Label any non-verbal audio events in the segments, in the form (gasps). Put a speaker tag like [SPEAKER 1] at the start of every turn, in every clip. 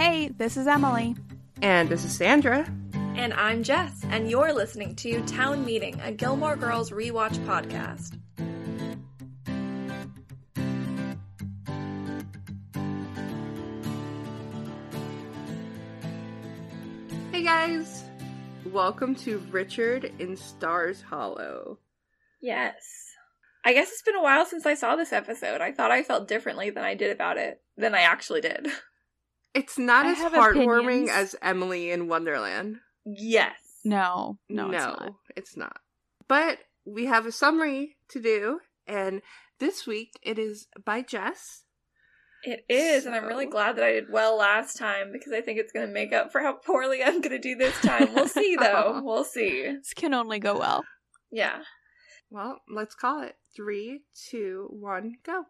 [SPEAKER 1] Hey, this is Emily.
[SPEAKER 2] And this is Sandra.
[SPEAKER 3] And I'm Jess, and you're listening to Town Meeting, a Gilmore Girls rewatch podcast.
[SPEAKER 2] Hey guys, welcome to Richard in Stars Hollow.
[SPEAKER 3] Yes. I guess it's been a while since I saw this episode. I thought I felt differently than I did about it, than I actually did. (laughs)
[SPEAKER 2] It's not
[SPEAKER 1] I
[SPEAKER 2] as heartwarming
[SPEAKER 1] opinions.
[SPEAKER 2] as Emily in Wonderland.
[SPEAKER 3] Yes.
[SPEAKER 1] No, no, it's not.
[SPEAKER 2] it's not. But we have a summary to do, and this week it is by Jess.
[SPEAKER 3] It is, and I'm really glad that I did well last time because I think it's going to make up for how poorly I'm going to do this (laughs) time. We'll see, though. (laughs) We'll see.
[SPEAKER 1] This can only go well.
[SPEAKER 3] Yeah.
[SPEAKER 2] Well, let's call it. Three, two, one, go.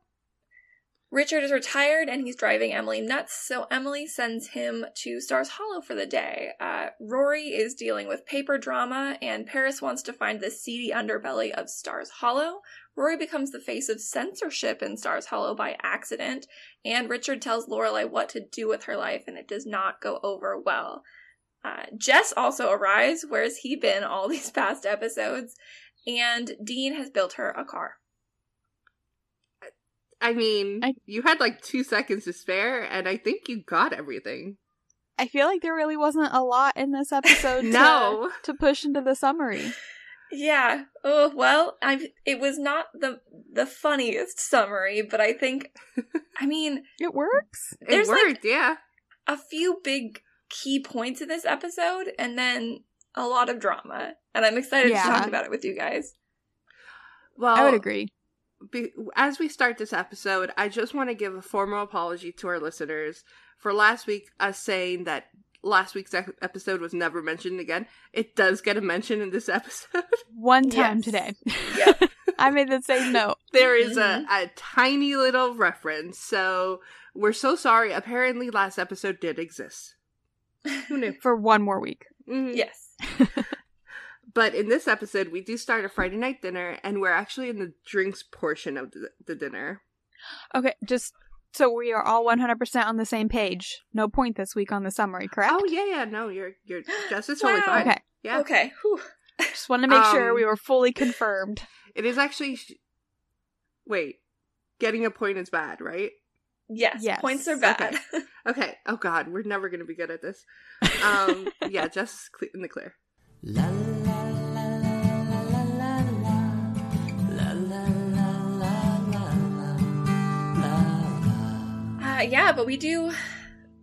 [SPEAKER 3] Richard is retired and he's driving Emily nuts, so Emily sends him to Stars Hollow for the day. Uh, Rory is dealing with paper drama, and Paris wants to find the seedy underbelly of Stars Hollow. Rory becomes the face of censorship in Stars Hollow by accident, and Richard tells Lorelai what to do with her life, and it does not go over well. Uh, Jess also arrives. Where's he been all (laughs) these past episodes? And Dean has built her a car.
[SPEAKER 2] I mean,
[SPEAKER 1] I-
[SPEAKER 2] you had like two seconds to spare, and I think you got everything.
[SPEAKER 1] I feel like there really wasn't a lot in this episode (laughs) to,
[SPEAKER 2] No. (laughs)
[SPEAKER 1] to push into the summary.
[SPEAKER 3] Yeah. Oh well, I it was not the the funniest summary, but I think (laughs) I mean
[SPEAKER 1] It works.
[SPEAKER 2] It
[SPEAKER 3] There's, like-
[SPEAKER 2] worked, yeah.
[SPEAKER 3] a few big key points in this episode, and then a lot of drama, and I'm excited
[SPEAKER 1] Yeah.
[SPEAKER 3] to talk about it with you guys.
[SPEAKER 2] Well,
[SPEAKER 1] I would agree.
[SPEAKER 2] Be- as we start this episode, I just want to give a formal apology to our listeners for last week us saying that last week's ec- episode was never mentioned again. It does get a mention in this (laughs) episode.
[SPEAKER 1] One time
[SPEAKER 3] Yes.
[SPEAKER 1] today.
[SPEAKER 3] Yep. (laughs)
[SPEAKER 1] I made the same note.
[SPEAKER 2] there is a, a tiny little reference, so we're so sorry. Apparently, last episode did exist. (laughs) Who knew?
[SPEAKER 1] For one more week.
[SPEAKER 2] Mhm.
[SPEAKER 3] yes.
[SPEAKER 2] But in this episode, we do start a Friday night dinner, and we're actually in the drinks portion of the, the dinner.
[SPEAKER 1] Okay, just so we are all 100% on the same page. No point this week on the summary, correct?
[SPEAKER 2] Oh yeah, yeah, no, you're you're Jess is totally
[SPEAKER 3] Wow.
[SPEAKER 2] fine.
[SPEAKER 1] Okay.
[SPEAKER 2] Yeah,
[SPEAKER 3] Okay. Whew.
[SPEAKER 1] Just wanted to make sure
[SPEAKER 2] Um,
[SPEAKER 1] we were fully confirmed.
[SPEAKER 2] it is actually. sh- Wait, getting a point is bad, right?
[SPEAKER 3] Yes.
[SPEAKER 1] Yes.
[SPEAKER 3] Points are bad. (laughs)
[SPEAKER 2] Okay. Oh God, we're never gonna be good at this. Um, yeah, (laughs) just in the clear.
[SPEAKER 4] La la la
[SPEAKER 3] Uh, yeah, but we do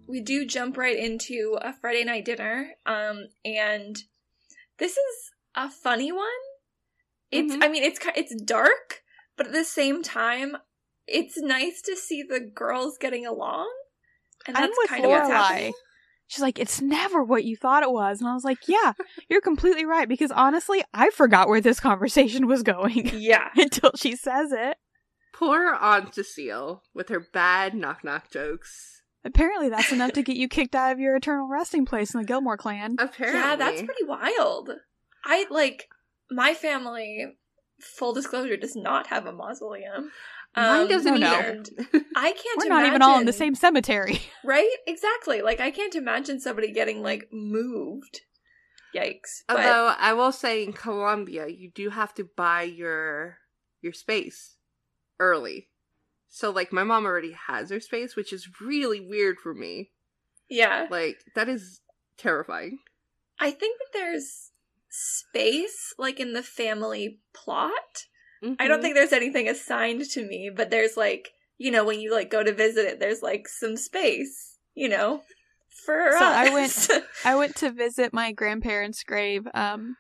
[SPEAKER 3] we do jump right into a Friday night dinner. Um, and this is a funny one. It's
[SPEAKER 2] Mhm.
[SPEAKER 3] I mean it's it's dark, but at the same time, it's nice to see the girls getting along. And
[SPEAKER 1] I'm with
[SPEAKER 3] kind of what's
[SPEAKER 1] Lorelai.
[SPEAKER 3] happening.
[SPEAKER 1] She's like, it's never what you thought it was. And I was like, yeah, you're completely right. Because honestly, I forgot where this conversation was going (laughs)
[SPEAKER 3] Yeah. (laughs)
[SPEAKER 1] until she says it.
[SPEAKER 2] Poor Aunt Cecile with her bad knock knock jokes.
[SPEAKER 1] Apparently, that's enough to get you kicked out of your eternal resting place in the Gilmore clan.
[SPEAKER 2] Apparently,
[SPEAKER 3] Yeah, that's pretty wild. I like my family. Full disclosure does not have a mausoleum.
[SPEAKER 2] Mine
[SPEAKER 3] Um,
[SPEAKER 2] doesn't
[SPEAKER 1] no, no.
[SPEAKER 2] either.
[SPEAKER 3] and (laughs) I can't.
[SPEAKER 1] We're not even all in the same cemetery. (laughs)
[SPEAKER 3] right? Exactly. Like I can't imagine somebody getting like moved. Yikes! But
[SPEAKER 2] Although I will say, in Colombia, you do have to buy your your space early. So, like, my mom already has her space, which is really weird for me.
[SPEAKER 3] yeah,
[SPEAKER 2] Like, that is terrifying.
[SPEAKER 3] I think that there's space like in the family plot. I don't
[SPEAKER 2] Mhm.
[SPEAKER 3] think there's anything assigned to me, but there's like you know when you like go to visit it, there's like some space. You know, for
[SPEAKER 1] So I went- (laughs) I went to visit my grandparents' grave. Um,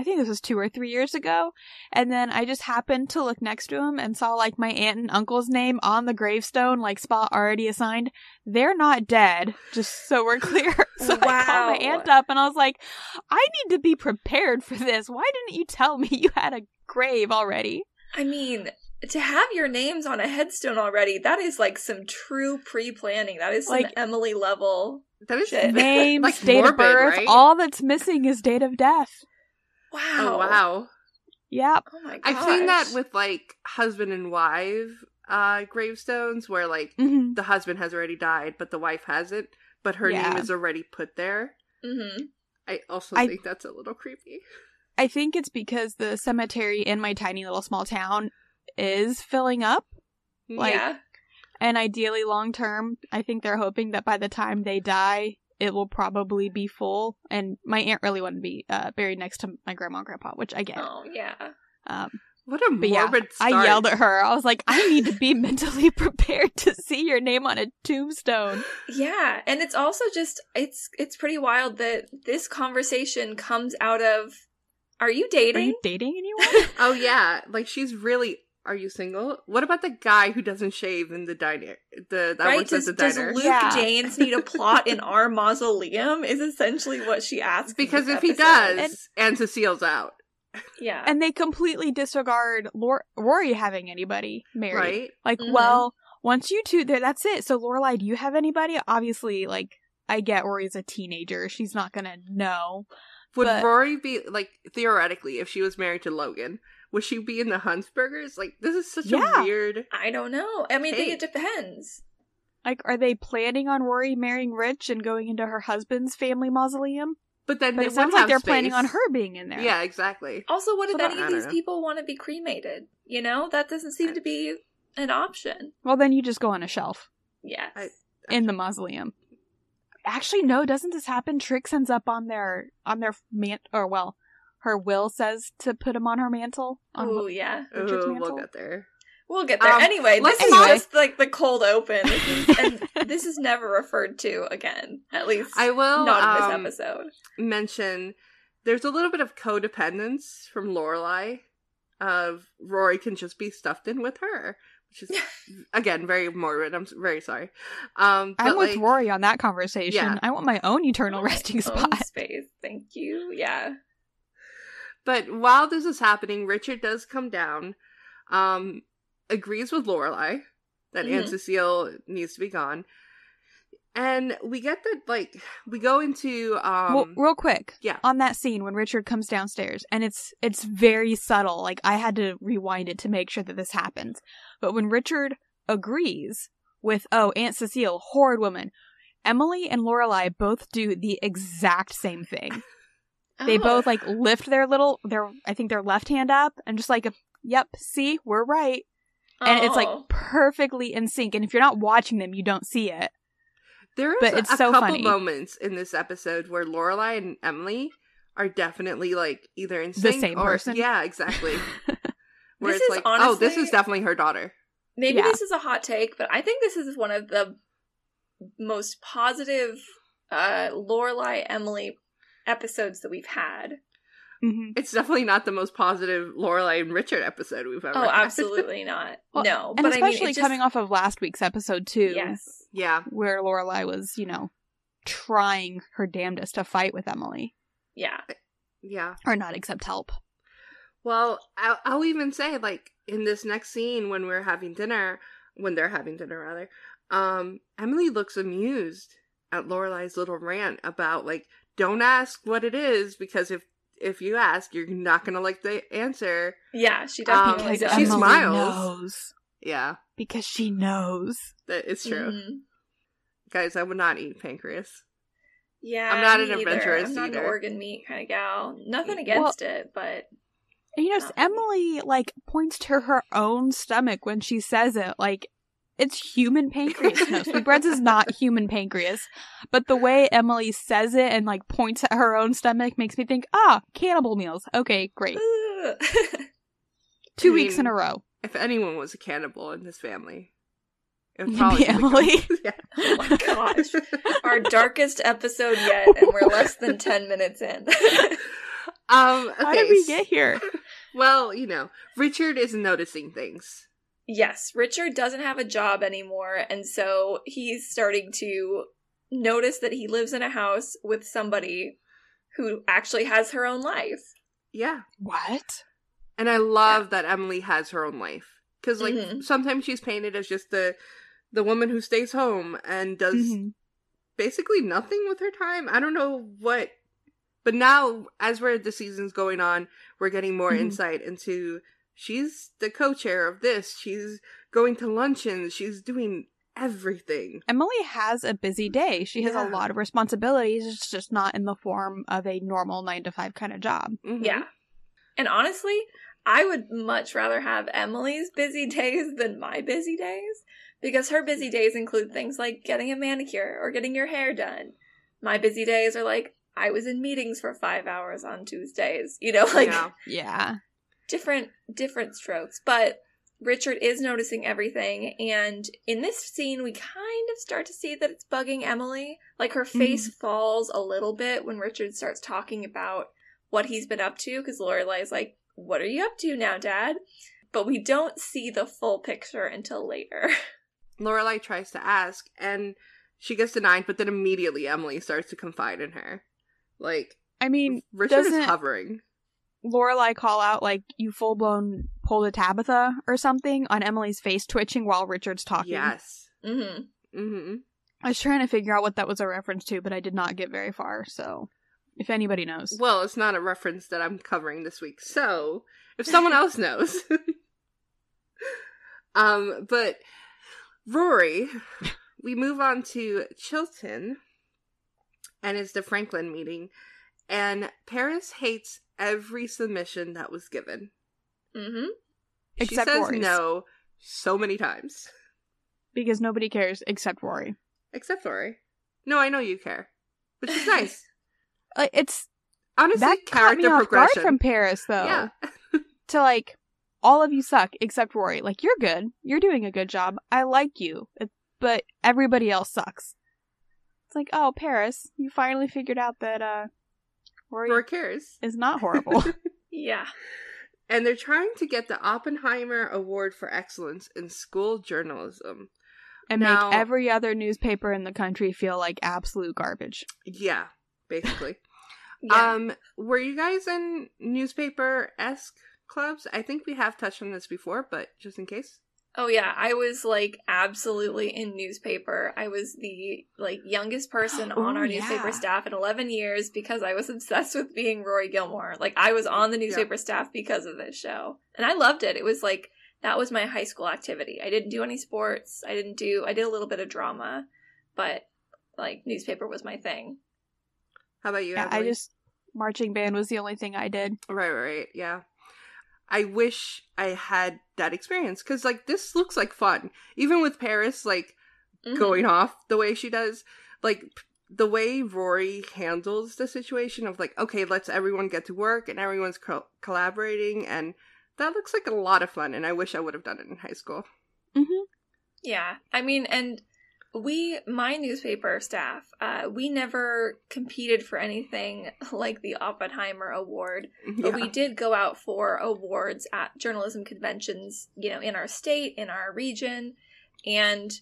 [SPEAKER 1] I think this was two or three years ago, and then I just happened to look next to him and saw like my aunt and uncle's name on the gravestone, like spot already assigned. They're not dead, just so we're (laughs) clear. (laughs) so I called my aunt up and I was like, "I need to be prepared for this. Why didn't you tell me you had a grave already?"
[SPEAKER 3] I mean, to have your names on a headstone already, that is like some true pre-planning. That is some
[SPEAKER 1] Like-
[SPEAKER 3] Emily level.
[SPEAKER 2] That is
[SPEAKER 3] Shit. (laughs)
[SPEAKER 1] Names,
[SPEAKER 2] like
[SPEAKER 1] date of birth,
[SPEAKER 2] right?
[SPEAKER 1] all that's missing is date of death.
[SPEAKER 3] Wow.
[SPEAKER 2] Oh wow!
[SPEAKER 1] Yep.
[SPEAKER 3] Oh my gosh.
[SPEAKER 2] I've seen that with like husband and wife uh gravestones where like
[SPEAKER 1] hmm
[SPEAKER 2] the husband has already died but the wife hasn't. but her
[SPEAKER 1] Yeah.
[SPEAKER 2] name is already put there.
[SPEAKER 3] Mm-hmm.
[SPEAKER 2] I also
[SPEAKER 1] I-
[SPEAKER 2] think that's a little creepy.
[SPEAKER 1] I think it's because the cemetery in my tiny little small town is filling up. Like-
[SPEAKER 3] yeah.
[SPEAKER 1] And ideally, long term, I think they're hoping that by the time they die, it will probably be full. And my aunt really wanted to be uh, buried next to my grandma and grandpa, which I get.
[SPEAKER 3] Oh yeah.
[SPEAKER 1] Um,
[SPEAKER 2] What a
[SPEAKER 1] but yeah,
[SPEAKER 2] morbid start.
[SPEAKER 1] I yelled at her. I was like, I need to be (laughs) mentally prepared to see your name on a tombstone.
[SPEAKER 3] Yeah, and it's also just it's it's pretty wild that this conversation comes out of are you dating?
[SPEAKER 1] Are you dating anyone? (laughs)
[SPEAKER 2] Oh yeah, like she's really. Are you single? What about the guy who doesn't shave in the diner? The that
[SPEAKER 3] right?
[SPEAKER 2] works at
[SPEAKER 3] Does,
[SPEAKER 2] the
[SPEAKER 3] does
[SPEAKER 2] diner.
[SPEAKER 3] Luke
[SPEAKER 1] Yeah.
[SPEAKER 3] James need a plot in (laughs) our mausoleum? Is essentially what she asks.
[SPEAKER 2] because
[SPEAKER 3] this
[SPEAKER 2] if he does, and Cecile's out,
[SPEAKER 3] yeah,
[SPEAKER 1] and they completely disregard Lor- Rory having anybody married.
[SPEAKER 2] right?
[SPEAKER 1] Like,
[SPEAKER 3] Mhm.
[SPEAKER 1] well, once you two, there, that's it. So, Lorelai, do you have anybody? Obviously, like, I get Rory's a teenager. She's not gonna know.
[SPEAKER 2] Would
[SPEAKER 1] But-
[SPEAKER 2] Rory be like theoretically if she was married to Logan? Would she be in the Huntzbergers? Like this is such
[SPEAKER 1] Yeah.
[SPEAKER 2] a weird.
[SPEAKER 3] I don't know. I mean, I think it depends.
[SPEAKER 1] Like, are they planning on Rory marrying Rich and going into her husband's family mausoleum?
[SPEAKER 2] But then
[SPEAKER 1] But it sounds like they're planning on her being in there.
[SPEAKER 2] Yeah, exactly.
[SPEAKER 3] Also, what
[SPEAKER 1] So
[SPEAKER 3] if
[SPEAKER 1] that-
[SPEAKER 3] any of these
[SPEAKER 2] know.
[SPEAKER 3] people want to be cremated? You know, that doesn't seem to be an option.
[SPEAKER 1] Well, then you just go on a shelf
[SPEAKER 3] Yes.
[SPEAKER 2] I-
[SPEAKER 1] in the mausoleum. Actually, no. Doesn't this happen? Trix ends up on their on their man or well, her will says to put him on her mantle. On
[SPEAKER 3] Oh yeah.
[SPEAKER 1] Richard's
[SPEAKER 2] Ooh,
[SPEAKER 1] mantle?
[SPEAKER 2] we'll get there.
[SPEAKER 3] We'll get there.
[SPEAKER 2] Um,
[SPEAKER 3] anyway, this
[SPEAKER 2] let's
[SPEAKER 3] is
[SPEAKER 1] talk-
[SPEAKER 3] just like the cold open. This is, (laughs) and this is never referred to again. At least
[SPEAKER 2] I will
[SPEAKER 3] not
[SPEAKER 2] um,
[SPEAKER 3] in this episode.
[SPEAKER 2] mention there's a little bit of codependence from Lorelai. Of Rory can just be stuffed in with her, which is (laughs) again very morbid. I'm s- very sorry. Um,
[SPEAKER 1] I'm
[SPEAKER 2] but,
[SPEAKER 1] with
[SPEAKER 2] like,
[SPEAKER 1] Rory on that conversation.
[SPEAKER 2] Yeah.
[SPEAKER 1] I want my own eternal
[SPEAKER 3] My
[SPEAKER 1] resting
[SPEAKER 3] own
[SPEAKER 1] spot.
[SPEAKER 3] space. Thank you. Yeah.
[SPEAKER 2] But while this is happening, Richard does come down, um, agrees with Lorelai that Aunt
[SPEAKER 3] Mhm.
[SPEAKER 2] Cecile needs to be gone, and we get that like we go into um
[SPEAKER 1] well, real quick,
[SPEAKER 2] yeah.
[SPEAKER 1] on that scene when Richard comes downstairs, and it's it's very subtle. Like I had to rewind it to make sure that this happens. But when Richard agrees with, oh, Aunt Cecile, horrid woman, Emily and Lorelai both do the exact same thing. (laughs) They
[SPEAKER 3] Oh.
[SPEAKER 1] both like lift their little their I think their left hand up and just like, yep, see, we're right. And it's like
[SPEAKER 3] Oh.
[SPEAKER 1] perfectly in sync. And if you're not watching them, you don't see it.
[SPEAKER 2] There is
[SPEAKER 1] but
[SPEAKER 2] a,
[SPEAKER 1] it's
[SPEAKER 2] a
[SPEAKER 1] so
[SPEAKER 2] couple
[SPEAKER 1] funny.
[SPEAKER 2] moments in this episode where Lorelai and Emily are definitely like either in
[SPEAKER 1] The same
[SPEAKER 2] or
[SPEAKER 1] person.
[SPEAKER 2] yeah, exactly. (laughs) Where
[SPEAKER 3] This
[SPEAKER 2] it's
[SPEAKER 3] is
[SPEAKER 2] like, oh, this is definitely her daughter.
[SPEAKER 3] Maybe
[SPEAKER 1] Yeah.
[SPEAKER 3] this is a hot take, but I think this is one of the most positive uh Lorelai Emily episodes that we've had.
[SPEAKER 1] Mhm.
[SPEAKER 2] It's definitely not the most positive Lorelai and Richard episode we've ever.
[SPEAKER 3] Oh,
[SPEAKER 2] had.
[SPEAKER 3] absolutely (laughs) not.
[SPEAKER 1] Well,
[SPEAKER 3] no,
[SPEAKER 1] And
[SPEAKER 3] but
[SPEAKER 1] especially
[SPEAKER 3] I mean, it's just-
[SPEAKER 1] coming off of last week's episode too,
[SPEAKER 3] Yes.
[SPEAKER 2] yeah,
[SPEAKER 1] where Lorelai was, you know, trying her damnedest to fight with Emily,
[SPEAKER 3] Yeah.
[SPEAKER 2] yeah.
[SPEAKER 1] or not accept help.
[SPEAKER 2] Well, I'll, I'll even say like in this next scene when we're having dinner, when they're having dinner rather, um, Emily looks amused at Lorelai's little rant about like don't ask what it is because if if you ask, you're not gonna like the answer.
[SPEAKER 3] Yeah, she
[SPEAKER 2] Um,
[SPEAKER 3] definitely
[SPEAKER 2] Because
[SPEAKER 3] does.
[SPEAKER 2] she
[SPEAKER 1] Emily
[SPEAKER 2] smiles.
[SPEAKER 1] knows
[SPEAKER 2] Yeah,
[SPEAKER 1] because she knows.
[SPEAKER 2] that it's true,
[SPEAKER 3] Mhm.
[SPEAKER 2] guys. I would not eat pancreas.
[SPEAKER 3] Yeah,
[SPEAKER 2] I'm not
[SPEAKER 3] me
[SPEAKER 2] an
[SPEAKER 3] either.
[SPEAKER 2] adventurous
[SPEAKER 3] I'm not an
[SPEAKER 2] either.
[SPEAKER 3] organ meat kind of gal. Nothing
[SPEAKER 1] Well-
[SPEAKER 3] against it, but
[SPEAKER 1] you know, Emily like points to her own stomach when she says it, like. It's human (laughs) pancreas. No, sweetbreads is not human pancreas. But the way Emily says it and like points at her own stomach makes me think, ah, cannibal meals. Okay, great. Two
[SPEAKER 2] I
[SPEAKER 1] weeks in a row.
[SPEAKER 2] If anyone was a cannibal in this family, it would (laughs) probably
[SPEAKER 1] be
[SPEAKER 2] be
[SPEAKER 1] Emily. (laughs)
[SPEAKER 2] Yeah.
[SPEAKER 3] Oh my gosh. Our darkest episode yet, and we're less than 10 minutes in.
[SPEAKER 2] Um. Okay.
[SPEAKER 1] How did we get here?
[SPEAKER 2] Well, you know, Richard is noticing things.
[SPEAKER 3] Yes, Richard doesn't have a job anymore, and so he's starting to notice that he lives in a house with somebody who actually has her own life.
[SPEAKER 2] Yeah.
[SPEAKER 1] What?
[SPEAKER 2] And I love that Emily has her own life because, like,
[SPEAKER 3] Mhm.
[SPEAKER 2] sometimes she's painted as just the the woman who stays home and does
[SPEAKER 1] Mhm.
[SPEAKER 2] basically nothing with her time. I don't know what, but now as we're the season's going on, we're getting more
[SPEAKER 1] Mhm.
[SPEAKER 2] insight into she's the co-chair of this. She's going to luncheons. She's doing everything.
[SPEAKER 1] Emily has a busy day. She has
[SPEAKER 2] Yeah.
[SPEAKER 1] a lot of responsibilities. It's just not in the form of a normal nine to five kind of job.
[SPEAKER 2] Mhm.
[SPEAKER 3] Yeah. And honestly, I would much rather have Emily's busy days than my busy days because her busy days include things like getting a manicure or getting your hair done. My busy days are like, I was in meetings for five hours on Tuesdays. You know, (laughs) like
[SPEAKER 2] Yeah.
[SPEAKER 1] Yeah.
[SPEAKER 3] Different different strokes. But Richard is noticing everything, and in this scene, we kind of start to see that it's bugging Emily. Like her mm-hmm. face falls a little bit when Richard starts talking about what he's been up to, because Lorelai's like, "What are you up to now, Dad?" But we don't see the full picture until later. (laughs)
[SPEAKER 2] Lorelai tries to ask, and she gets denied. But then immediately Emily starts to confide in her. Like
[SPEAKER 1] I mean,
[SPEAKER 2] Richard is
[SPEAKER 1] doesn't-
[SPEAKER 2] hovering.
[SPEAKER 1] Lorelai call out like you full blown pulled a Tabitha or something on Emily's face twitching while Richard's talking.
[SPEAKER 2] Yes.
[SPEAKER 3] hmm
[SPEAKER 2] Mm-hmm.
[SPEAKER 1] I was trying to figure out what that was a reference to, but I did not get very far. So, if anybody knows,
[SPEAKER 2] Well, it's not a reference that I'm covering this week. So, if someone else knows. (laughs) um, but Rory, we move on to Chilton and it's the Franklin meeting and Paris hates every submission that was given.
[SPEAKER 3] Mm-hmm.
[SPEAKER 2] she
[SPEAKER 1] Except
[SPEAKER 2] says
[SPEAKER 1] Rory's.
[SPEAKER 2] no so many times.
[SPEAKER 1] because nobody cares except Rory.
[SPEAKER 2] Except Rory. No, I know you care. Which is (laughs) nice.
[SPEAKER 1] Uh, it's
[SPEAKER 2] Honestly,
[SPEAKER 1] that caught me
[SPEAKER 2] character
[SPEAKER 1] off guard
[SPEAKER 2] progression.
[SPEAKER 1] from Paris though.
[SPEAKER 2] yeah. (laughs)
[SPEAKER 1] To like, all of you suck except Rory. Like you're good, you're doing a good job. I like you, but everybody else sucks. It's like, oh, Paris, you finally figured out that uh, Rory
[SPEAKER 2] Rory cares.
[SPEAKER 1] is not (laughs) horrible.
[SPEAKER 3] Yeah.
[SPEAKER 2] and they're trying to get the Oppenheimer Award for Excellence in School Journalism.
[SPEAKER 1] and
[SPEAKER 2] Now-
[SPEAKER 1] make every other newspaper in the country feel like absolute garbage.
[SPEAKER 2] Yeah, basically. (laughs)
[SPEAKER 3] Yeah.
[SPEAKER 2] Um, were you guys in newspaper esque clubs? I think we have touched on this before, but just in case.
[SPEAKER 3] Oh yeah, I was like absolutely in newspaper. I was the like youngest person (gasps) on
[SPEAKER 1] Ooh,
[SPEAKER 3] our
[SPEAKER 1] yeah.
[SPEAKER 3] newspaper staff in 11 years because I was (laughs) obsessed with being Rory Gilmore. Like I was on the newspaper staff because of this show. And I loved it. It was like that was my high school activity. I didn't do any sports. I didn't do I did a little bit of drama, but like newspaper was my thing.
[SPEAKER 2] How about you?
[SPEAKER 1] Yeah, I just marching band was the only thing I did.
[SPEAKER 2] Right, right, right. Yeah. I wish I had that experience because, like, this looks like fun. Even with Paris, like,
[SPEAKER 3] Mhm.
[SPEAKER 2] going off the way she does, like, p- the way Rory handles the situation of, like, okay, let's everyone get to work and everyone's co- collaborating. And that looks like a lot of fun. And I wish I would have done it in high school.
[SPEAKER 1] Mm-hmm.
[SPEAKER 3] Yeah. I mean, and we, my newspaper staff, uh, we never competed for anything (laughs) like the Oppenheimer Award, but we did go out for awards at journalism conventions, you know, in our state, in our region. And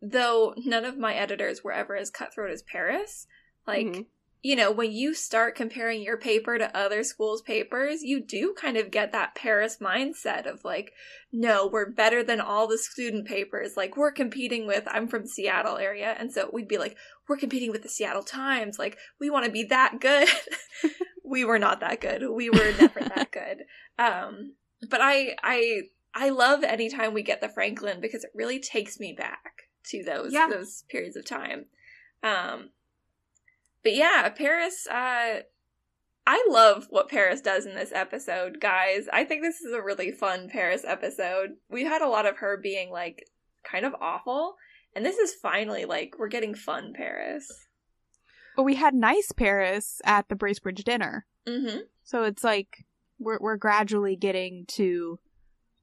[SPEAKER 3] though none of my editors were ever as cutthroat as Paris, like,
[SPEAKER 2] Mhm.
[SPEAKER 3] You know, when you start comparing your paper to other schools' papers, you do kind of get that Paris mindset of like, no, we're better than all the student papers. Like, we're competing with, I'm from Seattle area. And so we'd be like, we're competing with the Seattle Times. Like, we want to be that good. (laughs) we were not that good. We were never that (laughs) good. Um, but I, I, I love anytime we get the Franklin because it really takes me back to those,
[SPEAKER 2] Yeah.
[SPEAKER 3] those periods of time. Um, but yeah, Paris, uh, I love what Paris does in this episode, guys. I think this is a really fun Paris episode. We had a lot of her being like kind of awful, and this is finally like we're getting fun Paris.
[SPEAKER 1] But we had nice Paris at the Bracebridge dinner.
[SPEAKER 3] Mm-hmm.
[SPEAKER 1] So it's like we're we're gradually getting to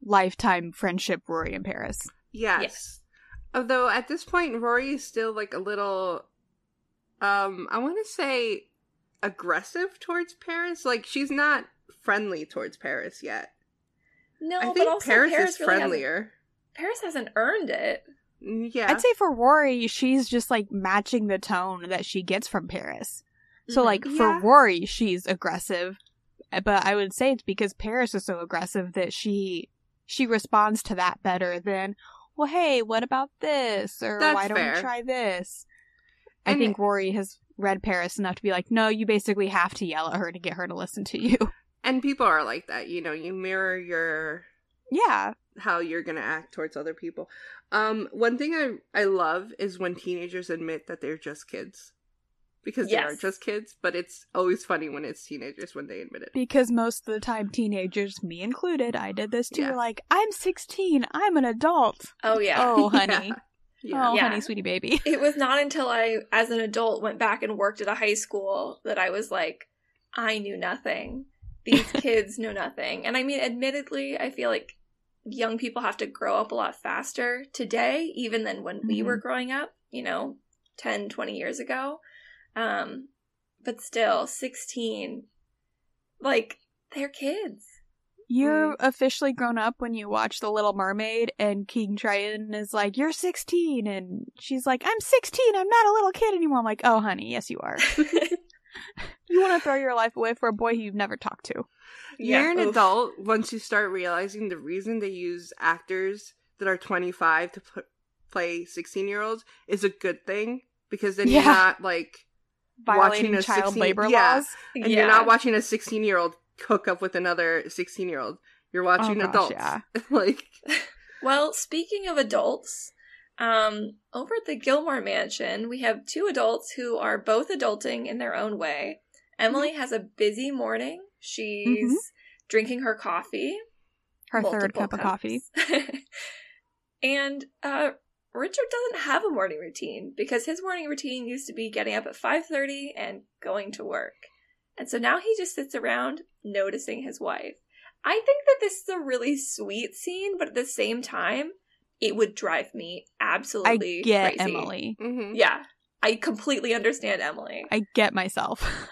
[SPEAKER 1] lifetime friendship Rory and Paris.
[SPEAKER 2] Yes.
[SPEAKER 3] Yes.
[SPEAKER 2] Although at this point, Rory is still like a little, um, I want to say aggressive towards Paris. Like she's not friendly towards Paris yet.
[SPEAKER 3] No,
[SPEAKER 2] I
[SPEAKER 3] but
[SPEAKER 2] think
[SPEAKER 3] also
[SPEAKER 2] Paris,
[SPEAKER 3] Paris,
[SPEAKER 2] is
[SPEAKER 3] really hasn't-
[SPEAKER 2] friendlier.
[SPEAKER 3] Paris hasn't earned it.
[SPEAKER 2] Mm, Yeah.
[SPEAKER 1] I'd say for Rory, she's just like matching the tone that she gets from Paris. So
[SPEAKER 3] Mhm.
[SPEAKER 1] like
[SPEAKER 2] Yeah.
[SPEAKER 1] for Rory, she's aggressive, eh, but I would say it's because Paris is so aggressive that she she responds to that better than, well, hey, what about this? Or
[SPEAKER 2] That's
[SPEAKER 1] why don't
[SPEAKER 2] fair.
[SPEAKER 1] we try this? I think Rory has read Paris enough to be like, no, you basically have to yell at her to get her to listen to you. (laughs)
[SPEAKER 2] and people are like that, you know. You mirror your
[SPEAKER 1] yeah,
[SPEAKER 2] how you're gonna act towards other people. Um, one thing I I love is when teenagers admit that they're just kids, because they are
[SPEAKER 3] Yes.
[SPEAKER 2] just kids. But it's always funny when it's teenagers when they admit it.
[SPEAKER 1] Because most of the time, teenagers, me included, I did this too.
[SPEAKER 2] Yeah.
[SPEAKER 1] Like, I'm 16, I'm an adult.
[SPEAKER 3] Oh yeah.
[SPEAKER 1] Oh, (laughs) honey.
[SPEAKER 2] Yeah.
[SPEAKER 1] Oh,
[SPEAKER 3] Yeah.
[SPEAKER 1] honey, sweetie baby. (laughs)
[SPEAKER 3] It was not until I, as an adult, went back and worked at a high school that I was like, I knew nothing. These (laughs) kids know nothing. And I mean, admittedly, I feel like young people have to grow up a lot faster today, even than when we
[SPEAKER 1] Mhm.
[SPEAKER 3] were growing up, you know, 10, 20 years ago. Um, but still, 16, like, they're kids.
[SPEAKER 1] You're
[SPEAKER 2] Mm.
[SPEAKER 1] officially grown up when you watch The Little Mermaid, and King Triton is like, You're 16. And she's like, I'm 16. I'm not a little kid anymore. I'm like, Oh, honey, yes, you are. (laughs) You want to throw your life away for a boy who you've never talked to.
[SPEAKER 2] You're an
[SPEAKER 3] oof.
[SPEAKER 2] adult once you start realizing the reason they use actors that are 25 to put, play 16 year olds is a good thing because then
[SPEAKER 1] Yeah.
[SPEAKER 2] you're not like
[SPEAKER 1] Violating
[SPEAKER 2] Watching a
[SPEAKER 1] child
[SPEAKER 2] 16
[SPEAKER 1] labor
[SPEAKER 2] yeah.
[SPEAKER 1] laws.
[SPEAKER 2] and you're not watching a 16 year old hook up with another 16 year old. You're watching
[SPEAKER 1] Oh, gosh,
[SPEAKER 2] adults.
[SPEAKER 1] yeah. (laughs)
[SPEAKER 2] like (laughs)
[SPEAKER 3] Well, speaking of adults, um, over at the Gilmore Mansion, we have two adults who are both adulting in their own way. Emily
[SPEAKER 1] Mm-hmm.
[SPEAKER 3] has a busy morning. She's drinking her coffee,
[SPEAKER 1] Her third
[SPEAKER 3] multiple
[SPEAKER 1] cup of coffee. (laughs)
[SPEAKER 3] and uh, Richard doesn't have a morning routine because his morning routine used to be getting up at 5:30 and going to work. And so now he just sits around noticing his wife. I think that this is a really sweet scene, but at the same time, it would drive me absolutely
[SPEAKER 1] I
[SPEAKER 3] absolutely
[SPEAKER 1] get
[SPEAKER 3] crazy.
[SPEAKER 1] Emily.
[SPEAKER 2] mhm.
[SPEAKER 3] Yeah. I completely understand Emily.
[SPEAKER 1] I get myself. (laughs)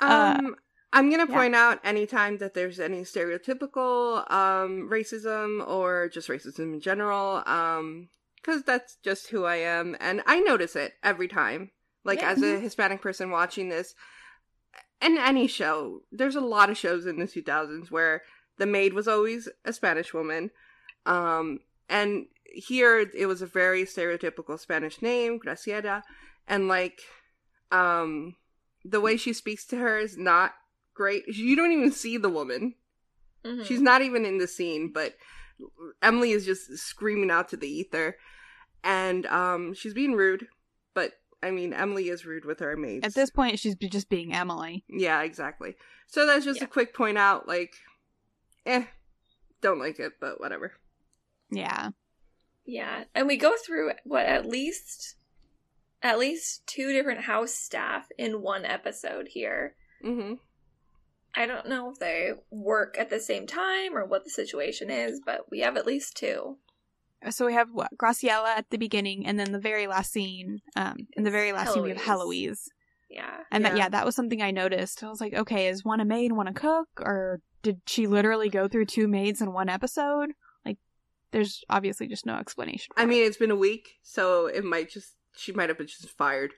[SPEAKER 1] Uh,
[SPEAKER 2] Um, I'm gonna
[SPEAKER 1] yeah.
[SPEAKER 2] point out anytime that there's any stereotypical um racism or just racism in general, um, because that's just who I am, and I notice it every time. Like
[SPEAKER 3] Yeah.
[SPEAKER 2] as a Hispanic person watching this, and any show, there's a lot of shows in the 2000s where the maid was always a Spanish woman, um, and here it was a very stereotypical Spanish name, Graciela, and like, um, the way she speaks to her is not great. You don't even see the woman.
[SPEAKER 3] Mhm.
[SPEAKER 2] She's not even in the scene, but Emily is just screaming out to the ether. And um she's being rude, but I mean Emily is rude with her maids.
[SPEAKER 1] At this point, she's just being Emily.
[SPEAKER 2] Yeah, exactly. So that's just
[SPEAKER 3] Yeah.
[SPEAKER 2] a quick point out, like eh, don't like it, but whatever.
[SPEAKER 1] Yeah.
[SPEAKER 3] Yeah, and we go through what at least at least two different house staff in one episode here.
[SPEAKER 2] Mm-hmm.
[SPEAKER 3] I don't know if they work at the same time or what the situation is, but we have at least two.
[SPEAKER 1] So we have what Graciela at the beginning, and then the very last scene. Um, in the very last scene, we have
[SPEAKER 3] Heloise.
[SPEAKER 1] Heloise,
[SPEAKER 3] Yeah.
[SPEAKER 1] and that
[SPEAKER 2] Yeah.
[SPEAKER 1] yeah, that was something I noticed. I was like, okay, is one a maid, one a cook, or did she literally go through two maids in one episode? Like, there's obviously just no explanation. for
[SPEAKER 2] I
[SPEAKER 1] it.
[SPEAKER 2] mean, it's been a week, so it might just she might have been just fired.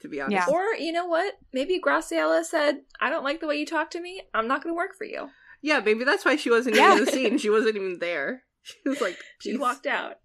[SPEAKER 2] To be honest,
[SPEAKER 1] Yeah.
[SPEAKER 3] Or you know what? Maybe Graciela said, "I don't like the way you talk to me. I'm not going to work for you."
[SPEAKER 2] yeah, maybe that's why she wasn't
[SPEAKER 1] Yeah.
[SPEAKER 2] in the scene. She wasn't even there. (laughs) She was like,
[SPEAKER 3] She walked out.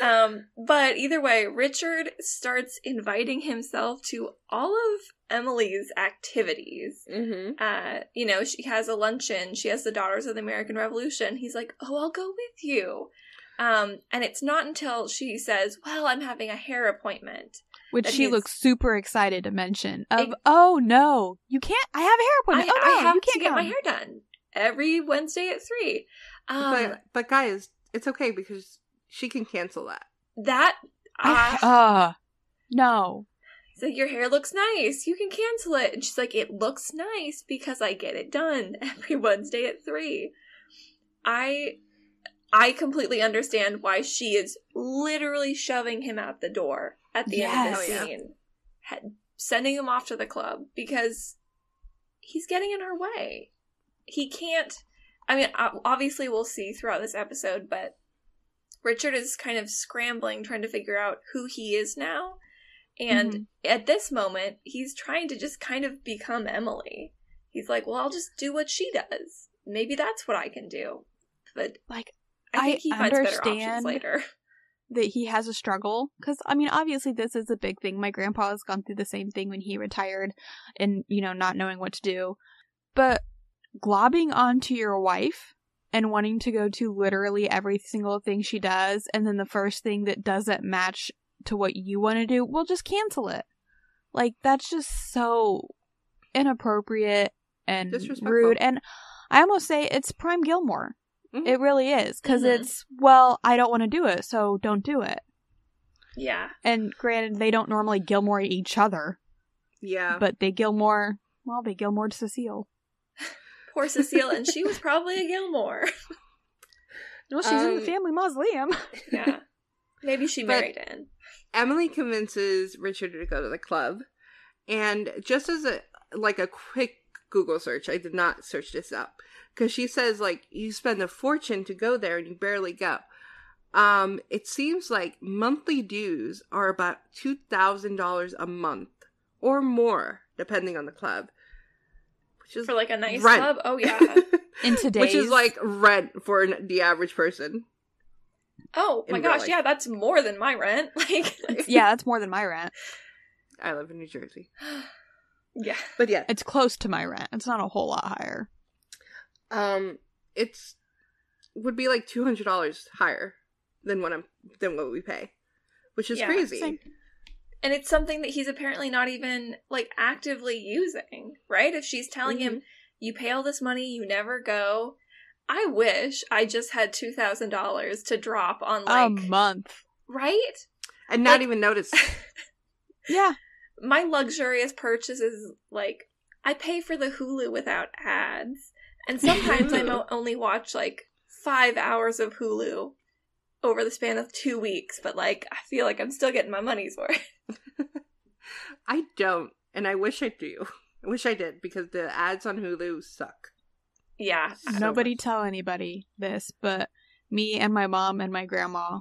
[SPEAKER 3] Um, but either way, Richard starts inviting himself to all of Emily's activities.
[SPEAKER 2] Mm-hmm.
[SPEAKER 3] uh, you know, she has a luncheon. She has the Daughters of the American Revolution. He's like, "Oh, I'll go with you." Um, and it's not until she says, "Well, I'm having a hair appointment."
[SPEAKER 1] which she looks super excited to mention. Of
[SPEAKER 3] Ex-
[SPEAKER 1] oh no, you can't. I have a hair
[SPEAKER 3] I,
[SPEAKER 1] appointment. oh no,
[SPEAKER 3] I have
[SPEAKER 1] you can't
[SPEAKER 3] get my hair done every Wednesday at three. Um,
[SPEAKER 2] but but guys, it's okay because she can cancel that.
[SPEAKER 3] that
[SPEAKER 1] I,
[SPEAKER 3] uh,
[SPEAKER 1] no.
[SPEAKER 3] he's like, "Your hair looks nice. You can cancel it." And she's like, "It looks nice because I get it done (laughs) every Wednesday at three. I I completely understand why she is literally shoving him out the door at the end of
[SPEAKER 1] Yes.
[SPEAKER 3] the
[SPEAKER 2] Oh, yeah.
[SPEAKER 3] scene, ha- sending him off to the club because he's getting in her way. He can't. I mean, obviously, we'll see throughout this episode, but Richard is kind of scrambling, trying to figure out who he is now. And
[SPEAKER 1] Mhm.
[SPEAKER 3] at this moment, he's trying to just kind of become Emily. He's like, well, I'll just do what she does. Maybe that's what I can do. But
[SPEAKER 1] Like
[SPEAKER 3] I think
[SPEAKER 1] I
[SPEAKER 3] he finds better options later. (laughs)
[SPEAKER 1] that he has a struggle because I mean, obviously, this is a big thing. My grandpa has gone through the same thing when he retired, and you know, not knowing what to do. But globbing onto your wife and wanting to go to literally every single thing she does, and then the first thing that doesn't match to what you want to do, we'll just cancel it. Like that's just so inappropriate and rude. And I almost say it's prime Gilmore.
[SPEAKER 2] Mhm.
[SPEAKER 1] It really is because
[SPEAKER 3] Mhm.
[SPEAKER 1] it's well, I don't want to do it, so don't do it.
[SPEAKER 3] Yeah.
[SPEAKER 1] And granted, they don't normally Gilmore each other,
[SPEAKER 2] Yeah.
[SPEAKER 1] but they Gilmore. Well, they Gilmore Cecile.
[SPEAKER 3] Poor Cecile, and she was probably a Gilmore. (laughs)
[SPEAKER 1] Well, she's in the
[SPEAKER 2] Um,
[SPEAKER 1] family mausoleum. (laughs)
[SPEAKER 3] yeah. Maybe she
[SPEAKER 2] But-
[SPEAKER 3] married in.
[SPEAKER 2] Emily convinces Richard to go to the club, and just as a like a quick Google search, I did not search this up because she says like you spend a fortune to go there and you barely go. Um, it seems like monthly dues are about two thousand dollars a month or more, depending on the club. Which is
[SPEAKER 3] For like a nice
[SPEAKER 2] rent.
[SPEAKER 3] club. Oh yeah. (laughs)
[SPEAKER 1] In today's,
[SPEAKER 2] which is like rent for an, the average person.
[SPEAKER 3] Oh my gosh,
[SPEAKER 2] life.
[SPEAKER 3] yeah, that's more than my rent. (laughs) Like (laughs)
[SPEAKER 1] yeah, that's more than my rent.
[SPEAKER 2] I live in New Jersey, (sighs)
[SPEAKER 3] Yeah.
[SPEAKER 2] but yeah,
[SPEAKER 1] It's close to my rent. It's not a whole lot higher.
[SPEAKER 2] um it's would be like two hundred dollars higher than what I'm than what we pay, which is
[SPEAKER 3] Yeah,
[SPEAKER 2] crazy.
[SPEAKER 1] same.
[SPEAKER 3] And it's something that he's apparently not even like actively using, right? If she's telling him mm-hmm. you pay all this money, you never go. I wish I just had two thousand dollars to drop on like a
[SPEAKER 1] month.
[SPEAKER 3] right?
[SPEAKER 2] and not
[SPEAKER 3] like-
[SPEAKER 2] even notice. (laughs)
[SPEAKER 1] Yeah.
[SPEAKER 3] My luxurious purchase is like I pay for the Hulu without ads, and (laughs) sometimes I mo- only watch like five hours of Hulu over the span of two weeks. But like I feel like I'm still getting my money's (laughs) worth.
[SPEAKER 2] I don't, and I wish I do. I wish I did because the ads on Hulu suck.
[SPEAKER 3] Yeah,
[SPEAKER 2] So
[SPEAKER 1] Nobody
[SPEAKER 2] much.
[SPEAKER 1] tell anybody this, but me and my mom and my grandma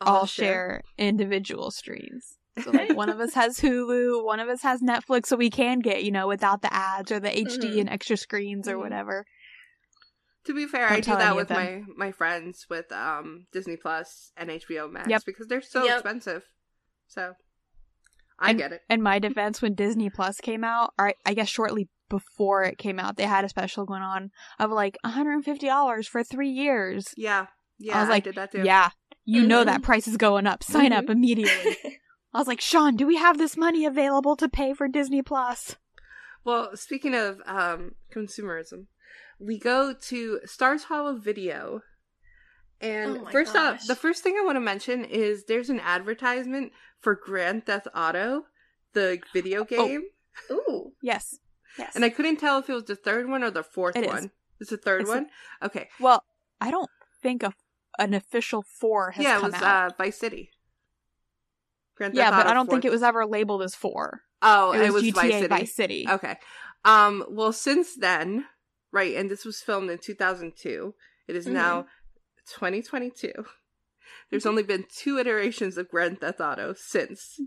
[SPEAKER 2] I'll
[SPEAKER 1] all share individual streams. So like one of (laughs) us has Hulu, one of us has Netflix, so we can get you know without the ads or the HD
[SPEAKER 3] Mhm.
[SPEAKER 1] and extra screens or
[SPEAKER 3] Mhm.
[SPEAKER 1] whatever.
[SPEAKER 2] To be fair,
[SPEAKER 1] Don't
[SPEAKER 2] I do that with my my friends with um Disney Plus and HBO Max
[SPEAKER 1] Yep.
[SPEAKER 2] because they're so
[SPEAKER 3] Yep.
[SPEAKER 2] expensive. So I
[SPEAKER 1] And-
[SPEAKER 2] get it.
[SPEAKER 1] In my defense, when Disney Plus came out, or I guess shortly before it came out, they had a special going on of like $150 for three years.
[SPEAKER 2] Yeah, yeah.
[SPEAKER 1] I was like,
[SPEAKER 2] did that too.
[SPEAKER 1] Yeah, you know that price is going up. Sign up immediately. (laughs) I was like, Sean, do we have this money available to pay for Disney Plus?
[SPEAKER 2] Well, speaking of um, consumerism, we go to Stars Hollow Video. And
[SPEAKER 3] Oh my
[SPEAKER 2] first off, the first thing I want to mention is there's an advertisement for Grand Theft Auto, the
[SPEAKER 1] Oh.
[SPEAKER 2] video game.
[SPEAKER 3] Ooh,
[SPEAKER 1] Yes.
[SPEAKER 3] yes.
[SPEAKER 2] And I couldn't tell if it was the third one or the fourth
[SPEAKER 1] It is.
[SPEAKER 2] one. It's the third
[SPEAKER 1] It's the-
[SPEAKER 2] one? okay.
[SPEAKER 1] Well, I don't think a, an official four has
[SPEAKER 2] Yeah, it
[SPEAKER 1] come
[SPEAKER 2] was
[SPEAKER 1] out.
[SPEAKER 2] uh, Vice City. Grand
[SPEAKER 1] yeah,
[SPEAKER 2] Theft
[SPEAKER 1] but I don't think it was ever labeled as four.
[SPEAKER 2] Oh,
[SPEAKER 1] it was,
[SPEAKER 2] Vice
[SPEAKER 1] GTA
[SPEAKER 2] City.
[SPEAKER 1] Vice City.
[SPEAKER 2] Okay. Um. Well, since then, right, and this was filmed in 2002. It is
[SPEAKER 1] Mm-hmm.
[SPEAKER 2] now 2022. There's only been two iterations of Grand Theft Auto since.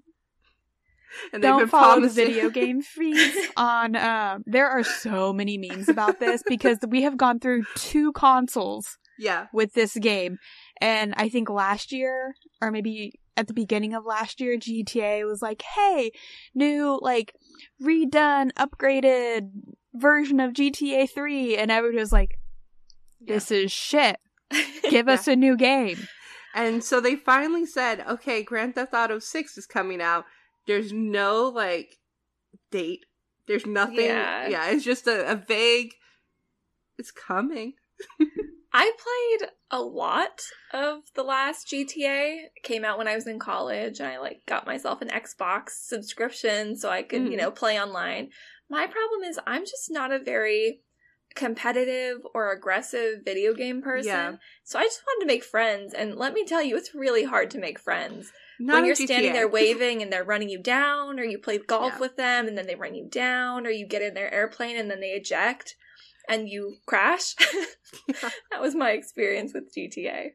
[SPEAKER 2] And they've
[SPEAKER 1] don't
[SPEAKER 2] been
[SPEAKER 1] follow
[SPEAKER 2] promising-
[SPEAKER 1] the video game (laughs) feeds on um there are so many memes about this because we have gone through two consoles
[SPEAKER 2] yeah.
[SPEAKER 1] with this game and i think last year or maybe at the beginning of last year gta was like hey new like redone upgraded version of gta 3 and everybody was like this is shit (laughs) give us a new game
[SPEAKER 2] And so they finally said, okay, Grand Theft Auto 6 is coming out. There's no, like, date. There's nothing.
[SPEAKER 3] Yeah.
[SPEAKER 2] Yeah, it's just a, a vague, it's coming. (laughs)
[SPEAKER 3] I played a lot of the last GTA. It came out when I was in college, and I like got myself an Xbox subscription so I could, you
[SPEAKER 2] Mhm.
[SPEAKER 3] know, play online. My problem is I'm just not a very competitive or aggressive video game person.
[SPEAKER 2] Yeah.
[SPEAKER 3] So I just wanted to make friends, and let me tell you, it's really hard to make friends.
[SPEAKER 2] Not
[SPEAKER 3] when you're standing there waving and they're running you down, or you play golf
[SPEAKER 2] Yeah.
[SPEAKER 3] with them and then they run you down, or you get in their airplane and then they eject and you crash. (laughs) that was my experience with GTA.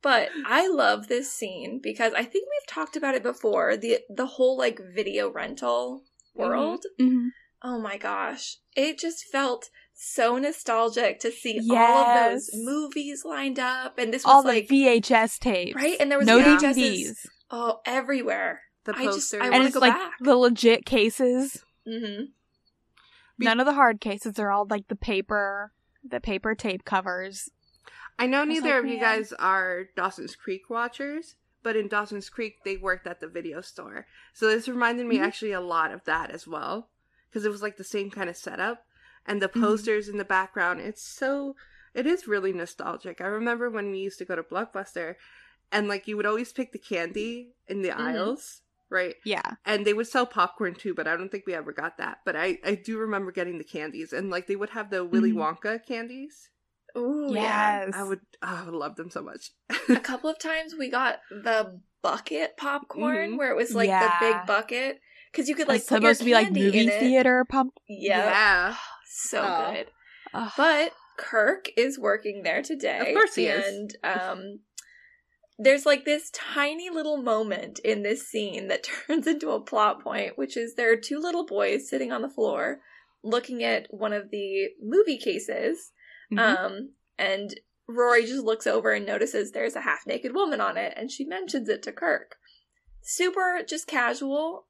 [SPEAKER 3] But I love this scene because I think we've talked about it before. The the whole like video rental world.
[SPEAKER 1] Mhm.
[SPEAKER 3] Oh my gosh. It just felt so nostalgic to see all of those movies lined up and this was
[SPEAKER 1] all the
[SPEAKER 3] like
[SPEAKER 1] vhs tapes
[SPEAKER 3] right and there was
[SPEAKER 1] no
[SPEAKER 3] VHSs
[SPEAKER 1] dvds
[SPEAKER 3] oh everywhere.
[SPEAKER 2] the
[SPEAKER 3] I just-
[SPEAKER 2] poster.
[SPEAKER 3] I
[SPEAKER 1] and
[SPEAKER 3] wanna
[SPEAKER 1] it's
[SPEAKER 3] go
[SPEAKER 1] like
[SPEAKER 3] back.
[SPEAKER 1] the legit cases
[SPEAKER 3] Mhm.
[SPEAKER 2] Be-
[SPEAKER 1] None of the hard cases. They're all like the paper, the paper tape covers.
[SPEAKER 2] I know
[SPEAKER 1] was
[SPEAKER 2] neither
[SPEAKER 1] like,
[SPEAKER 2] of you guys are Dawson's Creek watchers, but in Dawson's Creek they worked at the video store. So this reminded me
[SPEAKER 1] Mhm.
[SPEAKER 2] actually a lot of that as well because it was like the same kind of setup and the
[SPEAKER 1] Mhm.
[SPEAKER 2] posters in the background. It's so it is really nostalgic. I remember when we used to go to Blockbuster and like you would always pick the candy in the
[SPEAKER 3] Mhm.
[SPEAKER 2] aisles, right?
[SPEAKER 1] Yeah.
[SPEAKER 2] and they would sell popcorn too but i don't think we ever got that but i i do remember getting the candies and like they would have the willy
[SPEAKER 1] Mhm.
[SPEAKER 2] wonka candies
[SPEAKER 3] Ooh, yeah.
[SPEAKER 1] Yes.
[SPEAKER 2] i would oh, i would love them so much
[SPEAKER 3] A couple of times we got the bucket popcorn
[SPEAKER 2] Mhm.
[SPEAKER 3] where it was like
[SPEAKER 1] Yeah.
[SPEAKER 3] the big bucket because you could like
[SPEAKER 1] it's
[SPEAKER 3] put your
[SPEAKER 1] supposed to be like movie theater pump.
[SPEAKER 3] Yeah,
[SPEAKER 2] yeah
[SPEAKER 3] so
[SPEAKER 2] Oh.
[SPEAKER 3] good.
[SPEAKER 1] Ugh.
[SPEAKER 3] But Kirk is working there today.
[SPEAKER 2] Of course he is.
[SPEAKER 3] and, um there's like this tiny little moment in this scene that (laughs) turns into a plot point, which is there are two little boys sitting on the floor looking at one of the movie cases.
[SPEAKER 1] Mhm.
[SPEAKER 3] Um and Rory just looks over and notices there's a half naked woman on it and she mentions it to Kirk. Super just casual.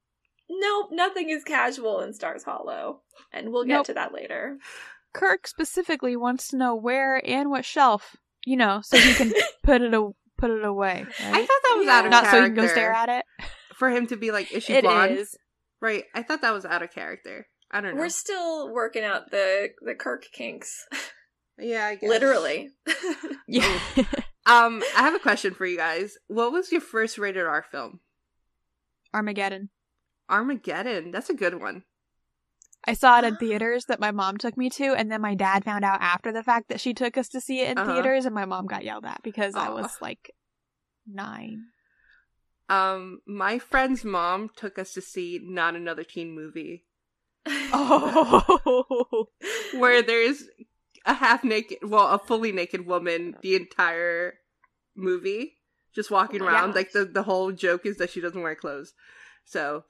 [SPEAKER 3] Nope, nothing is casual in Stars Hollow. And we'll get
[SPEAKER 1] Nope.
[SPEAKER 3] to that later.
[SPEAKER 1] Kirk specifically wants to know where and what shelf, you know, so he can (laughs) put it a- put it away.
[SPEAKER 2] i thought that was
[SPEAKER 3] Yeah.
[SPEAKER 2] out of character.
[SPEAKER 1] Not so
[SPEAKER 2] character
[SPEAKER 1] you can go stare at it.
[SPEAKER 2] for him to be like is she
[SPEAKER 1] It
[SPEAKER 2] blonde
[SPEAKER 1] is.
[SPEAKER 2] right i thought that was out of character i don't know
[SPEAKER 3] We're still working out the the Kirk kinks,
[SPEAKER 2] yeah I guess.
[SPEAKER 3] literally. (laughs)
[SPEAKER 1] Yeah.
[SPEAKER 2] um i have a question for you guys what was your first rated r film
[SPEAKER 1] Armageddon.
[SPEAKER 2] Armageddon that's a good one
[SPEAKER 1] I saw it in (gasps) theaters that my mom took me to, and then my dad found out after the fact that she took us to see it in
[SPEAKER 2] Uh-huh.
[SPEAKER 1] theaters, and my mom got yelled at because I was like nine.
[SPEAKER 2] um my friend's mom took us to see not another teen movie
[SPEAKER 1] Oh, (laughs)
[SPEAKER 2] where there's a half naked, well, a fully naked woman the entire movie, just walking
[SPEAKER 3] Oh
[SPEAKER 2] around.
[SPEAKER 3] gosh.
[SPEAKER 2] Like the the whole joke is that she doesn't wear clothes. So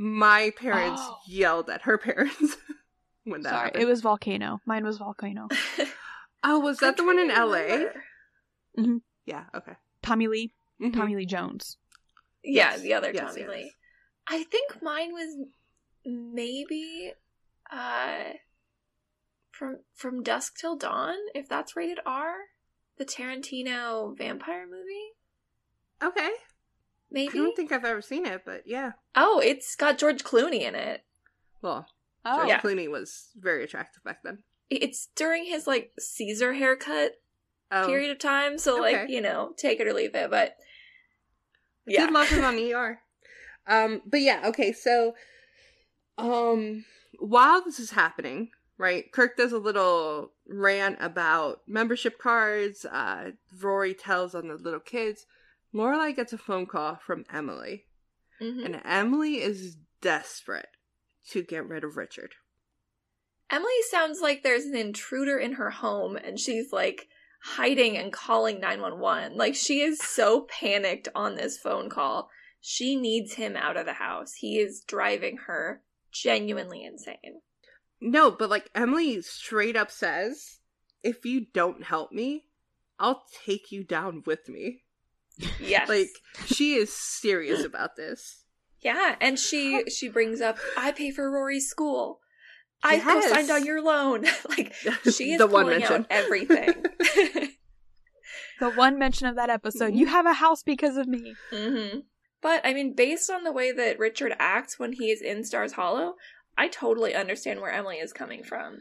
[SPEAKER 2] my parents
[SPEAKER 1] Oh.
[SPEAKER 2] yelled at her parents (laughs) when that
[SPEAKER 1] sorry,
[SPEAKER 2] happened.
[SPEAKER 1] it was Volcano. Mine was Volcano. (laughs)
[SPEAKER 2] oh, was that the one in L.A.?
[SPEAKER 3] Remember.
[SPEAKER 2] Yeah. Okay.
[SPEAKER 1] Tommy Lee,
[SPEAKER 2] Mhm.
[SPEAKER 1] Tommy Lee Jones.
[SPEAKER 3] Yeah,
[SPEAKER 2] Yes,
[SPEAKER 3] the other
[SPEAKER 2] yes,
[SPEAKER 3] Tommy
[SPEAKER 2] yes.
[SPEAKER 3] Lee. I think mine was maybe uh from from Dusk Till Dawn, if that's rated R. The Tarantino vampire movie?
[SPEAKER 2] Okay. I
[SPEAKER 3] Maybe?
[SPEAKER 2] don't think I've ever seen it, but yeah.
[SPEAKER 3] oh, it's got George Clooney in it.
[SPEAKER 2] Well,
[SPEAKER 1] Oh,
[SPEAKER 2] George
[SPEAKER 3] Yeah.
[SPEAKER 2] Clooney was very attractive back then.
[SPEAKER 3] It's during his like Caesar haircut
[SPEAKER 2] Oh,
[SPEAKER 3] period of time, so like, you know, take it or leave it, but
[SPEAKER 2] I
[SPEAKER 3] yeah.
[SPEAKER 2] did love (laughs) him on ER. Um, but yeah, okay, so um while this is happening, right, Kirk does a little rant about membership cards, uh Rory tells on the little kids. Lorelai gets a phone call from Emily,
[SPEAKER 3] Mhm.
[SPEAKER 2] and Emily is desperate to get rid of Richard.
[SPEAKER 3] Emily sounds like there's an intruder in her home and she's like hiding and calling 911. Like she is so panicked on this phone call. She needs him out of the house. He is driving her genuinely insane.
[SPEAKER 2] No, but like Emily straight up says, if you don't help me, I'll take you down with me.
[SPEAKER 3] Yes.
[SPEAKER 2] Like she is serious about this.
[SPEAKER 3] yeah, and she she brings up I pay for Rory's school. I
[SPEAKER 2] Yes.
[SPEAKER 3] co-signed on your loan. (laughs) like she is
[SPEAKER 2] The one
[SPEAKER 3] pulling
[SPEAKER 2] mention.
[SPEAKER 3] out everything. (laughs)
[SPEAKER 1] the one mention of that episode. You have a house because of me.
[SPEAKER 3] hmm But I mean, based on the way that Richard acts when he is in Stars Hollow, I totally understand where Emily is coming from.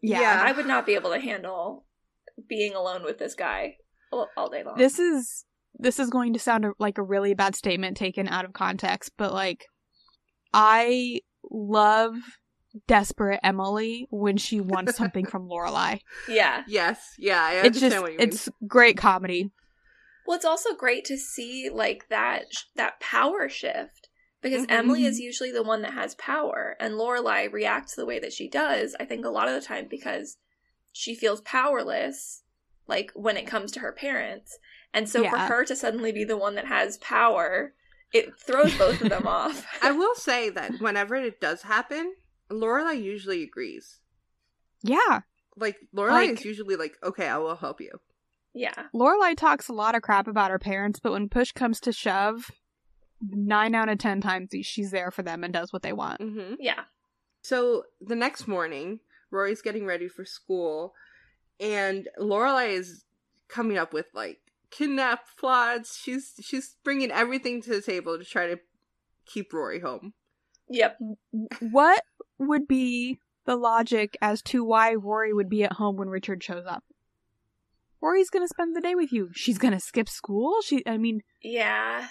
[SPEAKER 1] Yeah.
[SPEAKER 2] Yeah.
[SPEAKER 3] I would not be able to handle being alone with this guy all, all day long.
[SPEAKER 1] This is this is going to sound like a really bad statement taken out of context, but like I love desperate Emily when she wants (laughs) something from Lorelai.
[SPEAKER 3] yeah.
[SPEAKER 2] Yes, yeah, I
[SPEAKER 1] It's just
[SPEAKER 2] what you mean.
[SPEAKER 1] it's great comedy.
[SPEAKER 3] Well, it's also great to see like that that power shift because
[SPEAKER 2] Mhm.
[SPEAKER 3] Emily is usually the one that has power, and Lorelai reacts the way that she does. I think a lot of the time because she feels powerless, like when it comes to her parents, and so for her to suddenly be the one that has power, it throws both of them off. (laughs)
[SPEAKER 2] I will say that whenever it does happen, Lorelai usually agrees.
[SPEAKER 1] Yeah.
[SPEAKER 2] Like Lorelai
[SPEAKER 1] Like-
[SPEAKER 2] is usually like, "Okay, I will help you."
[SPEAKER 3] yeah,
[SPEAKER 1] Lorelai talks a lot of crap about her parents, but when push comes to shove, nine out of ten times she's there for them and does what they want.
[SPEAKER 2] hmm
[SPEAKER 3] yeah.
[SPEAKER 2] So the next morning, Rory's getting ready for school, and Lorelai is coming up with like kidnap plots. She's she's bringing everything to the table to try to keep Rory home.
[SPEAKER 3] Yep.
[SPEAKER 1] What would be the logic as to why Rory would be at home when Richard shows up? Rory's gonna spend the day with you. She's gonna skip school. She, I mean,
[SPEAKER 3] Yeah.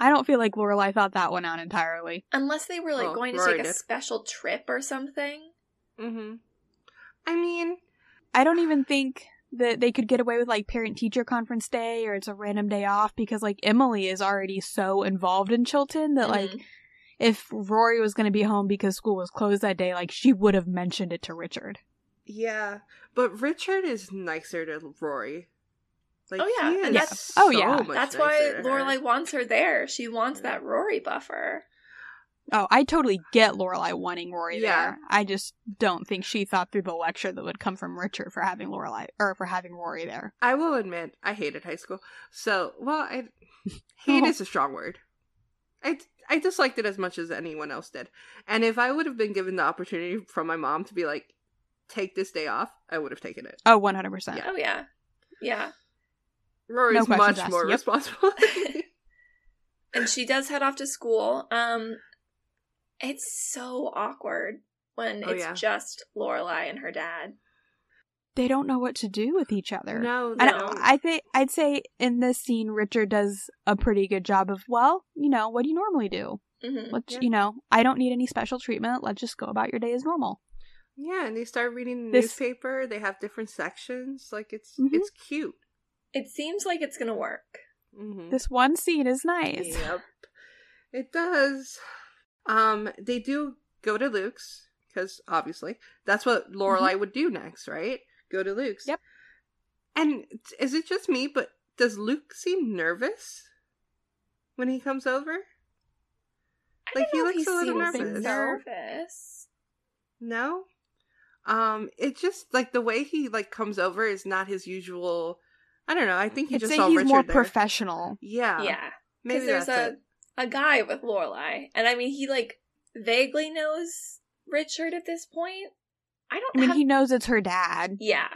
[SPEAKER 1] I don't feel like Lorelai thought that one out entirely.
[SPEAKER 3] Unless they were like
[SPEAKER 2] Well,
[SPEAKER 3] going to
[SPEAKER 2] Rory
[SPEAKER 3] take a special trip or something.
[SPEAKER 2] Mm-hmm. I mean,
[SPEAKER 1] I don't even think that they could get away with like parent teacher conference day or it's a random day off because like Emily is already so involved in Chilton that like
[SPEAKER 3] Mhm.
[SPEAKER 1] if Rory was going to be home because school was closed that day, like she would have mentioned it to Richard.
[SPEAKER 2] yeah, but Richard is nicer to Rory. Like,
[SPEAKER 3] Oh, yeah,
[SPEAKER 2] he
[SPEAKER 3] and
[SPEAKER 2] is
[SPEAKER 3] that's-
[SPEAKER 1] Oh, yeah.
[SPEAKER 2] much
[SPEAKER 3] That's why
[SPEAKER 2] to.
[SPEAKER 3] Lorelai wants her there. She wants
[SPEAKER 2] Yeah.
[SPEAKER 3] that Rory buffer.
[SPEAKER 1] Oh, I totally get Lorelai wanting Rory
[SPEAKER 2] Yeah.
[SPEAKER 1] there. I just don't think she thought through the lecture that would come from Richard for having Lorelai or for having Rory there.
[SPEAKER 2] I will admit, I hated high school. So, well, I (laughs) hate
[SPEAKER 1] Oh.
[SPEAKER 2] is a strong word. I I disliked it as much as anyone else did. And if I would have been given the opportunity from my mom to be like, take this day off, I would have taken it.
[SPEAKER 1] Oh, 100%.
[SPEAKER 2] Yeah.
[SPEAKER 3] Oh yeah. Yeah.
[SPEAKER 2] Rory's
[SPEAKER 1] questions
[SPEAKER 2] much
[SPEAKER 1] asked.
[SPEAKER 2] more
[SPEAKER 1] Yep.
[SPEAKER 2] responsible. (laughs)
[SPEAKER 3] And she does head off to school. Um it's so awkward when
[SPEAKER 2] Oh,
[SPEAKER 3] it's
[SPEAKER 2] yeah.
[SPEAKER 3] just Lorelai and her dad.
[SPEAKER 1] They don't know what to do with each other.
[SPEAKER 2] no, they
[SPEAKER 1] I
[SPEAKER 2] don't.
[SPEAKER 1] don't, I think I'd say in this scene Richard does a pretty good job of well, you know, what do you normally do?
[SPEAKER 3] hmm
[SPEAKER 1] Let's
[SPEAKER 2] Yeah.
[SPEAKER 1] you know, I don't need any special treatment. Let's just go about your day as normal.
[SPEAKER 2] yeah, and they start reading the
[SPEAKER 1] This-
[SPEAKER 2] newspaper. They have different sections. Like it's
[SPEAKER 1] Mhm.
[SPEAKER 2] it's cute.
[SPEAKER 3] It seems like it's gonna work.
[SPEAKER 2] Mm-hmm.
[SPEAKER 1] This one scene is nice.
[SPEAKER 2] Yep. It does. Um, they do go to Luke's because obviously that's what Lorelai would do next, right? Go to Luke's.
[SPEAKER 1] Yep.
[SPEAKER 2] And is it just me, but does Luke seem nervous when he comes over?
[SPEAKER 3] I
[SPEAKER 2] Like,
[SPEAKER 3] don't
[SPEAKER 2] he
[SPEAKER 3] know if
[SPEAKER 2] looks a little nervous.
[SPEAKER 3] nervous.
[SPEAKER 2] No. Um, it just like the way he like comes over is not his usual. I don't know. I think he
[SPEAKER 1] I'd
[SPEAKER 2] just
[SPEAKER 1] say
[SPEAKER 2] saw
[SPEAKER 1] he's
[SPEAKER 2] Richard
[SPEAKER 1] more
[SPEAKER 2] there.
[SPEAKER 1] professional.
[SPEAKER 2] Yeah.
[SPEAKER 3] Yeah.
[SPEAKER 2] Maybe
[SPEAKER 3] there's
[SPEAKER 2] that's
[SPEAKER 3] a
[SPEAKER 2] it.
[SPEAKER 3] A guy with Lorelai, and I mean he like vaguely knows Richard at this point. I don't
[SPEAKER 1] I mean,
[SPEAKER 3] have
[SPEAKER 1] he knows it's her dad.
[SPEAKER 3] Yeah.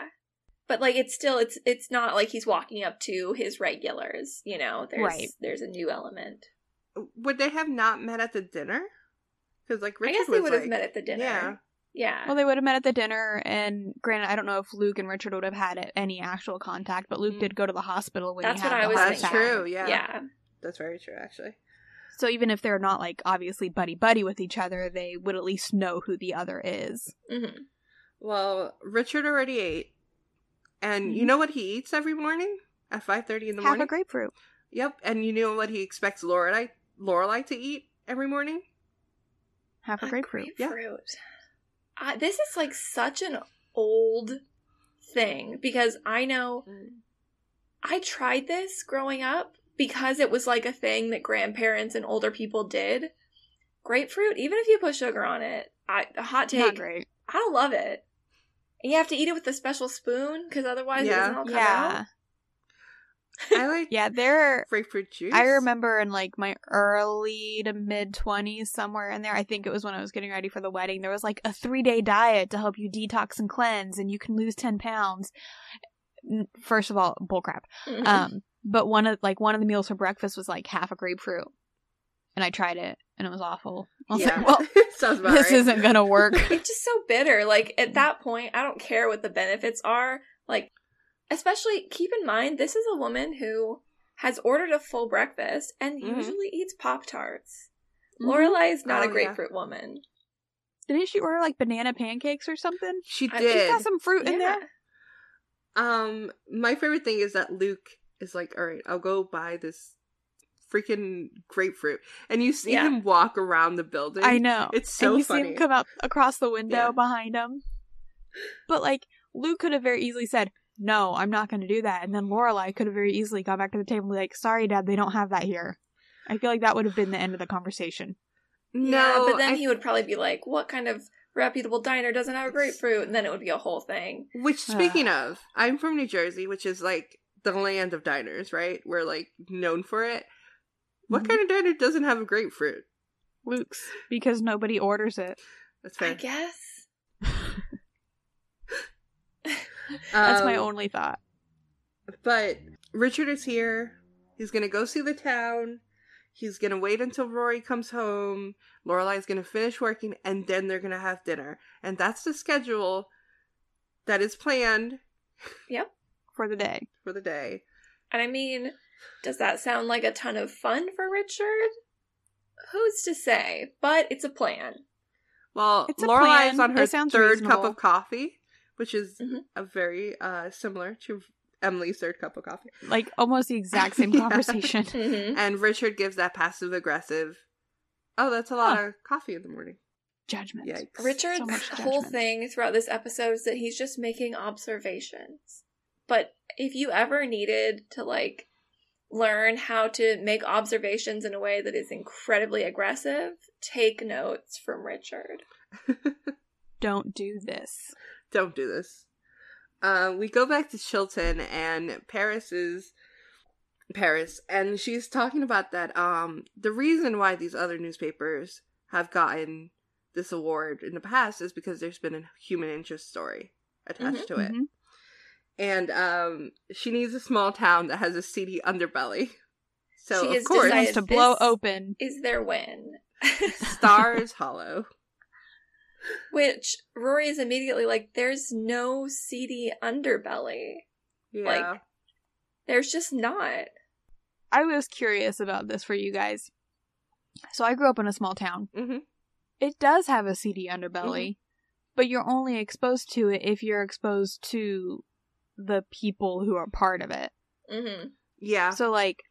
[SPEAKER 3] But like it's still it's it's not like he's walking up to his regulars, you know. There's
[SPEAKER 1] Right.
[SPEAKER 3] there's a new element.
[SPEAKER 2] Would they have not met at the dinner? Because like Richard
[SPEAKER 3] I guess they would have
[SPEAKER 2] like-
[SPEAKER 3] met at the dinner.
[SPEAKER 2] Yeah.
[SPEAKER 3] Yeah.
[SPEAKER 1] Well, they would have met at the dinner, and granted, I don't know if Luke and Richard would have had any actual contact, but Luke
[SPEAKER 2] Mm.
[SPEAKER 1] did go to the hospital when
[SPEAKER 3] That's
[SPEAKER 1] he had
[SPEAKER 3] what I was
[SPEAKER 1] heart
[SPEAKER 2] That's
[SPEAKER 3] thinking.
[SPEAKER 2] true. Yeah.
[SPEAKER 3] yeah.
[SPEAKER 2] That's very true. Actually.
[SPEAKER 1] So even if they're not like obviously buddy buddy with each other, they would at least know who the other is.
[SPEAKER 3] hmm
[SPEAKER 2] Well, Richard already ate, and you
[SPEAKER 1] Mhm.
[SPEAKER 2] know what he eats every morning at five thirty in the
[SPEAKER 1] Half
[SPEAKER 2] morning.
[SPEAKER 1] a grapefruit.
[SPEAKER 2] Yep, and you know what he expects Lorelai Lorelai to eat every morning?
[SPEAKER 1] Half a grapefruit.
[SPEAKER 2] Yeah.
[SPEAKER 3] grapefruit. Uh, this is like such an old thing because I know I tried this growing up because it was like a thing that grandparents and older people did. Grapefruit, even if you put sugar on it, I a hot
[SPEAKER 1] Not
[SPEAKER 3] take.
[SPEAKER 1] great.
[SPEAKER 3] I don't love it. And you have to eat it with a special spoon because otherwise
[SPEAKER 2] Yeah.
[SPEAKER 3] it doesn't all come
[SPEAKER 1] Yeah.
[SPEAKER 3] out.
[SPEAKER 2] I like
[SPEAKER 1] Yeah, there (laughs)
[SPEAKER 2] grapefruit juice.
[SPEAKER 1] I remember in like my early to mid 20s, somewhere in there, I think it was when I was getting ready for the wedding, there was like a three day diet to help you detox and cleanse, and you can lose 10 pounds. First of all, bullcrap.
[SPEAKER 3] Mhm. (laughs)
[SPEAKER 1] Um, but one of like one of the meals for breakfast was like half a grapefruit, and I tried it, and it was awful. I was
[SPEAKER 2] Yeah.
[SPEAKER 1] like, well, (laughs)
[SPEAKER 2] sounds about
[SPEAKER 1] this
[SPEAKER 2] right.
[SPEAKER 1] isn't gonna (laughs) work.
[SPEAKER 3] it's just so bitter. Like at that point, I don't care what the benefits are. Like, especially keep in mind, this is a woman who has ordered a full breakfast and
[SPEAKER 2] Mhm.
[SPEAKER 3] usually eats Pop Tarts.
[SPEAKER 1] Mhm.
[SPEAKER 3] Lorelai is not
[SPEAKER 2] Oh,
[SPEAKER 3] a
[SPEAKER 2] yeah.
[SPEAKER 3] grapefruit woman.
[SPEAKER 1] Didn't she order like banana pancakes or something?
[SPEAKER 2] She
[SPEAKER 3] I-
[SPEAKER 2] did.
[SPEAKER 3] she's
[SPEAKER 1] She's got some fruit in there.
[SPEAKER 2] Um, my favorite thing is that Luke is like, "All right, I'll go buy this freaking grapefruit," and you see
[SPEAKER 3] Yeah.
[SPEAKER 2] him walk around the building.
[SPEAKER 1] I know.
[SPEAKER 2] It's so
[SPEAKER 1] and you see
[SPEAKER 2] funny.
[SPEAKER 1] him come out across the window
[SPEAKER 2] Yeah.
[SPEAKER 1] behind him. But like Luke could have very easily said, "No, I'm not going to do that," and then Lorelai could have very easily gone back to the table and be like, "Sorry, Dad, they don't have that here." I feel like that would have been the end of the conversation.
[SPEAKER 2] no,
[SPEAKER 3] yeah, but then
[SPEAKER 2] I-
[SPEAKER 3] he would probably be like, "What kind of reputable diner doesn't have a grapefruit?" And then it would be a whole thing.
[SPEAKER 2] Which, (sighs) speaking of, I'm from New Jersey, which is like the land of diners, right? We're like known for it. What
[SPEAKER 1] Mhm.
[SPEAKER 2] kind of diner doesn't have a grapefruit?
[SPEAKER 1] Luke's because nobody orders it.
[SPEAKER 2] That's fair.
[SPEAKER 3] I guess. (laughs)
[SPEAKER 1] That's my
[SPEAKER 2] Um,
[SPEAKER 1] only thought.
[SPEAKER 2] But Richard is here. He's gonna go see the town. He's gonna wait until Rory comes home. Lorelai's gonna finish working, and then they're gonna have dinner. And that's the schedule that is planned
[SPEAKER 1] For the day.
[SPEAKER 2] for the day.
[SPEAKER 3] And I mean, does that sound like a ton of fun for Richard? Who's to say? But it's a plan.
[SPEAKER 2] Well,
[SPEAKER 1] It's a
[SPEAKER 2] Lorelai's
[SPEAKER 1] plan.
[SPEAKER 2] on her
[SPEAKER 1] It sounds
[SPEAKER 2] third cup of coffee, which is
[SPEAKER 3] Mhm.
[SPEAKER 2] a very uh similar to Emily's third cup of coffee.
[SPEAKER 1] Like almost the exact same (laughs) conversation. (laughs)
[SPEAKER 3] Mm-hmm.
[SPEAKER 2] And Richard gives that passive aggressive. Oh, that's a lot
[SPEAKER 1] Huh.
[SPEAKER 2] of coffee in the morning.
[SPEAKER 1] Judgment.
[SPEAKER 2] Yikes.
[SPEAKER 3] Richard's
[SPEAKER 1] So much
[SPEAKER 3] whole thing throughout this episode is that he's just making observations. But if you ever needed to like learn how to make observations in a way that is incredibly aggressive, take notes from Richard. (laughs)
[SPEAKER 1] Don't do this.
[SPEAKER 2] Don't do this. Uh, we go back to Chilton, and Paris is Paris, and she's talking about that. Um, the reason why these other newspapers have gotten this award in the past is because there's been a human interest story attached to it,
[SPEAKER 1] Mhm.
[SPEAKER 2] And um, she needs a small town that has a seedy underbelly. So
[SPEAKER 3] She
[SPEAKER 2] of
[SPEAKER 3] has
[SPEAKER 2] course,
[SPEAKER 3] decided-
[SPEAKER 1] to blow
[SPEAKER 3] this-
[SPEAKER 1] open.
[SPEAKER 3] Is their win. (laughs)
[SPEAKER 2] Stars Hollow.
[SPEAKER 3] Which Rory is immediately like, there's no seedy underbelly.
[SPEAKER 2] Yeah.
[SPEAKER 3] Like- There's just not.
[SPEAKER 1] I was curious about this for you guys. So I grew up in a small town.
[SPEAKER 2] hmm
[SPEAKER 1] It does have a seedy underbelly, but you're only exposed to it if you're exposed to the people who are part of it.
[SPEAKER 3] Mm-hmm.
[SPEAKER 2] Yeah.
[SPEAKER 1] So like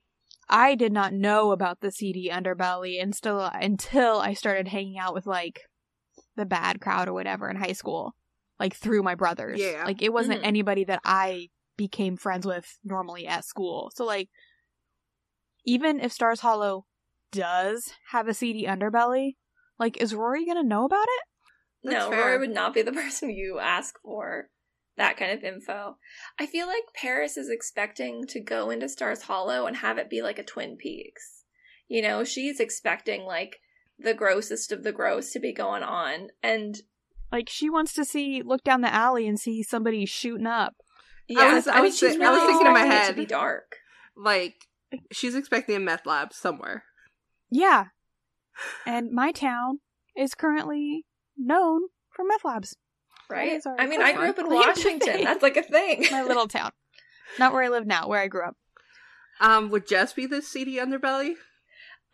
[SPEAKER 1] I did not know about the seedy underbelly until until I started hanging out with like the bad crowd or whatever in high school. Like through my brothers.
[SPEAKER 2] Yeah.
[SPEAKER 1] Like it wasn't
[SPEAKER 3] Mhm.
[SPEAKER 1] anybody that I became friends with normally at school. So like even if Stars Hollow does have a seedy underbelly, like is Rory gonna know about it?
[SPEAKER 2] That's
[SPEAKER 3] no,
[SPEAKER 2] fair.
[SPEAKER 3] Rory would not be the (laughs) person you ask for that kind of info. I feel like Paris is expecting to go into Stars Hollow and have it be like a Twin Peaks. You know, she's expecting like the grossest of the gross to be going on. And
[SPEAKER 1] Like she wants to see look down the alley and see somebody shooting up.
[SPEAKER 3] yeah,
[SPEAKER 2] was- I
[SPEAKER 3] mean,
[SPEAKER 2] was
[SPEAKER 3] she's
[SPEAKER 2] thi- I was thinking in my
[SPEAKER 3] expecting it
[SPEAKER 2] head.
[SPEAKER 3] to be dark.
[SPEAKER 2] like she's expecting a meth lab somewhere.
[SPEAKER 1] Yeah. And my town is currently known for meth labs.
[SPEAKER 3] Right?
[SPEAKER 1] is
[SPEAKER 3] I mean, I grew up in Washington. (laughs) That's like a thing.
[SPEAKER 1] My little town. Not where I live now, where I grew up.
[SPEAKER 2] Um, would Jess be the seedy underbelly?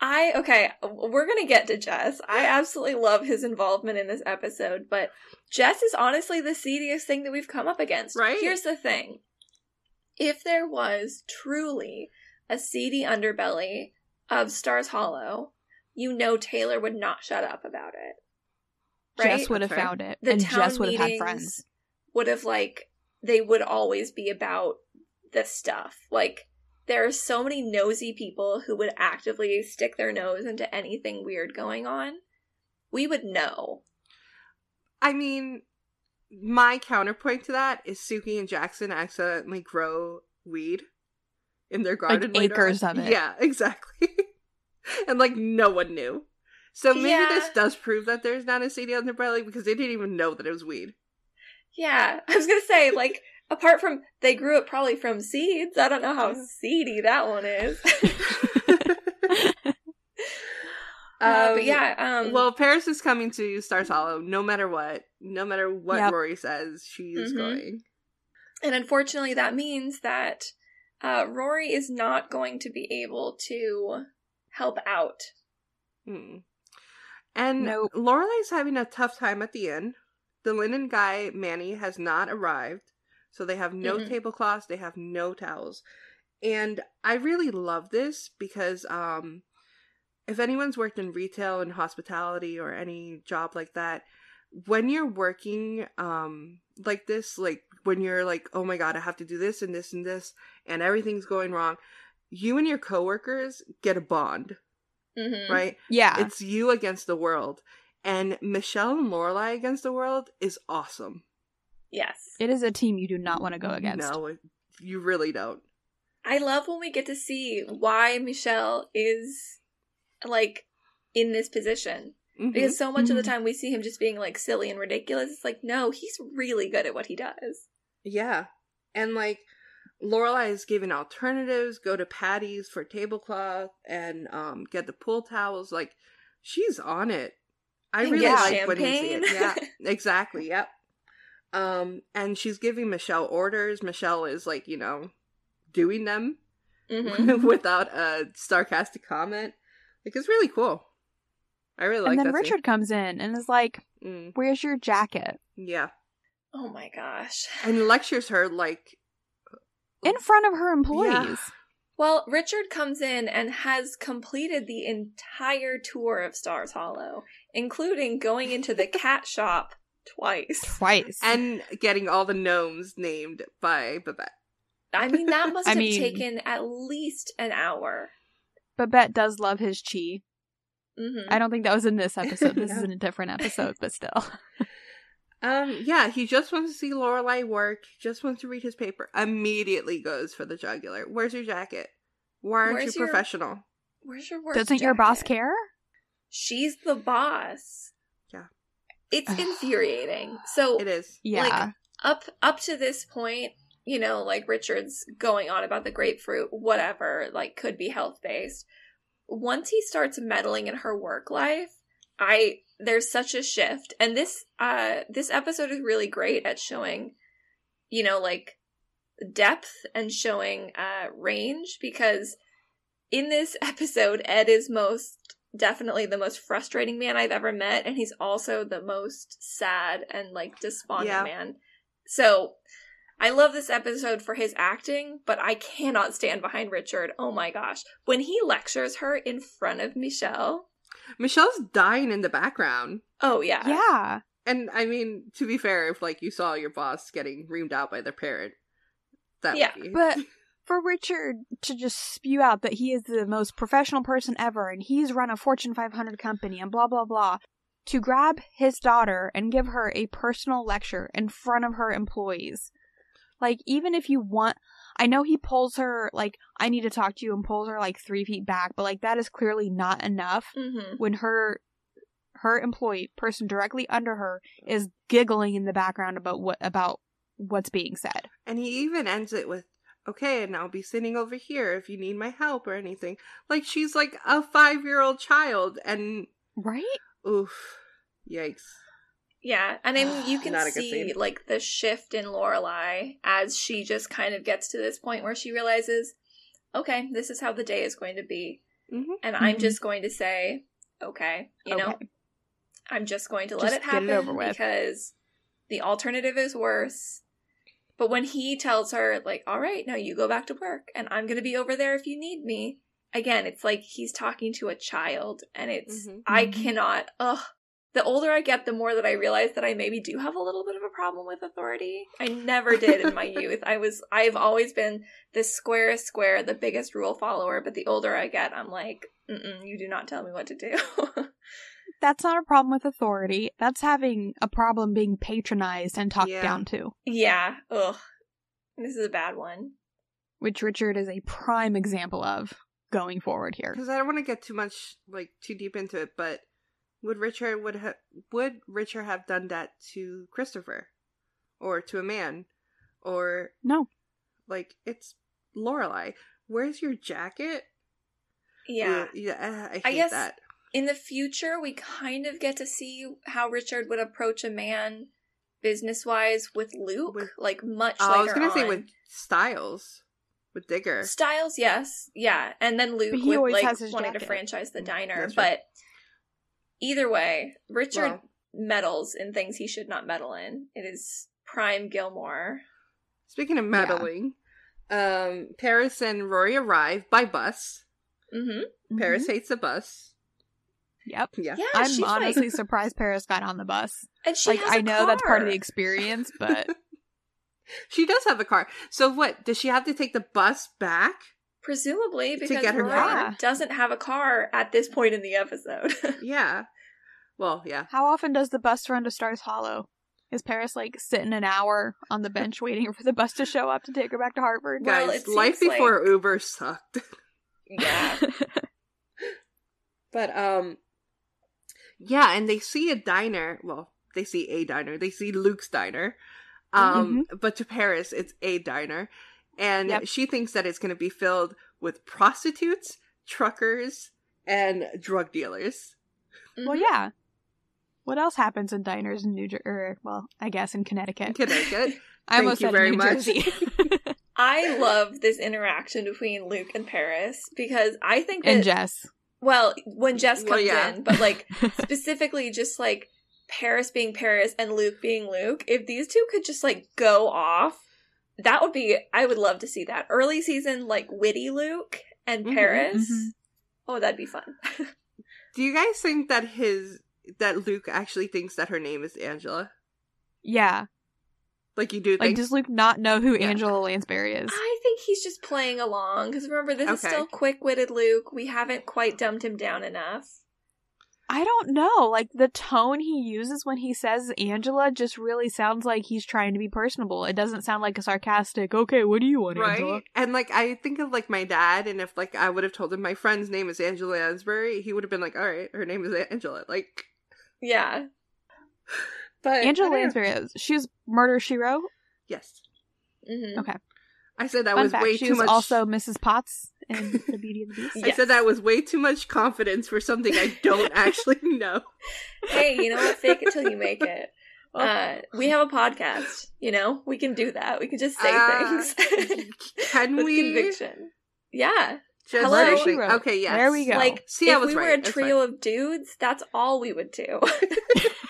[SPEAKER 3] I okay, we're gonna get to Jess. I absolutely love his involvement in this episode, but Jess is honestly the seediest thing that we've come up against.
[SPEAKER 2] Right.
[SPEAKER 3] Here's the thing: if there was truly a seedy underbelly of Stars Hollow, you know Taylor would not shut up about it. Right?
[SPEAKER 1] Jess would have found it.
[SPEAKER 3] The
[SPEAKER 1] and
[SPEAKER 3] town
[SPEAKER 1] Jess would have had friends.
[SPEAKER 3] Would have like they would always be about this stuff. Like there are so many nosy people who would actively stick their nose into anything weird going on. We would know.
[SPEAKER 2] I mean, my counterpoint to that is Sookie and Jackson accidentally grow weed in their garden. later
[SPEAKER 1] acres
[SPEAKER 2] on.
[SPEAKER 1] of it.
[SPEAKER 2] Yeah, (laughs) exactly. and like no one knew. So maybe
[SPEAKER 3] Yeah.
[SPEAKER 2] this does prove that there's not a seedy belly because they didn't even know that it was weed.
[SPEAKER 3] Yeah, (laughs) I was gonna say like (laughs) apart from they grew it probably from seeds. I don't know how seedy that one is. (laughs) Uh, but
[SPEAKER 2] Um,
[SPEAKER 3] yeah, um,
[SPEAKER 2] well, Paris is coming to Stars Hollow no matter what. No matter what
[SPEAKER 1] Yep.
[SPEAKER 2] Rory says, she is
[SPEAKER 3] Mhm.
[SPEAKER 2] going.
[SPEAKER 3] And unfortunately, that means that uh, Rory is not going to be able to help out.
[SPEAKER 2] Hmm. And
[SPEAKER 1] Nope.
[SPEAKER 2] Lorelai's having a tough time at the inn. The linen guy, Manny, has not arrived. So they have no
[SPEAKER 3] Mhm.
[SPEAKER 2] tablecloths, they have no towels. And I really love this because um if anyone's worked in retail and hospitality or any job like that, when you're working um like this, like when you're like, oh my god, I have to do this and this and this and everything's going wrong, you and your coworkers get a bond,
[SPEAKER 3] Mm-hmm.
[SPEAKER 2] right?
[SPEAKER 1] Yeah.
[SPEAKER 2] It's you against the world. And Michel and Lorelai against the world is awesome.
[SPEAKER 3] Yes.
[SPEAKER 1] it is a team you do not want to go against.
[SPEAKER 2] No, you really don't.
[SPEAKER 3] I love when we get to see why Michel is like in this position.
[SPEAKER 2] Mhm.
[SPEAKER 3] Because so much of the
[SPEAKER 1] Mhm.
[SPEAKER 3] time we see him just being like silly and ridiculous. It's like, no, he's really good at what he does.
[SPEAKER 2] Yeah. And like Lorelai is giving alternatives, go to Patty's for tablecloth and um get the pool towels. Like she's on it. I
[SPEAKER 3] And
[SPEAKER 2] really like when we see it. Yeah, (laughs) exactly. Yep. Um, and she's giving Michel orders. Michel is like, you know, doing them
[SPEAKER 3] Mhm. (laughs)
[SPEAKER 2] without a sarcastic comment. Like it's really cool. I really like
[SPEAKER 1] and then
[SPEAKER 2] that. scene.
[SPEAKER 1] Richard comes in and is like,
[SPEAKER 2] Mm,
[SPEAKER 1] "Where's your jacket?"
[SPEAKER 2] yeah,
[SPEAKER 3] Oh my gosh.
[SPEAKER 2] and lectures her like
[SPEAKER 1] In front of her employees.
[SPEAKER 3] Well, Richard comes in and has completed the entire tour of Stars Hollow, including going into the (laughs) cat shop twice.
[SPEAKER 1] Twice.
[SPEAKER 2] and getting all the gnomes named by Babette.
[SPEAKER 3] I mean, that (laughs) must
[SPEAKER 1] I
[SPEAKER 3] have
[SPEAKER 1] mean-
[SPEAKER 3] taken at least an hour.
[SPEAKER 1] Babette does love his chi.
[SPEAKER 3] hmm
[SPEAKER 1] I don't think that was in this (laughs) episode. This is in a different episode, but still.
[SPEAKER 2] Um, yeah, he just wants to see Lorelai work. Just wants to read his paper. Immediately goes for the jugular. Where's your jacket? Why aren't
[SPEAKER 3] Where's
[SPEAKER 2] you
[SPEAKER 3] your-
[SPEAKER 2] professional?
[SPEAKER 3] Where's your work?
[SPEAKER 1] Doesn't your boss care?
[SPEAKER 3] She's the boss.
[SPEAKER 2] Yeah.
[SPEAKER 3] It's infuriating. So
[SPEAKER 2] It is.
[SPEAKER 1] Yeah.
[SPEAKER 3] up up to this point, you know, like Richard's going on about the grapefruit, whatever, like could be health based. Once he starts meddling in her work life, I there's such a shift. And this uh this episode is really great at showing, you know, like depth and showing uh range because in this (laughs) episode Ed is most definitely the most frustrating man I've ever met and he's also the most sad and like despondent
[SPEAKER 2] Yeah.
[SPEAKER 3] man. So I love this episode for his acting, but I cannot stand behind Richard. Oh my gosh. When he lectures her in front of Michel.
[SPEAKER 2] Michel's dying in the background.
[SPEAKER 3] Oh yeah.
[SPEAKER 1] yeah.
[SPEAKER 2] And I mean, to be fair, if like you saw your boss getting reamed out by their parent, that
[SPEAKER 3] Yeah,
[SPEAKER 2] would be.
[SPEAKER 1] But (laughs) for Richard to just spew out that he is the most professional person ever and he's run a Fortune 500 company and blah, blah, blah, to grab his daughter and give her a personal lecture in front of her employees. Like, even if you want, I know he pulls her, like, I need to talk to you and pulls her like three feet back, but like, that is clearly not enough
[SPEAKER 3] Mm-hmm.
[SPEAKER 1] when her her employee person directly under her is giggling in the background about what about what's being said
[SPEAKER 2] And he even ends it with, okay, and I'll be sitting over here if you need my help or anything. Like she's like a five year old child, and
[SPEAKER 1] right
[SPEAKER 2] oof, yikes.
[SPEAKER 3] Yeah, and I mean you (sighs) can
[SPEAKER 2] Not a good
[SPEAKER 3] see like the shift in Lorelai as she just kind of gets to this point where she realizes, okay, this is how the day is going to be,
[SPEAKER 2] hmm
[SPEAKER 3] and I'm
[SPEAKER 1] Mhm.
[SPEAKER 3] just going to say, okay, you know, I'm just going to let
[SPEAKER 1] Just
[SPEAKER 3] it
[SPEAKER 1] get it
[SPEAKER 3] happen
[SPEAKER 1] over with.
[SPEAKER 3] because the alternative is worse. But when he tells her, like, all right, now you go back to work and I'm going to be over there if you need me, again, it's like he's talking to a child and it's,
[SPEAKER 2] Mhm.
[SPEAKER 3] I
[SPEAKER 1] Mhm.
[SPEAKER 3] cannot, ugh. The older I get, the more that I realize that I maybe do have a little bit of a problem with authority. I never did in my (laughs) youth. I was, I've always been the squarest square, the biggest rule follower. But the older I get, I'm like, Mm-mm, you do not tell me what to do. (laughs)
[SPEAKER 1] that's not a problem with authority that's having a problem being patronized and talked
[SPEAKER 2] Yeah.
[SPEAKER 1] down to
[SPEAKER 3] yeah, ugh. This is a bad one.
[SPEAKER 1] which richard is a prime example of going forward here
[SPEAKER 2] Because I don't want to get too much like too deep into it, but would Richard would ha- would Richard have done that to Christopher, or to a man, or
[SPEAKER 1] no
[SPEAKER 2] like it's Lorelai? Where's your jacket?
[SPEAKER 3] Yeah.
[SPEAKER 2] Ugh, yeah. uh, I hate
[SPEAKER 3] I guess-
[SPEAKER 2] that.
[SPEAKER 3] In the future, we kind of get to see how Richard would approach a man business wise with Luke,
[SPEAKER 2] With-
[SPEAKER 3] like much
[SPEAKER 2] Oh,
[SPEAKER 3] later
[SPEAKER 2] I was gonna say with Stiles, with Digger.
[SPEAKER 3] Stiles, yes, yeah, and then Luke
[SPEAKER 1] But he
[SPEAKER 3] with
[SPEAKER 1] always
[SPEAKER 3] like
[SPEAKER 1] has his
[SPEAKER 3] wanting to franchise the diner.
[SPEAKER 2] That's
[SPEAKER 3] but
[SPEAKER 2] right.
[SPEAKER 3] Either way, Richard
[SPEAKER 2] Well-
[SPEAKER 3] meddles in things he should not meddle in. It is prime Gilmore.
[SPEAKER 2] Speaking of meddling, um, Paris and Rory arrive by bus.
[SPEAKER 3] Mm-hmm.
[SPEAKER 2] Paris hates the bus.
[SPEAKER 1] yep
[SPEAKER 2] Yeah.
[SPEAKER 3] Yeah,
[SPEAKER 1] i'm honestly
[SPEAKER 3] like,
[SPEAKER 1] surprised paris got on the bus
[SPEAKER 3] and she
[SPEAKER 1] like
[SPEAKER 3] has
[SPEAKER 1] i
[SPEAKER 3] a
[SPEAKER 1] know that's part of the experience but (laughs)
[SPEAKER 2] She does have a car. So what? Does she have to take the bus back?
[SPEAKER 3] Presumably because
[SPEAKER 2] get her
[SPEAKER 3] Rory
[SPEAKER 1] car?
[SPEAKER 3] doesn't have a car at this point in the episode. (laughs)
[SPEAKER 2] Yeah. Well, yeah.
[SPEAKER 1] how often does the bus run to stars hollow is paris like sitting an hour on the bench waiting for the bus to show up to take her back to harvard
[SPEAKER 3] Well,
[SPEAKER 2] Guys,
[SPEAKER 3] it
[SPEAKER 2] life
[SPEAKER 3] seems
[SPEAKER 2] before Uber sucked.
[SPEAKER 3] yeah. (laughs)
[SPEAKER 2] But um yeah, and they see a diner. Well, they see a diner. They see Luke's diner. Um, but to Paris, it's a diner, and
[SPEAKER 1] Yep.
[SPEAKER 2] she thinks that it's going to be filled with prostitutes, truckers, and drug dealers.
[SPEAKER 1] Well, yeah. What else happens in diners in New Jersey? Or, well, I guess in Connecticut.
[SPEAKER 2] In Connecticut. (laughs)
[SPEAKER 1] I
[SPEAKER 2] Thank
[SPEAKER 1] almost
[SPEAKER 2] you
[SPEAKER 1] said
[SPEAKER 2] very
[SPEAKER 1] New
[SPEAKER 2] much.
[SPEAKER 1] Jersey. (laughs)
[SPEAKER 3] I love this interaction between Luke and Paris because I think that
[SPEAKER 1] and Jess.
[SPEAKER 3] well, when Jess
[SPEAKER 2] Well,
[SPEAKER 3] comes
[SPEAKER 2] yeah.
[SPEAKER 3] in, but like (laughs) specifically just like Paris being Paris and Luke being Luke, if these two could just like go off, that would be I would love to see that. Early season like witty Luke and
[SPEAKER 2] Mhm,
[SPEAKER 3] Paris.
[SPEAKER 1] mhm.
[SPEAKER 3] Oh, that'd be fun. (laughs)
[SPEAKER 2] Do you guys think that his that Luke actually thinks that her name is Angela?
[SPEAKER 1] Yeah.
[SPEAKER 2] Like you do
[SPEAKER 1] Like, does Luke not know who
[SPEAKER 2] Yeah.
[SPEAKER 1] Angela Lansbury is?
[SPEAKER 3] I think he's just playing along because remember this is still quick-witted Luke. We haven't quite dumbed him down enough.
[SPEAKER 1] I don't know. Like, the tone he uses when he says Angela just really sounds like he's trying to be personable. It doesn't sound like a sarcastic, okay, what do you want,
[SPEAKER 2] right?
[SPEAKER 1] Angela?
[SPEAKER 2] And like I think of like my dad, and if like I would have told him my friend's name is Angela Lansbury, he would have been like, "All right, her name is Angela." Like,
[SPEAKER 3] Yeah. (sighs)
[SPEAKER 2] but
[SPEAKER 1] Angela
[SPEAKER 2] I.
[SPEAKER 1] Lansbury, is- she was Murder, She Wrote.
[SPEAKER 2] Yes,
[SPEAKER 3] hmm
[SPEAKER 1] Okay.
[SPEAKER 2] I said that
[SPEAKER 1] Fun
[SPEAKER 2] was
[SPEAKER 1] fact,
[SPEAKER 2] way
[SPEAKER 1] she
[SPEAKER 2] too
[SPEAKER 1] was
[SPEAKER 2] much.
[SPEAKER 1] also Mrs. Potts in The Beauty and the Beast.
[SPEAKER 2] I said that was way too much confidence for something I don't (laughs) actually know.
[SPEAKER 3] Hey, you know what? Fake it till you make it.
[SPEAKER 1] Oh.
[SPEAKER 3] Uh, we have a podcast. You know, we can do that. We can just say
[SPEAKER 2] Uh,
[SPEAKER 3] things (laughs)
[SPEAKER 2] Can we
[SPEAKER 3] conviction. Yeah,
[SPEAKER 2] just
[SPEAKER 3] Hello?
[SPEAKER 1] She wrote.
[SPEAKER 2] Okay, yes.
[SPEAKER 1] There we go.
[SPEAKER 3] like
[SPEAKER 2] See, I
[SPEAKER 3] if
[SPEAKER 2] was
[SPEAKER 3] we were a
[SPEAKER 2] That's
[SPEAKER 3] trio of dudes, that's all we would do.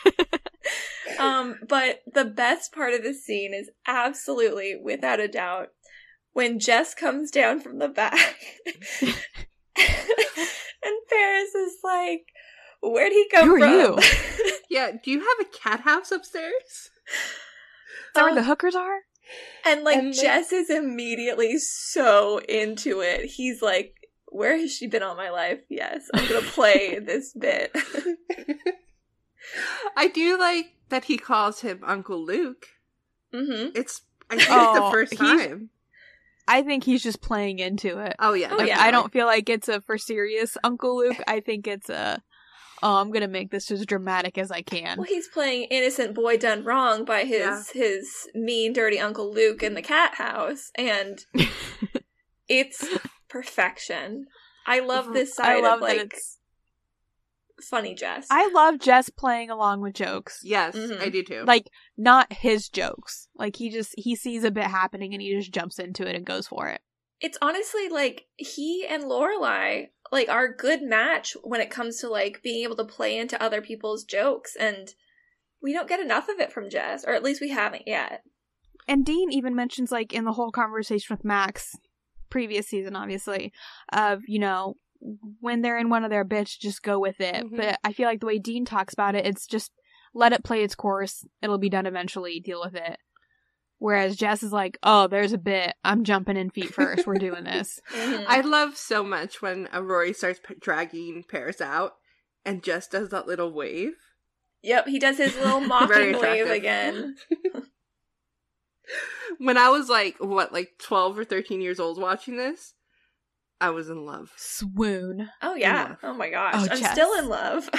[SPEAKER 3] (laughs) um, but the best part of this scene is absolutely, without a doubt, when Jess comes down from the back, (laughs) and Paris is like, "Where'd he come
[SPEAKER 1] Who are
[SPEAKER 3] from?"
[SPEAKER 1] you? (laughs)
[SPEAKER 2] Yeah. Do you have a cat house upstairs?
[SPEAKER 1] Is that where
[SPEAKER 3] Um,
[SPEAKER 1] the hookers are?
[SPEAKER 3] And like
[SPEAKER 2] And,
[SPEAKER 3] Jess is immediately so into it. He's like, "Where has she been all my life?" Yes, I'm gonna play (laughs) this bit.
[SPEAKER 2] I do like that he calls him Uncle Luke.
[SPEAKER 3] hmm
[SPEAKER 2] It's I think it's
[SPEAKER 1] Oh,
[SPEAKER 2] the first
[SPEAKER 1] he's-
[SPEAKER 2] time.
[SPEAKER 1] I think he's just playing into it.
[SPEAKER 2] Oh yeah,
[SPEAKER 3] Oh, yeah.
[SPEAKER 1] I don't feel like it's a for serious Uncle Luke. I think it's a, oh, I'm gonna make this as dramatic as I can.
[SPEAKER 3] Well, he's playing innocent boy done wrong by his
[SPEAKER 2] Yeah.
[SPEAKER 3] his mean, dirty Uncle Luke in the cat house, and (laughs) it's perfection. I love mhm. this side
[SPEAKER 1] I love
[SPEAKER 3] of like
[SPEAKER 1] that it's.
[SPEAKER 3] Funny Jess.
[SPEAKER 1] I love Jess playing along with jokes.
[SPEAKER 2] Yes,
[SPEAKER 3] Mhm.
[SPEAKER 2] I do too.
[SPEAKER 1] Like not his jokes. Like he just he sees a bit happening and he just jumps into it and goes for it.
[SPEAKER 3] it's honestly like he and Lorelai like are a good match when it comes to like being able to play into other people's jokes and we don't get enough of it from Jess or at least we haven't yet.
[SPEAKER 1] And Dean even mentions like in the whole conversation with Max, previous season obviously, of you know when they're in one of their bits, just go with it.
[SPEAKER 2] Mhm.
[SPEAKER 1] But I feel like the way Dean talks about it, it's just let it play its course. It'll be done eventually. Deal with it. Whereas Jess is like, oh, there's a bit. I'm jumping in feet first. We're doing this. (laughs)
[SPEAKER 3] Mhm.
[SPEAKER 2] I love so much when Rory starts p- dragging Paris out and just does that little wave.
[SPEAKER 3] yep, he does his little (laughs)
[SPEAKER 2] Very
[SPEAKER 3] mocking wave again. (laughs)
[SPEAKER 2] When I was like what, like twelve or thirteen years old watching this, I was in love.
[SPEAKER 1] Swoon.
[SPEAKER 3] Oh yeah. Oh my gosh.
[SPEAKER 1] Oh,
[SPEAKER 3] I'm
[SPEAKER 1] Jess.
[SPEAKER 3] still in love. (laughs)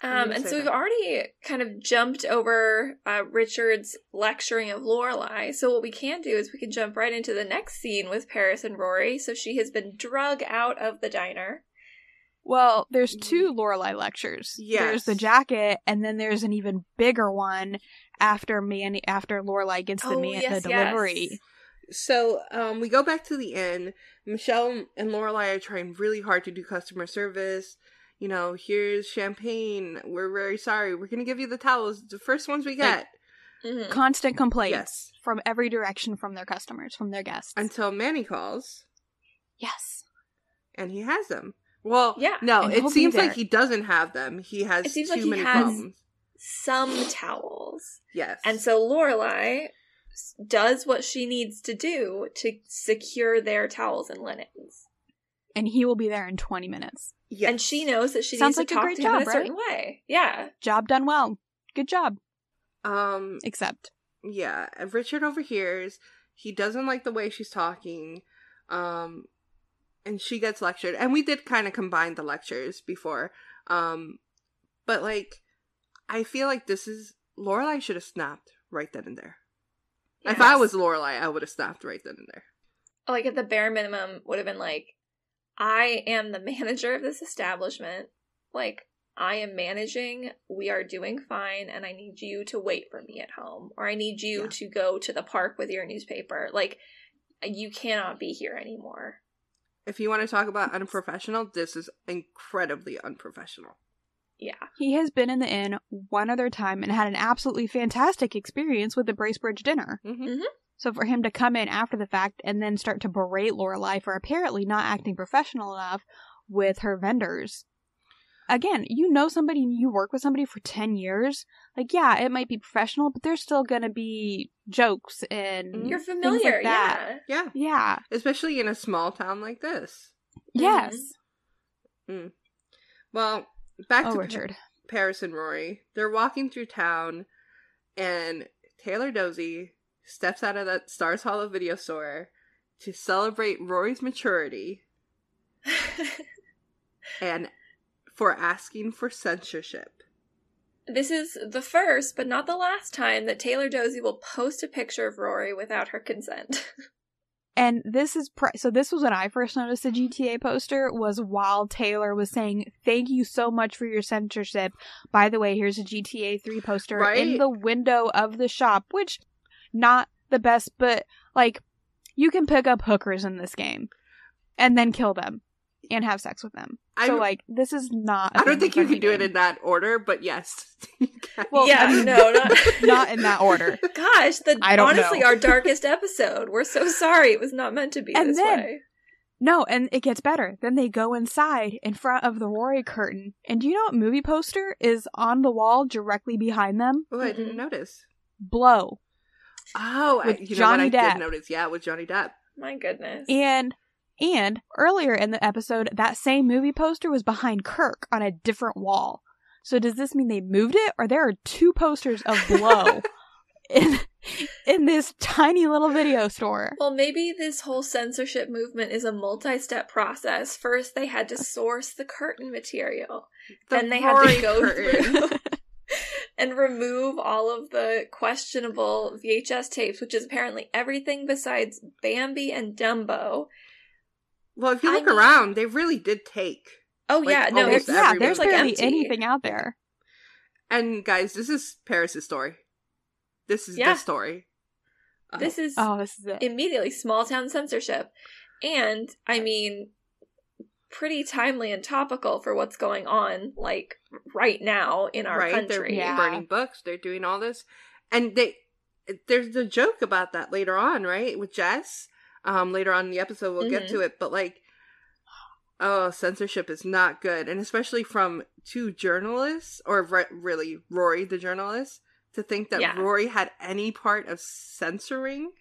[SPEAKER 3] Um, and
[SPEAKER 2] say
[SPEAKER 3] so we've
[SPEAKER 2] that.
[SPEAKER 3] already kind of jumped over uh, Richard's lecturing of Lorelai. So what we can do is we can jump right into the next scene with Paris and Rory. So she has been drug out of the diner.
[SPEAKER 1] Well, there's two Lorelai lectures.
[SPEAKER 2] Yes.
[SPEAKER 1] There's the jacket, and then there's an even bigger one after Manny after Lorelai gets the
[SPEAKER 3] Oh,
[SPEAKER 1] man
[SPEAKER 3] yes,
[SPEAKER 1] the
[SPEAKER 3] yes.
[SPEAKER 1] Delivery.
[SPEAKER 2] So um, we go back to the inn. Michelle and Lorelai are trying really hard to do customer service. You know, here's champagne. We're very sorry. We're gonna give you the towels, the first ones we get.
[SPEAKER 3] Mhm.
[SPEAKER 1] Constant complaints
[SPEAKER 2] Yes.
[SPEAKER 1] from every direction from their customers, from their guests.
[SPEAKER 2] Until Manny calls
[SPEAKER 1] yes.
[SPEAKER 2] and he has them. Well,
[SPEAKER 3] Yeah,
[SPEAKER 2] no,
[SPEAKER 1] and
[SPEAKER 2] it seems like he doesn't have them. He has
[SPEAKER 3] It seems
[SPEAKER 2] too
[SPEAKER 3] like he
[SPEAKER 2] many
[SPEAKER 3] has-
[SPEAKER 2] problems.
[SPEAKER 3] Some towels.
[SPEAKER 2] Yes,
[SPEAKER 3] And so Lorelai s- does what she needs to do to secure their towels and linens.
[SPEAKER 1] And he will be there in 20 minutes.
[SPEAKER 2] yes.
[SPEAKER 3] And she knows that she
[SPEAKER 1] Sounds
[SPEAKER 3] needs
[SPEAKER 1] like
[SPEAKER 3] to
[SPEAKER 1] a
[SPEAKER 3] talk
[SPEAKER 1] great
[SPEAKER 3] to him in
[SPEAKER 1] job,
[SPEAKER 3] a certain way. Yeah.
[SPEAKER 1] Job done well. Good job.
[SPEAKER 2] um
[SPEAKER 1] Except.
[SPEAKER 2] yeah richard overhears he doesn't like the way she's talking um and she gets lectured and we did kind of combine the lectures before um but like i feel like this is Lorelai should have snapped right then and there. If I was Lorelai, I would have stopped right then and there.
[SPEAKER 3] like at the bare minimum would have been like i am the (laughs) manager of this establishment like i am managing we are doing fine and i need you to wait for me at home or i need you
[SPEAKER 2] Yeah.
[SPEAKER 3] to go to the park with your newspaper like you cannot be here anymore
[SPEAKER 2] If you want to talk about unprofessional, this is incredibly unprofessional.
[SPEAKER 3] Yeah
[SPEAKER 1] He has been in the inn one other time and had an absolutely fantastic experience with the Bracebridge dinner.
[SPEAKER 2] hmm
[SPEAKER 1] So for him to come in after the fact and then start to berate Lorelai for apparently not acting professional enough with her vendors. Again, you know somebody and you work with somebody for 10 years. Like, yeah, it might be professional, but there's still going to be jokes and.
[SPEAKER 2] Mhm.
[SPEAKER 3] you're familiar
[SPEAKER 1] like that.
[SPEAKER 3] yeah
[SPEAKER 2] Yeah,
[SPEAKER 1] Yeah.
[SPEAKER 2] especially in a small town like this.
[SPEAKER 1] Yes.
[SPEAKER 2] Well, back
[SPEAKER 1] Oh,
[SPEAKER 2] to
[SPEAKER 1] Richard.
[SPEAKER 2] Paris and Rory. They're walking through town, and Taylor Dozy steps out of that Stars Hollow video store to celebrate Rory's maturity (laughs) and for asking for censorship.
[SPEAKER 3] this is the first but not the last time that taylor dozy will post a picture of rory without her consent (laughs)
[SPEAKER 1] And this is pre- so. This was when I first noticed the GTA poster. Was while Taylor was saying, "Thank you so much for your censorship." By the way, here's a GTA Three poster
[SPEAKER 2] Right.
[SPEAKER 1] in the window of the shop, which not the best, but like you can pick up hookers in this game and then kill them and have sex with them.
[SPEAKER 2] I
[SPEAKER 1] so
[SPEAKER 2] don't-
[SPEAKER 1] like this is not.
[SPEAKER 2] I don't think you can do it
[SPEAKER 1] in
[SPEAKER 2] in that order, but yes. (laughs)
[SPEAKER 1] Well,
[SPEAKER 3] yeah
[SPEAKER 1] I mean,
[SPEAKER 3] no not (laughs)
[SPEAKER 1] not in that order. (laughs)
[SPEAKER 3] Gosh, the
[SPEAKER 1] I don't
[SPEAKER 3] honestly
[SPEAKER 1] know.
[SPEAKER 3] our darkest episode. We're so sorry it was not meant to be
[SPEAKER 1] And
[SPEAKER 3] this
[SPEAKER 1] then-
[SPEAKER 3] way.
[SPEAKER 1] No, and it gets better. Then they go inside in front of the Rory curtain. And do you know what movie poster is on the wall directly behind them?
[SPEAKER 2] Oh, I didn't notice.
[SPEAKER 1] Blow.
[SPEAKER 2] Oh, I, you
[SPEAKER 1] Johnny
[SPEAKER 2] know what I
[SPEAKER 1] Depp.
[SPEAKER 2] did notice? Yeah, with Johnny Depp.
[SPEAKER 3] My goodness.
[SPEAKER 1] And and earlier in the episode, that same movie poster was behind Kirk on a different wall. So does this mean they moved it or there are two posters of Blow (laughs) in in this tiny little video store?
[SPEAKER 3] well, maybe this whole censorship movement is a multi-step process. First, they had to (laughs) source the curtain material.
[SPEAKER 2] The
[SPEAKER 3] then they had to go
[SPEAKER 2] curtain.
[SPEAKER 3] through (laughs) and remove all of the questionable VHS tapes, which is apparently everything besides Bambi and Dumbo.
[SPEAKER 2] Well, if you
[SPEAKER 3] I
[SPEAKER 2] look
[SPEAKER 3] mean-
[SPEAKER 2] around, they really did take.
[SPEAKER 3] Oh
[SPEAKER 2] Like,
[SPEAKER 3] yeah, no,
[SPEAKER 2] almost
[SPEAKER 3] it's
[SPEAKER 1] yeah, there's
[SPEAKER 3] like
[SPEAKER 1] barely
[SPEAKER 3] empty.
[SPEAKER 1] anything out there.
[SPEAKER 2] And guys, this is Paris's story. This is
[SPEAKER 3] Yeah.
[SPEAKER 2] the story. Uh,
[SPEAKER 3] This is
[SPEAKER 1] Oh, this is it.
[SPEAKER 3] immediately small town censorship. And I mean pretty timely and topical for what's going on like right now in our
[SPEAKER 2] right.
[SPEAKER 3] country.
[SPEAKER 2] They're
[SPEAKER 1] Yeah.
[SPEAKER 2] burning books. They're doing all this, and they. There's a joke about that later on, right? With Jess. Um, later on in the episode, we'll get
[SPEAKER 3] Mhm.
[SPEAKER 2] to it, but like, oh, censorship is not good, and especially from two journalists, or re- really Rory, the journalist, to think that
[SPEAKER 3] Yeah.
[SPEAKER 2] Rory had any part of censoring.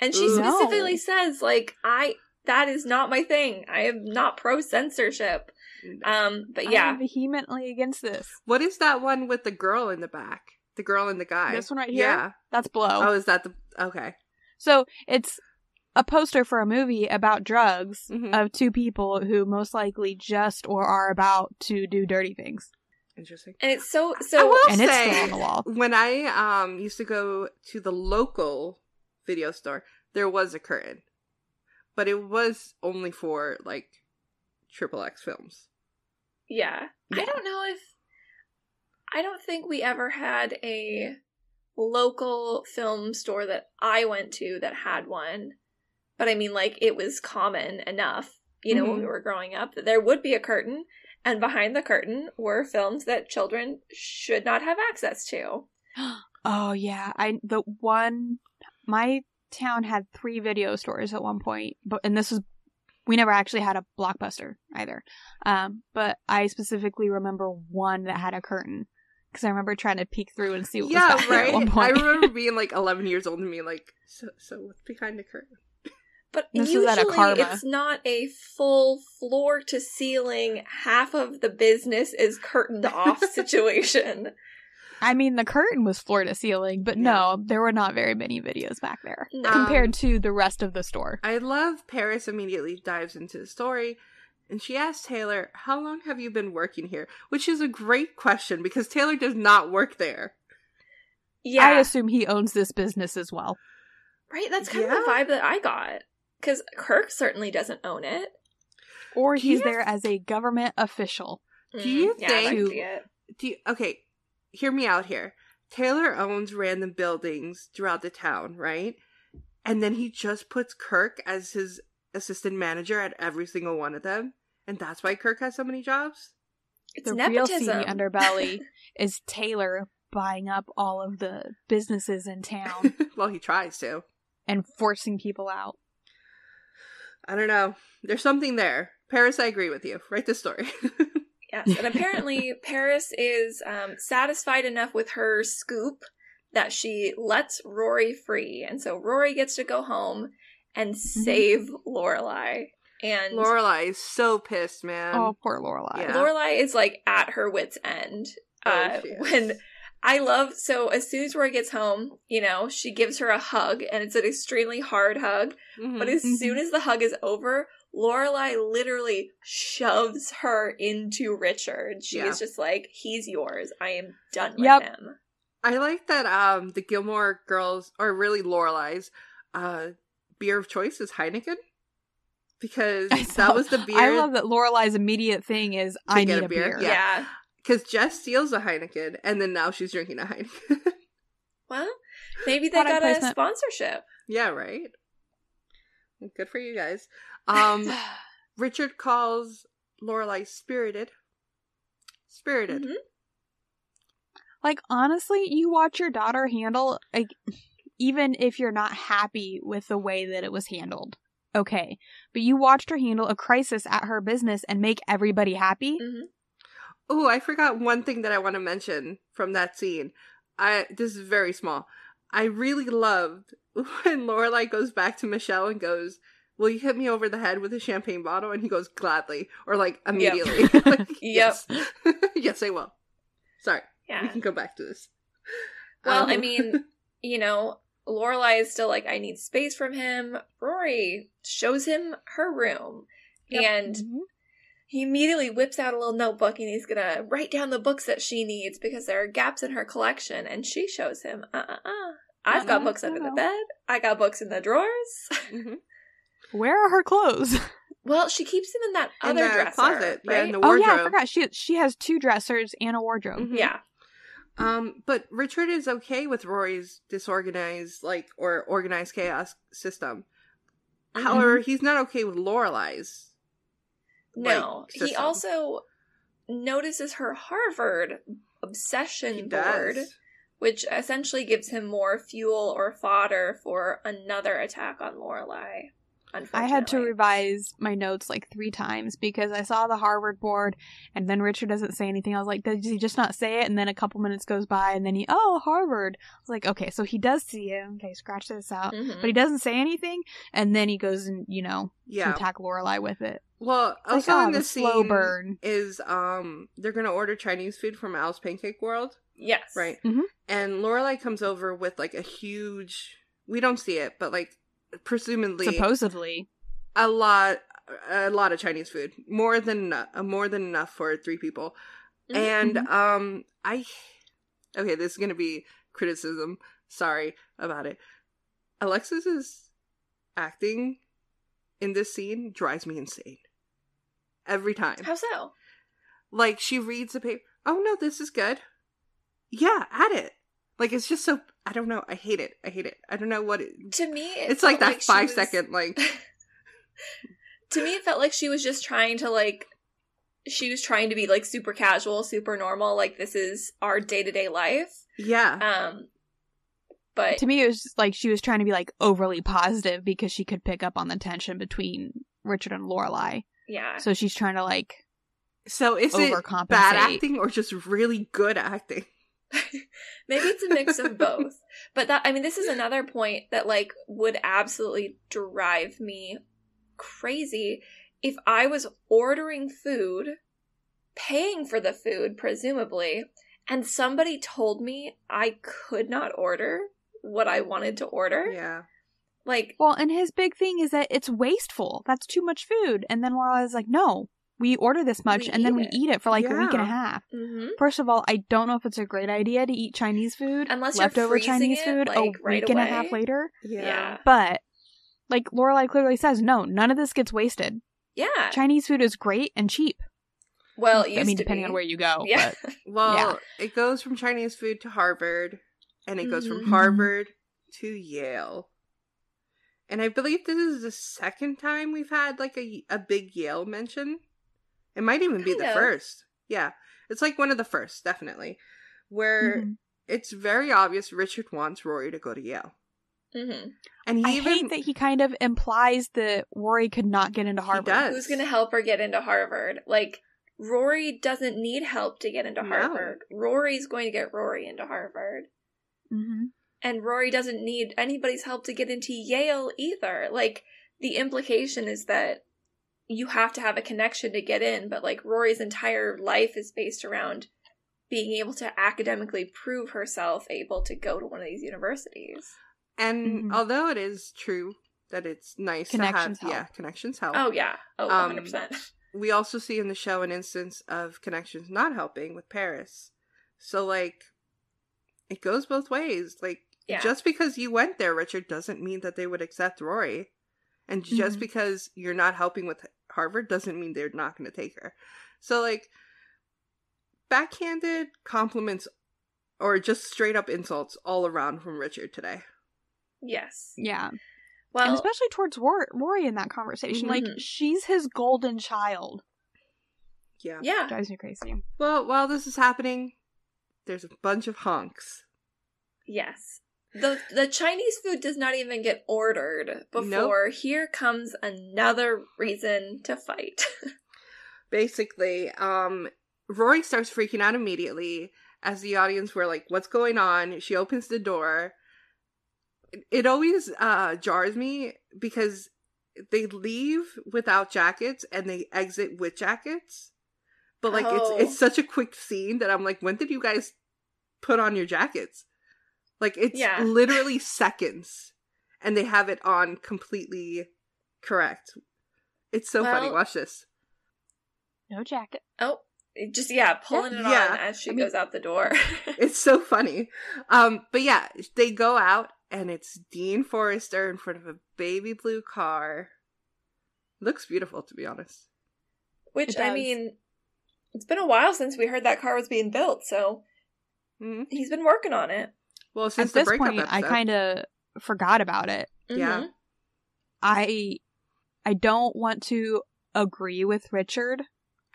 [SPEAKER 3] And she
[SPEAKER 2] Ooh.
[SPEAKER 3] specifically
[SPEAKER 1] No.
[SPEAKER 3] says like I that is not my thing. I am not pro censorship. Um but
[SPEAKER 1] I
[SPEAKER 3] yeah.
[SPEAKER 1] am vehemently against this.
[SPEAKER 2] What is that one with the girl in the back? The girl and the guy.
[SPEAKER 1] This one right here?
[SPEAKER 2] Yeah.
[SPEAKER 1] That's Blow.
[SPEAKER 2] Oh, is that the okay?
[SPEAKER 1] So it's a poster for a movie about drugs
[SPEAKER 2] Mhm.
[SPEAKER 1] of two people who most likely just or are about to do dirty things.
[SPEAKER 2] Interesting.
[SPEAKER 3] And it's so
[SPEAKER 2] I
[SPEAKER 3] so
[SPEAKER 2] will
[SPEAKER 1] and it's
[SPEAKER 2] say,
[SPEAKER 1] still on the wall.
[SPEAKER 2] when I um used to go to the local video store, there was a curtain, but it was only for like triple X films.
[SPEAKER 3] Yeah. I don't know if I don't think we ever had a local film store that I went to that had one. But I mean like it was common enough, you know, when we were growing up that there would be a curtain and behind the curtain were films that children should not have access to. (gasps)
[SPEAKER 1] Oh yeah, I the one my town had three video stores at one point, but and this was we never actually had a blockbuster either. Um, but I specifically remember one that had a curtain because I remember trying to peek through and see what
[SPEAKER 2] yeah,
[SPEAKER 1] was back there
[SPEAKER 2] right.
[SPEAKER 1] at one
[SPEAKER 2] I remember (laughs) being like 11 years old and being like, so, so what's behind the curtain?
[SPEAKER 3] But
[SPEAKER 1] This is
[SPEAKER 3] usually
[SPEAKER 1] at a Karma.
[SPEAKER 3] it's not a full floor to ceiling, half of the business is curtained off (laughs) situation.
[SPEAKER 1] I mean, the curtain was floor to ceiling, but no, there were not very many videos back there
[SPEAKER 3] No.
[SPEAKER 1] compared to the rest of the store.
[SPEAKER 2] I love Paris immediately dives into the story and she asks Taylor, How long have you been working here? Which is a great question because Taylor does not work there.
[SPEAKER 3] Yeah,
[SPEAKER 1] I assume he owns this business as well.
[SPEAKER 3] right. That's kind of the vibe that I got. Because Kirk certainly doesn't own it.
[SPEAKER 1] Or he's
[SPEAKER 2] you-
[SPEAKER 1] there as a government official.
[SPEAKER 2] Do you
[SPEAKER 3] Mm, yeah, that
[SPEAKER 2] think-
[SPEAKER 3] could it.
[SPEAKER 2] Do you, okay, hear me out here. Taylor owns random buildings throughout the town, right? And then he just puts Kirk as his assistant manager at every single one of them. And that's why Kirk has so many jobs?
[SPEAKER 3] It's
[SPEAKER 1] the real
[SPEAKER 3] nepotism.
[SPEAKER 1] seedy underbelly (laughs) is Taylor buying up all of the businesses in town (laughs)
[SPEAKER 2] well, he tries to.
[SPEAKER 1] and forcing people out.
[SPEAKER 2] I don't know. There's something there. Paris, I agree with you. Write this story. (laughs)
[SPEAKER 3] Yes, and apparently Paris is um, satisfied enough with her scoop that she lets Rory free, and so Rory gets to go home and
[SPEAKER 2] Mm-hmm.
[SPEAKER 3] save Lorelai. And
[SPEAKER 2] Lorelai is so pissed, man.
[SPEAKER 1] oh, poor Lorelai.
[SPEAKER 2] Yeah.
[SPEAKER 3] Lorelai is like at her wits' end.
[SPEAKER 2] Oh,
[SPEAKER 3] Uh,
[SPEAKER 2] she is.
[SPEAKER 3] when I love so as soon as Rory gets home, you know, she gives her a hug, and it's an extremely hard hug.
[SPEAKER 2] Mhm.
[SPEAKER 3] But as
[SPEAKER 1] Mhm.
[SPEAKER 3] soon as the hug is over, Lorelai literally shoves her into Richard. She
[SPEAKER 2] Yeah.
[SPEAKER 3] is just like, "He's yours. I am done with
[SPEAKER 1] Yep.
[SPEAKER 3] him."
[SPEAKER 2] I like that um the Gilmore girls or really Lorelai's uh beer of choice is Heineken. Because that was the beer
[SPEAKER 1] I love that Lorelai's immediate thing is I need
[SPEAKER 2] a
[SPEAKER 1] a
[SPEAKER 2] beer?
[SPEAKER 1] beer.
[SPEAKER 2] Yeah.
[SPEAKER 3] Yeah.
[SPEAKER 2] Because Jess steals a Heineken and then now she's drinking a Heineken. (laughs)
[SPEAKER 3] Well, maybe they
[SPEAKER 1] Product
[SPEAKER 3] got a sponsorship.
[SPEAKER 2] yeah, right. Good for you guys. (sighs) Um Richard calls Lorelai spirited. Spirited.
[SPEAKER 3] Mhm.
[SPEAKER 1] Like honestly, you watch your daughter handle like even if you're not happy with the way that it was handled. Okay. But you watched her handle a crisis at her business and make everybody happy.
[SPEAKER 3] Mhm.
[SPEAKER 2] Oh, I forgot one thing that I want to mention from that scene. I this is very small. I really loved (laughs) when Lorelai goes back to Michel and goes, "Will you hit me over the head with a champagne bottle?" And he goes, "Gladly," or like immediately. (laughs) (laughs) Like, yes. yes, I will. Sorry,
[SPEAKER 3] Yeah.
[SPEAKER 2] we can go back to this.
[SPEAKER 3] Well, I
[SPEAKER 2] Um,
[SPEAKER 3] mean, you know, Lorelai is still like, "I need space from him." Rory shows him her room,
[SPEAKER 2] Yep.
[SPEAKER 3] and
[SPEAKER 1] Mhm.
[SPEAKER 3] He immediately whips out a little notebook and he's gonna write down the books that she needs because there are gaps in her collection. And she shows him, uh uh uh. I've got books under the bed. I got books in the drawers. (laughs)
[SPEAKER 2] mhm.
[SPEAKER 1] Where are her clothes?
[SPEAKER 3] well, she keeps them in that
[SPEAKER 2] In
[SPEAKER 3] other
[SPEAKER 2] the
[SPEAKER 3] dresser.
[SPEAKER 2] closet, yeah,
[SPEAKER 3] right?
[SPEAKER 2] in the
[SPEAKER 1] Oh yeah, I forgot. She she has two dressers and a wardrobe.
[SPEAKER 2] Mhm.
[SPEAKER 3] yeah.
[SPEAKER 2] Um, but Richard is okay with Rory's disorganized, like, or organized chaos system.
[SPEAKER 3] Mm-hmm.
[SPEAKER 2] However, he's not okay with Lorelai's.
[SPEAKER 3] No.
[SPEAKER 2] like,
[SPEAKER 3] he also notices her Harvard obsession board, which essentially gives him more fuel or fodder for another attack on Lorelai.
[SPEAKER 1] I had to revise my notes like three times because I saw the Harvard board and then Richard doesn't say anything. I was like, did he just not say it? And then a couple minutes goes by and then he, oh, Harvard. I was like, okay, so he does see it. Okay, scratch this out.
[SPEAKER 3] Mhm.
[SPEAKER 1] But he doesn't say anything. And then he goes and, you know,
[SPEAKER 2] Yeah.
[SPEAKER 1] attack Lorelai with it.
[SPEAKER 2] Well,
[SPEAKER 1] It's
[SPEAKER 2] also
[SPEAKER 1] like, oh,
[SPEAKER 2] in
[SPEAKER 1] the
[SPEAKER 2] this
[SPEAKER 1] slow
[SPEAKER 2] scene
[SPEAKER 1] burn.
[SPEAKER 2] is um they're gonna order Chinese food from Al's Pancake World,
[SPEAKER 3] Yes.
[SPEAKER 2] right?
[SPEAKER 1] Mhm.
[SPEAKER 2] And Lorelai comes over with like a huge. We don't see it, but like presumably
[SPEAKER 1] Supposedly.
[SPEAKER 2] a lot, a lot of Chinese food, more than enough, more than enough for three people.
[SPEAKER 3] Mhm.
[SPEAKER 2] And um, I okay, this is gonna be criticism. Sorry about it. Alexis's acting in this scene drives me insane every time.
[SPEAKER 3] How so?
[SPEAKER 2] Like she reads the paper. Oh no, this is good. Yeah, add it. Like it's just so. I don't know. I hate it. I hate it. I don't know what it.
[SPEAKER 3] To me, it
[SPEAKER 2] It's like that
[SPEAKER 3] she
[SPEAKER 2] five
[SPEAKER 3] was-
[SPEAKER 2] second. Like (laughs)
[SPEAKER 3] to me, it felt like she was just trying to like. She was trying to be like super casual, super normal. Like this is our day to day life.
[SPEAKER 2] yeah,
[SPEAKER 3] Um, but
[SPEAKER 1] To me, it was just like she was trying to be like overly positive because she could pick up on the tension between Richard and Lorelai.
[SPEAKER 3] yeah,
[SPEAKER 1] So she's trying to like
[SPEAKER 2] So is it bad acting or just really good acting? (laughs)
[SPEAKER 3] maybe it's a mix of both. But that I mean, this is another point that like would absolutely drive me crazy if I was ordering food, paying for the food, presumably, and somebody told me I could not order what I wanted to order.
[SPEAKER 2] Yeah.
[SPEAKER 3] Like,
[SPEAKER 1] Well, and his big thing is that it's wasteful. That's too much food. And then Lorelai's like, no, we order this much
[SPEAKER 3] We
[SPEAKER 1] and then we
[SPEAKER 3] it.
[SPEAKER 1] eat it for like a week and a
[SPEAKER 2] Yeah.
[SPEAKER 1] half.
[SPEAKER 3] hmm
[SPEAKER 1] First of all, I don't know if it's a great idea to eat Chinese food,
[SPEAKER 3] Unless you're
[SPEAKER 1] leftover
[SPEAKER 3] freezing
[SPEAKER 1] Chinese
[SPEAKER 3] it,
[SPEAKER 1] food
[SPEAKER 3] like,
[SPEAKER 1] a
[SPEAKER 3] right
[SPEAKER 1] week and a half later.
[SPEAKER 3] Yeah.
[SPEAKER 1] But like Lorelai clearly says, no, none of this gets wasted.
[SPEAKER 3] Yeah.
[SPEAKER 1] Chinese food is great and cheap.
[SPEAKER 3] well, it used
[SPEAKER 1] I mean,
[SPEAKER 3] to
[SPEAKER 1] depending
[SPEAKER 3] be.
[SPEAKER 1] on where you go.
[SPEAKER 3] Yeah.
[SPEAKER 1] but- (laughs)
[SPEAKER 2] Well,
[SPEAKER 1] Yeah.
[SPEAKER 2] it goes from Chinese food to Harvard, and it goes
[SPEAKER 3] Mhm.
[SPEAKER 2] from Harvard to Yale. And I believe this is the second time we've had like a, a big Yale mention. It might even be the
[SPEAKER 3] of.
[SPEAKER 2] first. Yeah. It's like one of the first, definitely. Where
[SPEAKER 1] Mhm.
[SPEAKER 2] it's very obvious Richard wants Rory to go to Yale.
[SPEAKER 3] hmm
[SPEAKER 2] And he
[SPEAKER 1] I
[SPEAKER 2] even
[SPEAKER 1] hate that he kind of implies that Rory could not get into
[SPEAKER 2] He
[SPEAKER 1] Harvard.
[SPEAKER 2] does.
[SPEAKER 3] Who's going to help her get into Harvard? Like, Rory doesn't need help to get into
[SPEAKER 2] No.
[SPEAKER 3] Harvard. Rory's going to get Rory into Harvard.
[SPEAKER 1] hmm
[SPEAKER 3] And Rory doesn't need anybody's help to get into Yale either. Like, the implication is that you have to have a connection to get in, but like Rory's entire life is based around being able to academically prove herself able to go to one of these universities.
[SPEAKER 2] and
[SPEAKER 1] Mhm.
[SPEAKER 2] although it is true that it's nice
[SPEAKER 1] Connections
[SPEAKER 2] to have
[SPEAKER 1] help.
[SPEAKER 2] yeah, connections help.
[SPEAKER 3] Oh yeah. Oh,
[SPEAKER 2] Um,
[SPEAKER 3] 100%.
[SPEAKER 2] we also see in the show an instance of connections not helping with Paris. So like it goes both ways. Like
[SPEAKER 3] Yeah.
[SPEAKER 2] just because you went there, Richard, doesn't mean that they would accept Rory. And just
[SPEAKER 1] Mhm.
[SPEAKER 2] because you're not helping with Harvard doesn't mean they're not going to take her. So like backhanded compliments or just straight up insults all around from Richard today.
[SPEAKER 3] yes.
[SPEAKER 1] Yeah. Well, and
[SPEAKER 3] Well,
[SPEAKER 1] especially towards Rory, Rory in that conversation. Like,
[SPEAKER 3] Mhm.
[SPEAKER 1] she's his golden child.
[SPEAKER 2] Yeah.
[SPEAKER 3] yeah.
[SPEAKER 1] Drives me crazy.
[SPEAKER 2] Well, while this is happening, there's a bunch of honks.
[SPEAKER 3] Yes. The the Chinese food does not even get ordered before here comes another reason to fight. (laughs)
[SPEAKER 2] basically um rory starts freaking out immediately as the audience were like what's going on? She opens the door. It- it always uh jars me because they leave without jackets and they exit with jackets. But like
[SPEAKER 3] Oh.
[SPEAKER 2] it's it's such a quick scene that i'm like when did you guys put on your jackets like it's
[SPEAKER 3] Yeah.
[SPEAKER 2] literally seconds and they have it on completely correct it's so funny watch this
[SPEAKER 1] No jacket.
[SPEAKER 3] oh, just yeah, pulling it
[SPEAKER 2] Yeah.
[SPEAKER 3] on as she
[SPEAKER 1] I mean-
[SPEAKER 3] goes out the door. (laughs)
[SPEAKER 2] it's so funny. Um, but yeah, they go out and it's Dean Forrester in front of a baby blue car. Looks beautiful, to be honest.
[SPEAKER 3] Which I mean, it's been a while since we heard that car was being built, so
[SPEAKER 2] hmm
[SPEAKER 3] he's been working on it.
[SPEAKER 2] Well, since
[SPEAKER 1] At
[SPEAKER 2] the
[SPEAKER 1] this
[SPEAKER 2] breakup
[SPEAKER 1] point, I kind of forgot about it.
[SPEAKER 2] Yeah.
[SPEAKER 3] Mhm.
[SPEAKER 1] I I don't want to agree with Richard,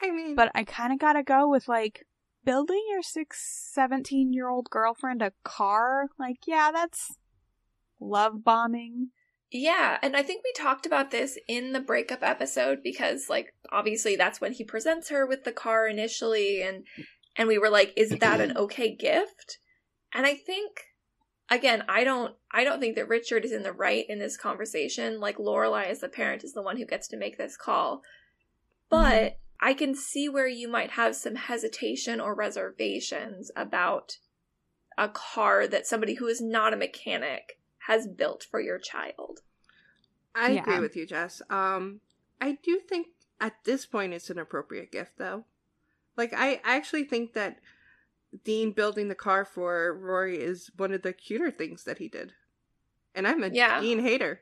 [SPEAKER 2] I mean,
[SPEAKER 1] but I kind of gotta go with like building your six, 17 year old girlfriend a car. Like, yeah, that's love bombing.
[SPEAKER 3] Yeah, and I think we talked about this in the breakup episode because like obviously that's when he presents her with the car initially and and we were like is that an (clears throat) okay gift? And I think again, I don't I don't think that Richard is in the right in this conversation. Like Lorelai as the parent is the one who gets to make this call. But I can see where you might have some hesitation or reservations about a car that somebody who is not a mechanic has built for your child.
[SPEAKER 2] I
[SPEAKER 1] Yeah.
[SPEAKER 2] agree with you, Jess. Um, I do think at this point it's an appropriate gift, though. Like, I, I actually think that Dean building the car for Rory is one of the cuter things that he did. And I'm a
[SPEAKER 3] Yeah.
[SPEAKER 2] Dean hater.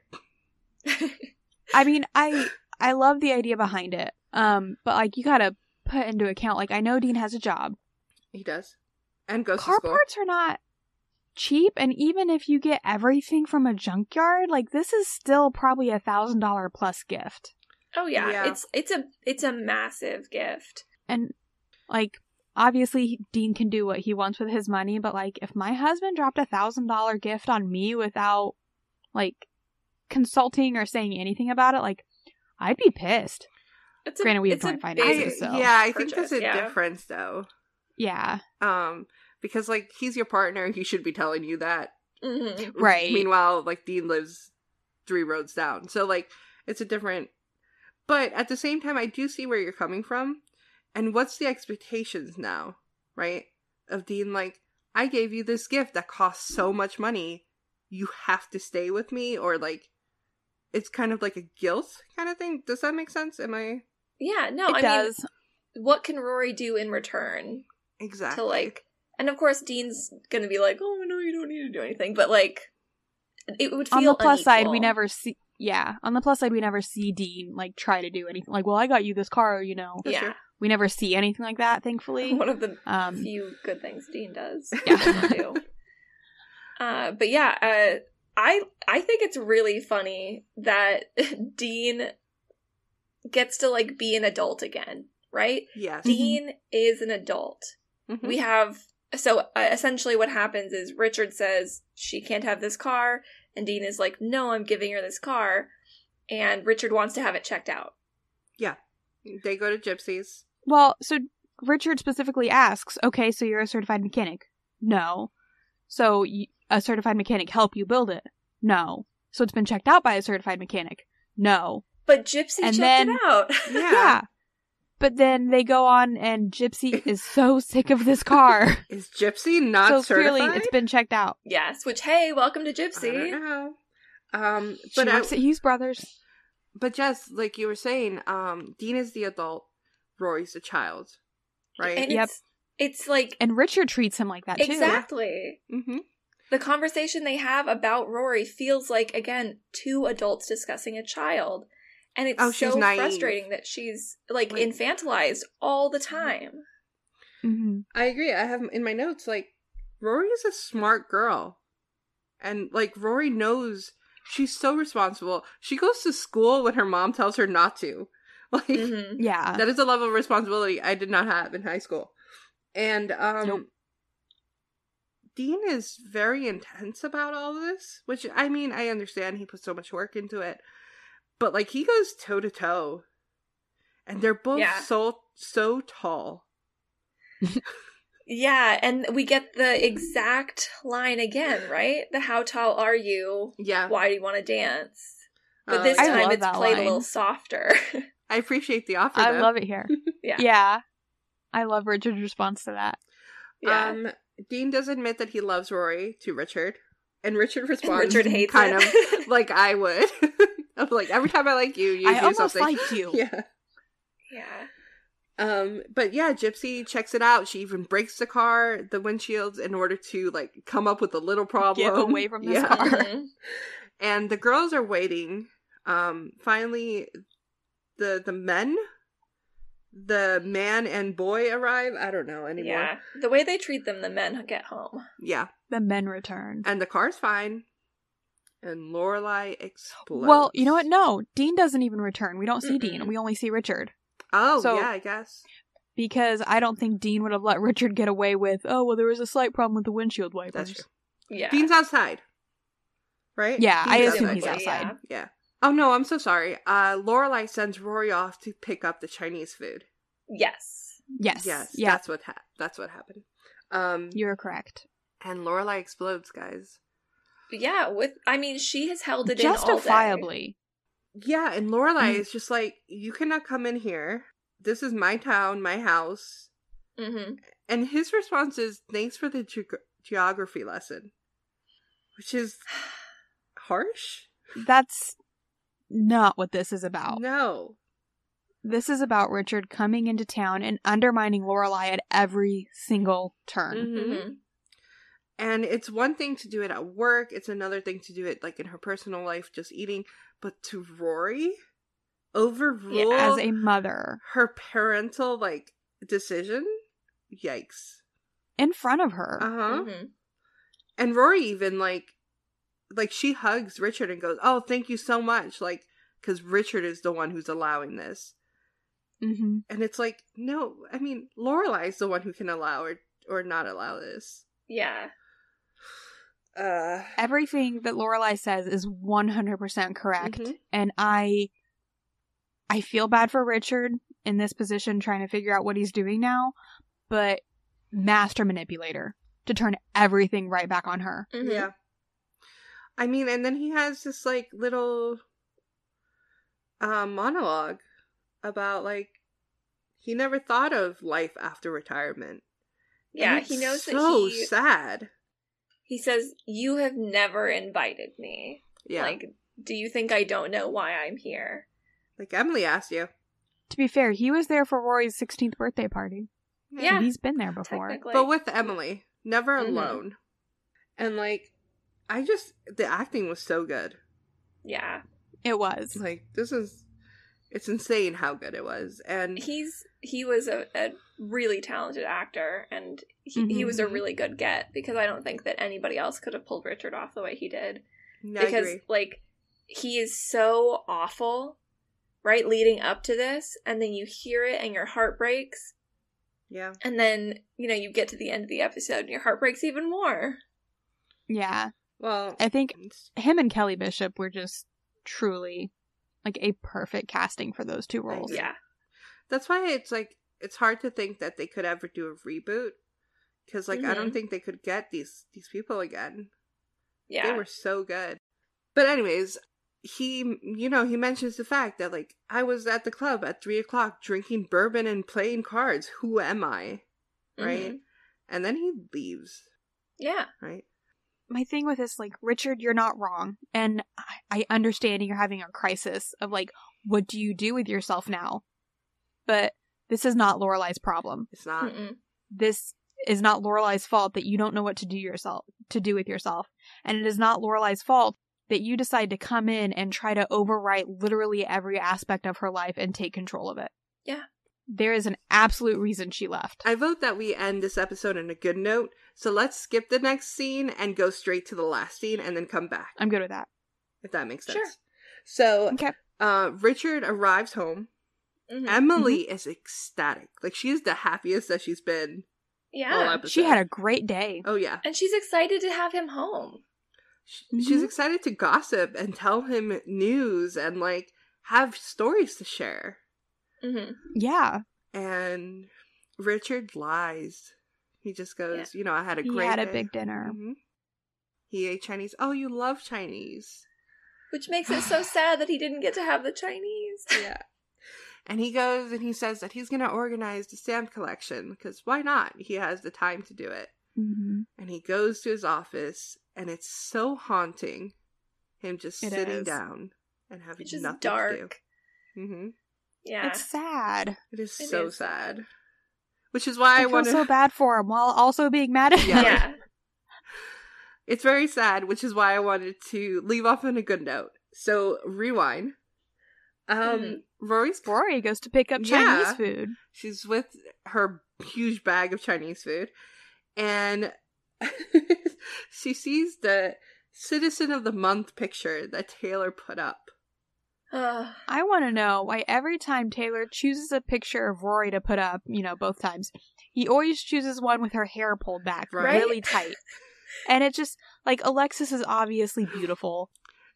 [SPEAKER 2] (laughs)
[SPEAKER 1] I mean, I I love the idea behind it. Um, but like you gotta put into account, like I know Dean has a job.
[SPEAKER 2] He does. And goes
[SPEAKER 1] Car
[SPEAKER 2] to school.
[SPEAKER 1] parts are not cheap, and even if you get everything from a junkyard, like this is still probably a thousand dollar plus gift.
[SPEAKER 3] Oh yeah.
[SPEAKER 2] Yeah.
[SPEAKER 3] it's it's a it's a massive gift.
[SPEAKER 1] And like obviously Dean can do what he wants with his money, but like if my husband dropped a thousand dollar gift on me without like consulting or saying anything about it, like I'd be pissed.
[SPEAKER 3] It's a,
[SPEAKER 1] Granted, we have joint
[SPEAKER 2] I,
[SPEAKER 3] basic
[SPEAKER 1] finances, so-
[SPEAKER 2] yeah, I think
[SPEAKER 3] purchase,
[SPEAKER 2] there's a
[SPEAKER 3] yeah.
[SPEAKER 2] difference, though.
[SPEAKER 1] Yeah.
[SPEAKER 2] Um, because, like, he's your partner. He should be telling you that.
[SPEAKER 3] Mhm.
[SPEAKER 1] Right.
[SPEAKER 2] Meanwhile, like, Dean lives three roads down. So, like, it's a different. But at the same time, I do see where you're coming from. And what's the expectations now, right? Of Dean, like, I gave you this gift that costs so much money. You have to stay with me, or like, it's kind of like a guilt kind of thing. Does that make sense? Am I?
[SPEAKER 3] Yeah, no,
[SPEAKER 1] it
[SPEAKER 3] I
[SPEAKER 1] does.
[SPEAKER 3] mean, what can Rory do in return
[SPEAKER 2] Exactly.
[SPEAKER 3] to like? And of course, Dean's gonna be like, "Oh no, you don't need to do anything," but like, it would feel
[SPEAKER 1] on the plus side, we never see. Yeah, on the plus side, we never see Dean like try to do anything. Like, well, I got you this car, you know.
[SPEAKER 3] Yeah,
[SPEAKER 2] true.
[SPEAKER 1] We never see anything like that, thankfully. (laughs)
[SPEAKER 3] one of the
[SPEAKER 1] Um,
[SPEAKER 3] few good things Dean does. (laughs)
[SPEAKER 1] Yeah.
[SPEAKER 3] Uh, but yeah, uh, I I think it's really funny that (laughs) Dean gets to like be an adult again, right?
[SPEAKER 2] Yes.
[SPEAKER 3] Dean is an adult.
[SPEAKER 2] Mhm.
[SPEAKER 3] We have so uh, essentially what happens is Richard says she can't have this car, and Dean is like, "No, I'm giving her this car," and Richard wants to have it checked out. Yeah.
[SPEAKER 2] They go to Gypsies.
[SPEAKER 1] Well, so Richard specifically asks, "Okay, so you're a certified mechanic?" No. So y- a certified mechanic help you build it? No. So it's been checked out by a certified mechanic? No.
[SPEAKER 3] But Gypsy
[SPEAKER 1] And
[SPEAKER 3] checked
[SPEAKER 1] then-
[SPEAKER 3] it out. (laughs)
[SPEAKER 2] Yeah.
[SPEAKER 1] But then they go on, and Gypsy is so sick of this car. (laughs)
[SPEAKER 2] Is Gypsy not
[SPEAKER 1] so
[SPEAKER 2] certified?
[SPEAKER 1] clearly, it's been checked out.
[SPEAKER 3] yes, which hey, welcome to
[SPEAKER 2] I don't
[SPEAKER 3] Gypsy.
[SPEAKER 2] know. Um,
[SPEAKER 1] But
[SPEAKER 2] but
[SPEAKER 1] she
[SPEAKER 2] I,
[SPEAKER 1] at Hughes Brothers.
[SPEAKER 2] but Jess, like you were saying, um, Dean is the adult, Rory's a child, right?
[SPEAKER 3] And
[SPEAKER 1] Yep.
[SPEAKER 3] it's it's like
[SPEAKER 1] And Richard treats him like that too.
[SPEAKER 3] exactly
[SPEAKER 2] mm-hmm.
[SPEAKER 3] the conversation they have about Rory feels like again two adults discussing a child, and it's
[SPEAKER 2] Oh, she's
[SPEAKER 3] so
[SPEAKER 2] naive.
[SPEAKER 3] frustrating that she's like
[SPEAKER 2] Like-
[SPEAKER 3] infantilized all the time.
[SPEAKER 1] hmm
[SPEAKER 2] I agree. I have in my notes like Rory is a smart girl, and like Rory knows she's so responsible. She goes to school when her mom tells her not to. (laughs) Like
[SPEAKER 3] Mhm.
[SPEAKER 1] Yeah.
[SPEAKER 2] that is a level of responsibility I did not have in high school. And um
[SPEAKER 1] Nope.
[SPEAKER 2] Dean is very intense about all this, which I mean, I understand he put so much work into it. But like he goes toe to toe. And they're both
[SPEAKER 3] Yeah.
[SPEAKER 2] so so tall. (laughs)
[SPEAKER 3] Yeah, and we get the exact line again, right? The "How tall are you?
[SPEAKER 2] Yeah.
[SPEAKER 3] Why do you want to dance?" But
[SPEAKER 2] Uh,
[SPEAKER 3] this
[SPEAKER 1] I
[SPEAKER 3] time it's played a little softer. (laughs)
[SPEAKER 2] I appreciate the offer.
[SPEAKER 1] I
[SPEAKER 2] though.
[SPEAKER 1] love it here. (laughs)
[SPEAKER 3] yeah.
[SPEAKER 1] Yeah. I love Richard's response to that.
[SPEAKER 3] Yeah.
[SPEAKER 2] Um, Dean does admit that he loves Rory to Richard, and Richard (laughs) responds
[SPEAKER 3] Richard hates
[SPEAKER 2] kind
[SPEAKER 3] it.
[SPEAKER 2] of like I would. (laughs) of like every time I like you, you
[SPEAKER 1] I
[SPEAKER 2] do
[SPEAKER 1] almost
[SPEAKER 2] something.
[SPEAKER 1] liked you.
[SPEAKER 2] Yeah.
[SPEAKER 3] yeah.
[SPEAKER 2] Um, but yeah, Gypsy checks it out. She even breaks the car, the windshields, in order to like come up with a little problem.
[SPEAKER 1] Get away from this
[SPEAKER 2] Yeah.
[SPEAKER 1] car.
[SPEAKER 3] Mhm.
[SPEAKER 2] And the girls are waiting. Um, finally, the the men, the man and boy arrive. I don't know anymore.
[SPEAKER 3] Yeah. The way they treat them, the men get home.
[SPEAKER 2] yeah.
[SPEAKER 1] The men return.
[SPEAKER 2] and the car's fine. And Lorelai explodes.
[SPEAKER 1] Well, you know what? No, Dean doesn't even return. We don't see
[SPEAKER 3] Mm-mm.
[SPEAKER 1] Dean. We only see Richard.
[SPEAKER 2] Oh,
[SPEAKER 1] So-
[SPEAKER 2] yeah, I guess.
[SPEAKER 1] Because I don't think Dean would have let Richard get away with, oh, well, there was a slight problem with the windshield wipers.
[SPEAKER 2] That's true.
[SPEAKER 3] Yeah.
[SPEAKER 2] Dean's outside, right?
[SPEAKER 1] Yeah, I assume he's outside.
[SPEAKER 3] Yeah.
[SPEAKER 2] Yeah. Oh no, I'm so sorry. Uh, Lorelai sends Rory off to pick up the Chinese food.
[SPEAKER 3] Yes.
[SPEAKER 1] Yes.
[SPEAKER 2] Yes,
[SPEAKER 1] Yeah.
[SPEAKER 2] that's what ha- that's what happened. Um,
[SPEAKER 1] You're correct.
[SPEAKER 2] and Lorelai explodes, guys.
[SPEAKER 3] Yeah. With I mean, she has held it in.
[SPEAKER 1] Justifiably.
[SPEAKER 2] Yeah, and Lorelai
[SPEAKER 1] Mm.
[SPEAKER 2] is just like, you cannot come in here. This is my town, my house.
[SPEAKER 3] Mm-hmm.
[SPEAKER 2] And his response is, "Thanks for the ge- geography lesson," which is (sighs) harsh.
[SPEAKER 1] That's not what this is about.
[SPEAKER 2] No.
[SPEAKER 1] This is about Richard coming into town and undermining Lorelai at every single turn.
[SPEAKER 2] Mhm.
[SPEAKER 3] Mm-hmm.
[SPEAKER 2] And it's one thing to do it at work, it's another thing to do it like in her personal life, just eating. But to Rory, overrule
[SPEAKER 1] As a mother,
[SPEAKER 2] her parental like decision. Yikes.
[SPEAKER 1] in front of her.
[SPEAKER 2] Uh huh.
[SPEAKER 3] Mm-hmm.
[SPEAKER 2] And Rory even like, like she hugs Richard and goes, "Oh, thank you so much," like because Richard is the one who's allowing this.
[SPEAKER 1] hmm
[SPEAKER 2] And it's like, no, I mean, Lorelai's the one who can allow or or not allow this.
[SPEAKER 3] Yeah.
[SPEAKER 2] Uh,
[SPEAKER 1] Everything that Lorelai says is 100% correct.
[SPEAKER 2] Mhm.
[SPEAKER 1] And I I feel bad for Richard in this position trying to figure out what he's doing now, but master manipulator to turn everything right back on her.
[SPEAKER 3] Mhm.
[SPEAKER 2] Yeah. I mean, and then he has this like little uh, monologue about like he never thought of life after retirement.
[SPEAKER 3] Yeah. He
[SPEAKER 2] it's
[SPEAKER 3] knows that
[SPEAKER 2] so
[SPEAKER 3] he
[SPEAKER 2] sad.
[SPEAKER 3] he says, "You have never invited me.
[SPEAKER 2] Yeah, like,
[SPEAKER 3] Like, do you think I don't know why I'm here?"
[SPEAKER 2] Like Emily asked you.
[SPEAKER 1] To be fair, he was there for Rory's 16th birthday party.
[SPEAKER 3] Yeah.
[SPEAKER 1] So he's been there before.
[SPEAKER 2] But with Emily, never
[SPEAKER 3] Mhm.
[SPEAKER 2] alone. And like, I just the acting was so good.
[SPEAKER 3] yeah.
[SPEAKER 1] It was.
[SPEAKER 2] Like this is, it's insane how good it was. And
[SPEAKER 3] He's he was a, a really talented actor and he, he was a
[SPEAKER 2] Mhm.
[SPEAKER 3] really good get because I don't think that anybody else could have pulled Richard off the way he did.
[SPEAKER 2] I
[SPEAKER 3] because
[SPEAKER 2] agree.
[SPEAKER 3] like he is so awful right leading up to this and then you hear it and your heart breaks
[SPEAKER 2] Yeah.
[SPEAKER 3] and then you know you get to the end of the episode and your heart breaks even more
[SPEAKER 1] Yeah.
[SPEAKER 2] Well,
[SPEAKER 1] I think him and Kelly Bishop were just truly like a perfect casting for those two roles.
[SPEAKER 3] yeah
[SPEAKER 2] that's why it's like it's hard to think that they could ever do a reboot because like I don't
[SPEAKER 3] Mhm.
[SPEAKER 2] think they could get these these people again.
[SPEAKER 3] yeah
[SPEAKER 2] They were so good. But anyways, he you know he mentions the fact that like I was at the club at three o'clock drinking bourbon and playing cards. Who am I? Right.
[SPEAKER 3] Mhm.
[SPEAKER 2] And then he leaves.
[SPEAKER 3] yeah
[SPEAKER 2] Right.
[SPEAKER 1] My thing with this, like, Richard, you're not wrong. And I, I understand you're having a crisis of like, what do you do with yourself now? But this is not Lorelai's problem.
[SPEAKER 2] It's not.
[SPEAKER 3] Mm-mm.
[SPEAKER 1] This is not Lorelai's fault that you don't know what to do yourself to do with yourself. And it is not Lorelai's fault that you decide to come in and try to overwrite literally every aspect of her life and take control of it.
[SPEAKER 3] Yeah.
[SPEAKER 1] There is an absolute reason she left.
[SPEAKER 2] I vote that we end this episode on a good note. So let's skip the next scene and go straight to the last scene and then come back.
[SPEAKER 1] I'm good with that.
[SPEAKER 2] if that makes sense.
[SPEAKER 3] Sure.
[SPEAKER 2] So,
[SPEAKER 1] Okay.
[SPEAKER 2] uh, Richard arrives home.
[SPEAKER 3] Mhm.
[SPEAKER 2] Emily is ecstatic. Like she's the happiest that she's been
[SPEAKER 3] yeah
[SPEAKER 2] episode.
[SPEAKER 1] She had a great day.
[SPEAKER 2] Oh yeah.
[SPEAKER 3] and she's excited to have him home
[SPEAKER 2] She- She's excited to gossip and tell him news and like have stories to share.
[SPEAKER 3] Hmm
[SPEAKER 1] Yeah.
[SPEAKER 2] And Richard lies. He just goes, you know, I had a
[SPEAKER 1] He
[SPEAKER 2] great
[SPEAKER 1] had a
[SPEAKER 2] day."
[SPEAKER 1] big dinner.
[SPEAKER 2] Mhm. He ate Chinese. Oh, you love Chinese.
[SPEAKER 3] which makes it so (sighs) sad that he didn't get to have the chinese (laughs)
[SPEAKER 2] Yeah. And he goes and he says that he's going to organize the stamp collection because why not? He has the time to do it.
[SPEAKER 1] hmm
[SPEAKER 2] And he goes to his office and it's so haunting. Him just
[SPEAKER 1] It
[SPEAKER 2] sitting
[SPEAKER 1] is.
[SPEAKER 2] down and having
[SPEAKER 3] it's just
[SPEAKER 2] nothing
[SPEAKER 3] dark
[SPEAKER 2] to do. hmm
[SPEAKER 3] yeah
[SPEAKER 1] It's sad.
[SPEAKER 2] It is
[SPEAKER 3] It
[SPEAKER 2] so
[SPEAKER 3] is
[SPEAKER 2] sad.
[SPEAKER 3] sad.
[SPEAKER 2] Which is why
[SPEAKER 1] I,
[SPEAKER 2] I,
[SPEAKER 1] feel
[SPEAKER 2] want to.
[SPEAKER 1] so bad for him while also being mad at
[SPEAKER 2] Yeah.
[SPEAKER 1] him.
[SPEAKER 3] yeah (laughs)
[SPEAKER 2] It's very sad, which is why I wanted to leave off on a good note. So rewind. Um,
[SPEAKER 3] Mhm.
[SPEAKER 2] Rory's
[SPEAKER 1] Rory goes to pick up Chinese
[SPEAKER 2] Yeah.
[SPEAKER 1] food.
[SPEAKER 2] She's with her huge bag of Chinese food, and (laughs) she sees the Citizen of the Month picture that Taylor put up.
[SPEAKER 3] Ugh.
[SPEAKER 1] I want to know why every time Taylor chooses a picture of Rory to put up, you know, both times, he always chooses one with her hair pulled back
[SPEAKER 2] Right.
[SPEAKER 1] really (laughs) tight. And it just like Alexis is obviously beautiful,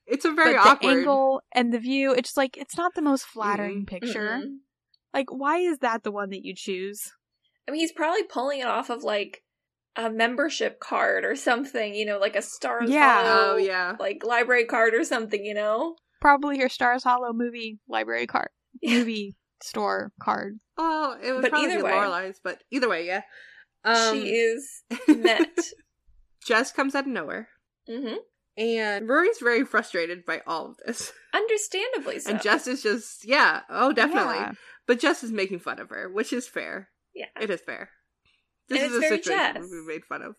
[SPEAKER 2] It's a very
[SPEAKER 1] but the
[SPEAKER 2] awkward.
[SPEAKER 1] angle and the view, it's just like it's not the most flattering picture.
[SPEAKER 3] Mm-mm.
[SPEAKER 1] Like, why is that the one that you choose?
[SPEAKER 3] I mean, he's probably pulling it off of like a membership card or something, you know, like a Stars
[SPEAKER 1] Yeah.
[SPEAKER 3] Hollow,
[SPEAKER 2] Oh yeah,
[SPEAKER 3] like library card or something, you know.
[SPEAKER 1] Probably your Stars Hollow movie library card, movie store card.
[SPEAKER 2] oh it would
[SPEAKER 3] But
[SPEAKER 2] probably
[SPEAKER 3] either
[SPEAKER 2] be
[SPEAKER 3] way-
[SPEAKER 2] Lorelai's, but either way, yeah. Um,
[SPEAKER 3] she is (laughs) met.
[SPEAKER 2] Jess comes out of nowhere,
[SPEAKER 3] hmm
[SPEAKER 2] and Rory's very frustrated by all of this, (laughs)
[SPEAKER 3] Understandably so.
[SPEAKER 2] and Jess is just yeah, oh definitely.
[SPEAKER 1] Yeah.
[SPEAKER 2] But Jess is making fun of her, which is fair.
[SPEAKER 3] yeah.
[SPEAKER 2] It is fair. This
[SPEAKER 3] And
[SPEAKER 2] is
[SPEAKER 3] it's
[SPEAKER 2] a
[SPEAKER 3] very
[SPEAKER 2] situation
[SPEAKER 3] Jess.
[SPEAKER 2] we made fun of.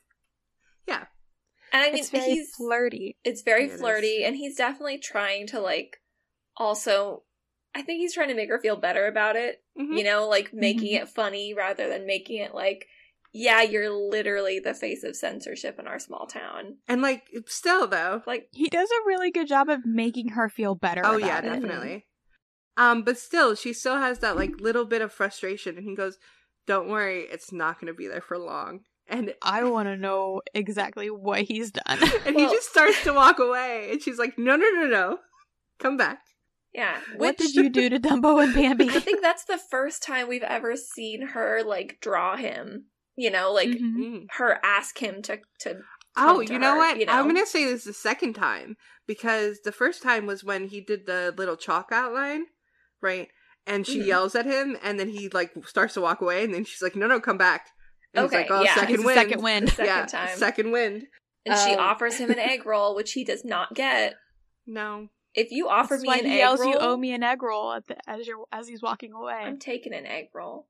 [SPEAKER 2] Yeah.
[SPEAKER 3] And I mean,
[SPEAKER 1] it's very
[SPEAKER 3] he's
[SPEAKER 1] flirty.
[SPEAKER 3] it's very
[SPEAKER 2] It is.
[SPEAKER 3] flirty, and he's definitely trying to like also. I think he's trying to make her feel better about it.
[SPEAKER 2] Mhm.
[SPEAKER 3] You know, like making
[SPEAKER 1] Mhm.
[SPEAKER 3] it funny rather than making it like, yeah, you're literally the face of censorship in our small town.
[SPEAKER 2] And like still though.
[SPEAKER 3] Like,
[SPEAKER 1] He does a really good job of making her feel better.
[SPEAKER 2] Oh
[SPEAKER 1] about
[SPEAKER 2] yeah,
[SPEAKER 1] it.
[SPEAKER 2] definitely. Um, but still she still has that like little bit of frustration and he goes, Don't worry, it's not gonna be there for long. And
[SPEAKER 1] I want to know exactly what he's done. (laughs)
[SPEAKER 2] and he just starts to walk away and she's like, No no no no. Come back.
[SPEAKER 3] yeah.
[SPEAKER 1] what did you do to Dumbo and Bambi? (laughs)
[SPEAKER 3] I think that's the first time we've ever seen her like draw him. You know, like
[SPEAKER 1] Mhm.
[SPEAKER 2] Mm.
[SPEAKER 3] her ask him to to.
[SPEAKER 2] Oh,
[SPEAKER 3] come to
[SPEAKER 2] you know
[SPEAKER 3] her,
[SPEAKER 2] what?
[SPEAKER 3] you know?
[SPEAKER 2] I'm gonna say this the second time because the first time was when he did the little chalk outline, right? And she
[SPEAKER 3] Mhm.
[SPEAKER 2] yells at him, and then he like starts to walk away, and then she's like, "No, no, come back." And
[SPEAKER 3] Okay,
[SPEAKER 2] he's like, "Oh,
[SPEAKER 3] yeah.
[SPEAKER 2] second wind."
[SPEAKER 1] second wind. (laughs)
[SPEAKER 3] Second
[SPEAKER 2] yeah,
[SPEAKER 3] time.
[SPEAKER 2] second wind.
[SPEAKER 3] And she
[SPEAKER 2] Um,
[SPEAKER 3] offers him an (laughs) egg roll, which he does not get.
[SPEAKER 2] No,
[SPEAKER 3] If you offer
[SPEAKER 1] That's
[SPEAKER 3] me
[SPEAKER 1] why
[SPEAKER 3] an
[SPEAKER 1] he
[SPEAKER 3] egg
[SPEAKER 1] yells,
[SPEAKER 3] roll,
[SPEAKER 1] "You owe me an egg roll!" At the, as you're as he's walking away.
[SPEAKER 3] I'm taking an egg roll.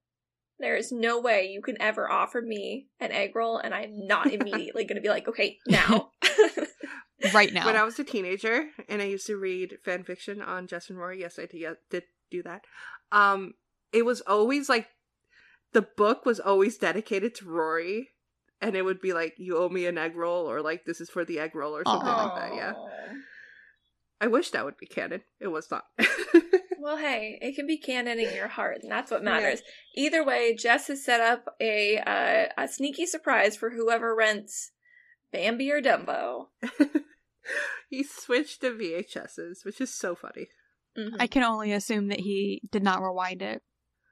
[SPEAKER 3] There is no way you can ever offer me an egg roll, and I'm not (laughs) immediately going to be like, okay, now.
[SPEAKER 1] right now.
[SPEAKER 2] When I was a teenager and I used to read fan fiction on Justin and Rory, yes, I did, did do that. Um, it was always like the book was always dedicated to Rory, and it would be like, "You owe me an egg roll," or like, "This is for the egg roll," or something
[SPEAKER 1] Aw.
[SPEAKER 2] like that. Yeah, I wish that would be canon. It was not. (laughs)
[SPEAKER 3] Well, hey, it can be canon in your heart, and that's what matters. Either way, Jess has set up a uh, a sneaky surprise for whoever rents Bambi or Dumbo. (laughs)
[SPEAKER 2] he switched to VHSs, which is so funny.
[SPEAKER 3] Mhm.
[SPEAKER 1] I can only assume that he did not rewind it,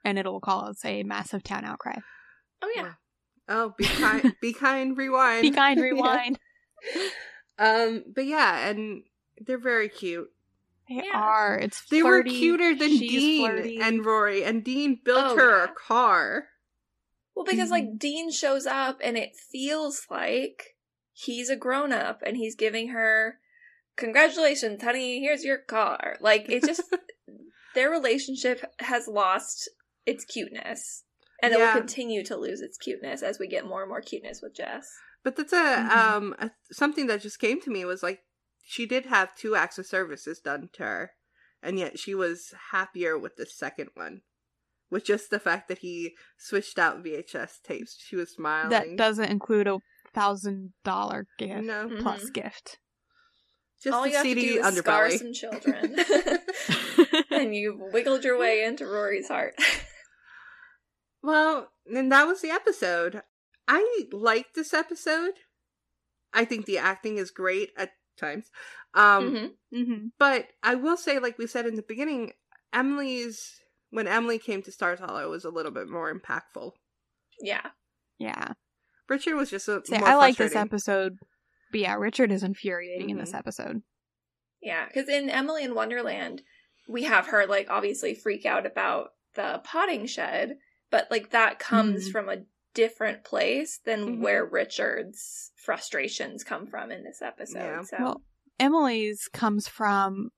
[SPEAKER 1] and it'll cause a massive town outcry.
[SPEAKER 3] oh yeah,
[SPEAKER 2] Oh, be kind, (laughs) be kind, rewind.
[SPEAKER 1] Be kind, (laughs) rewind.
[SPEAKER 2] Um, but yeah, and they're very cute.
[SPEAKER 1] They
[SPEAKER 3] Yeah.
[SPEAKER 1] are. It's
[SPEAKER 2] They were cuter than
[SPEAKER 1] She's
[SPEAKER 2] Dean
[SPEAKER 1] flirty.
[SPEAKER 2] and Rory, and Dean built
[SPEAKER 3] Oh,
[SPEAKER 2] her
[SPEAKER 3] yeah.
[SPEAKER 2] a car.
[SPEAKER 3] Well, because like Dean shows up and it feels like he's a grown up and he's giving her congratulations, honey, here's your car. Like it just (laughs) their relationship has lost its cuteness. And it
[SPEAKER 2] Yeah.
[SPEAKER 3] will continue to lose its cuteness as we get more and more cuteness with Jess.
[SPEAKER 2] But that's a
[SPEAKER 1] Mhm.
[SPEAKER 2] um a, something that just came to me was like she did have two acts of services done to her, and yet she was happier with the second one. With just the fact that he switched out VHS tapes, she was smiling.
[SPEAKER 1] that doesn't include a thousand dollar gift
[SPEAKER 2] no,
[SPEAKER 3] Mhm.
[SPEAKER 1] plus gift.
[SPEAKER 2] just
[SPEAKER 3] All
[SPEAKER 2] the
[SPEAKER 3] you have
[SPEAKER 2] CD
[SPEAKER 3] to do is scar some children. (laughs) (laughs) and you've wiggled your way into Rory's heart. (laughs)
[SPEAKER 2] Well, then that was the episode. I liked this episode. I think the acting is great at times. Um,
[SPEAKER 3] Mhm.
[SPEAKER 1] hmm
[SPEAKER 2] but I will say, like we said in the beginning, Emily's when Emily came to Stars Hollow it was a little bit more impactful.
[SPEAKER 3] Yeah.
[SPEAKER 1] Yeah.
[SPEAKER 2] Richard was just a
[SPEAKER 1] Say,
[SPEAKER 2] more
[SPEAKER 1] I like this episode, but yeah, Richard is infuriating in this
[SPEAKER 2] Mhm.
[SPEAKER 1] episode.
[SPEAKER 3] Yeah, because in Emily in Wonderland, we have her like obviously freak out about the potting shed, but like that comes
[SPEAKER 1] Mhm.
[SPEAKER 3] from a different place than
[SPEAKER 2] Mhm.
[SPEAKER 3] where Richard's frustrations come from in this episode.
[SPEAKER 2] Yeah.
[SPEAKER 3] So
[SPEAKER 1] Well, Emily's comes from,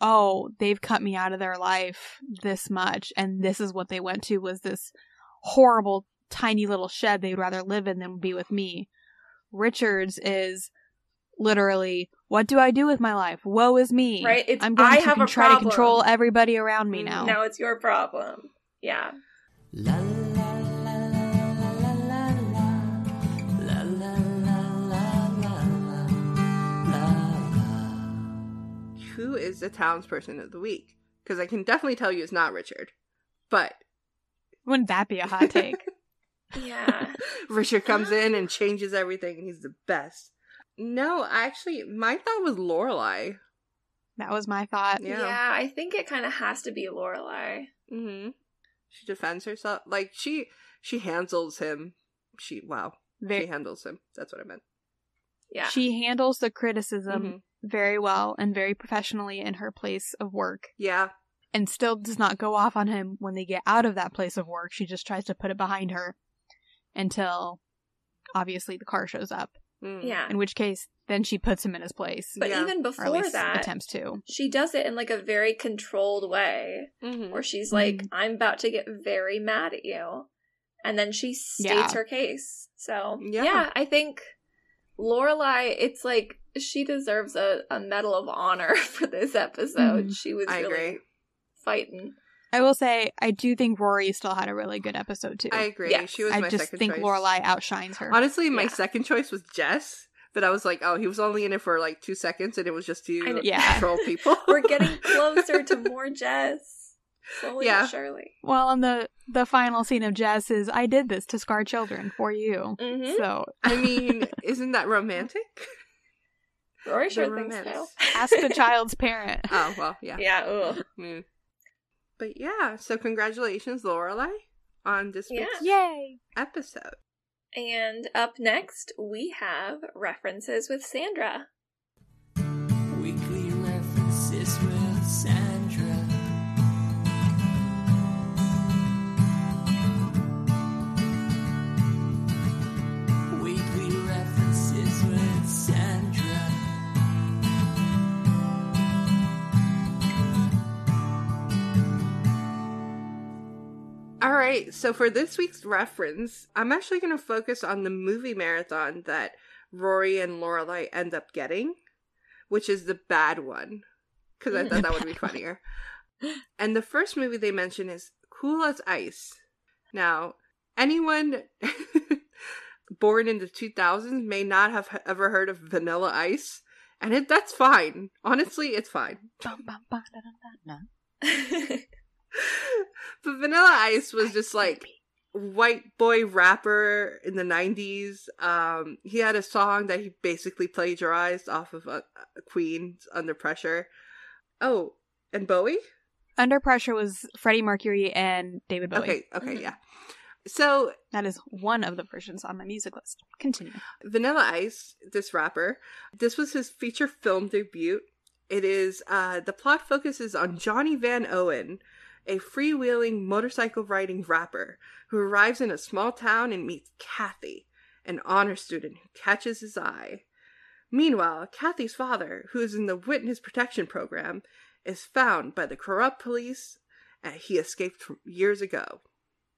[SPEAKER 1] oh, they've cut me out of their life this much, and this is what they went to was this horrible tiny little shed they'd rather live in than be with me. Richard's is literally, what do I do with my life? Woe is me.
[SPEAKER 3] Right, it's,
[SPEAKER 1] I'm going
[SPEAKER 3] I
[SPEAKER 1] to
[SPEAKER 3] have a
[SPEAKER 1] try to control everybody around me
[SPEAKER 2] Mhm.
[SPEAKER 1] now.
[SPEAKER 3] now it's your problem. Yeah.
[SPEAKER 4] La la la la la la la la la la la la la
[SPEAKER 2] Who is the townsperson of the week? Because I can definitely tell you it's not Richard. But
[SPEAKER 1] Wouldn't that be a hot take?
[SPEAKER 3] Yeah.
[SPEAKER 2] Richard comes in and changes everything, and he's the best. No, actually, my thought was Lorelai.
[SPEAKER 1] that was my thought.
[SPEAKER 2] Yeah.
[SPEAKER 3] yeah. I think it kind of has to be Lorelai.
[SPEAKER 2] Mm-hmm. She defends herself. Like she she handles him. She wow. She handles him. That's what I meant.
[SPEAKER 3] Yeah.
[SPEAKER 1] She handles the criticism
[SPEAKER 2] Mhm.
[SPEAKER 1] very well and very professionally in her place of work.
[SPEAKER 2] Yeah.
[SPEAKER 1] and still does not go off on him when they get out of that place of work. She just tries to put it behind her until obviously the car shows up.
[SPEAKER 2] Mm.
[SPEAKER 3] yeah.
[SPEAKER 1] In which case, then she puts him in his place.
[SPEAKER 3] But
[SPEAKER 2] Yeah.
[SPEAKER 3] even
[SPEAKER 1] or at
[SPEAKER 3] before
[SPEAKER 1] least
[SPEAKER 3] that,
[SPEAKER 1] attempts to.
[SPEAKER 3] she does it in like a very controlled way.
[SPEAKER 2] Mhm.
[SPEAKER 3] where she's like,
[SPEAKER 1] Mhm.
[SPEAKER 3] I'm about to get very mad at you. And then she states
[SPEAKER 1] Yeah.
[SPEAKER 3] her case. So,
[SPEAKER 2] Yeah.
[SPEAKER 3] yeah. I think Lorelai, it's like she deserves a, a medal of honor (laughs) for this episode.
[SPEAKER 1] Mhm.
[SPEAKER 3] She was
[SPEAKER 2] I
[SPEAKER 3] really
[SPEAKER 2] agree.
[SPEAKER 3] fighting.
[SPEAKER 1] I will say, I do think Rory still had a really good episode too.
[SPEAKER 2] I agree.
[SPEAKER 3] Yes.
[SPEAKER 2] She was
[SPEAKER 1] I
[SPEAKER 2] my
[SPEAKER 1] just
[SPEAKER 2] second
[SPEAKER 1] think
[SPEAKER 2] choice.
[SPEAKER 1] Lorelai outshines her.
[SPEAKER 2] Honestly, my
[SPEAKER 3] Yeah.
[SPEAKER 2] second choice was Jess, but I was like, oh, he was only in it for like two seconds, and it was just
[SPEAKER 3] I
[SPEAKER 2] to
[SPEAKER 1] Yeah.
[SPEAKER 2] control (laughs) people.
[SPEAKER 3] We're getting closer to (laughs) more Jess. Slowly
[SPEAKER 2] Yeah.
[SPEAKER 3] surely.
[SPEAKER 1] well, and the the final scene of Jess is, "I did this to scar children for you."
[SPEAKER 3] Mm-hmm.
[SPEAKER 1] So
[SPEAKER 2] I (laughs) mean, isn't that romantic?
[SPEAKER 3] Rory sure
[SPEAKER 2] The
[SPEAKER 3] thinks
[SPEAKER 2] romance.
[SPEAKER 3] so.
[SPEAKER 1] ask a child's parent.
[SPEAKER 2] Oh well, yeah.
[SPEAKER 3] yeah, ugh.
[SPEAKER 2] Mm. But yeah, so congratulations, Lorelai, on this
[SPEAKER 3] Yeah.
[SPEAKER 2] week's
[SPEAKER 1] Yay!
[SPEAKER 2] episode.
[SPEAKER 3] And up next, we have references with Sandra.
[SPEAKER 2] All right, so for this week's reference, I'm actually going to focus on the movie marathon that Rory and Lorelai end up getting, which is the bad one, because I thought that would be (laughs) funnier. And the first movie they mention is Cool as Ice. Now, anyone (laughs) born in the 2000s may not have ever heard of Vanilla Ice, and it, that's fine. Honestly, it's fine. (laughs) (laughs) But Vanilla Ice was just like white boy rapper in the 90s. Um, he had a song that he basically plagiarized off of uh, Queen's Under Pressure. Oh, and Bowie?
[SPEAKER 1] Under Pressure was Freddie Mercury and David Bowie.
[SPEAKER 2] Okay, okay,
[SPEAKER 3] Mhm.
[SPEAKER 2] yeah. So
[SPEAKER 1] That is one of the versions on my music list. Continue.
[SPEAKER 2] Vanilla Ice, this rapper, this was his feature film debut. It is uh the plot focuses on Johnny Van Owen, a freewheeling motorcycle riding rapper who arrives in a small town and meets Kathy, an honor student who catches his eye. Meanwhile, Kathy's father, who is in the witness protection program, is found by the corrupt police and he escaped from years ago.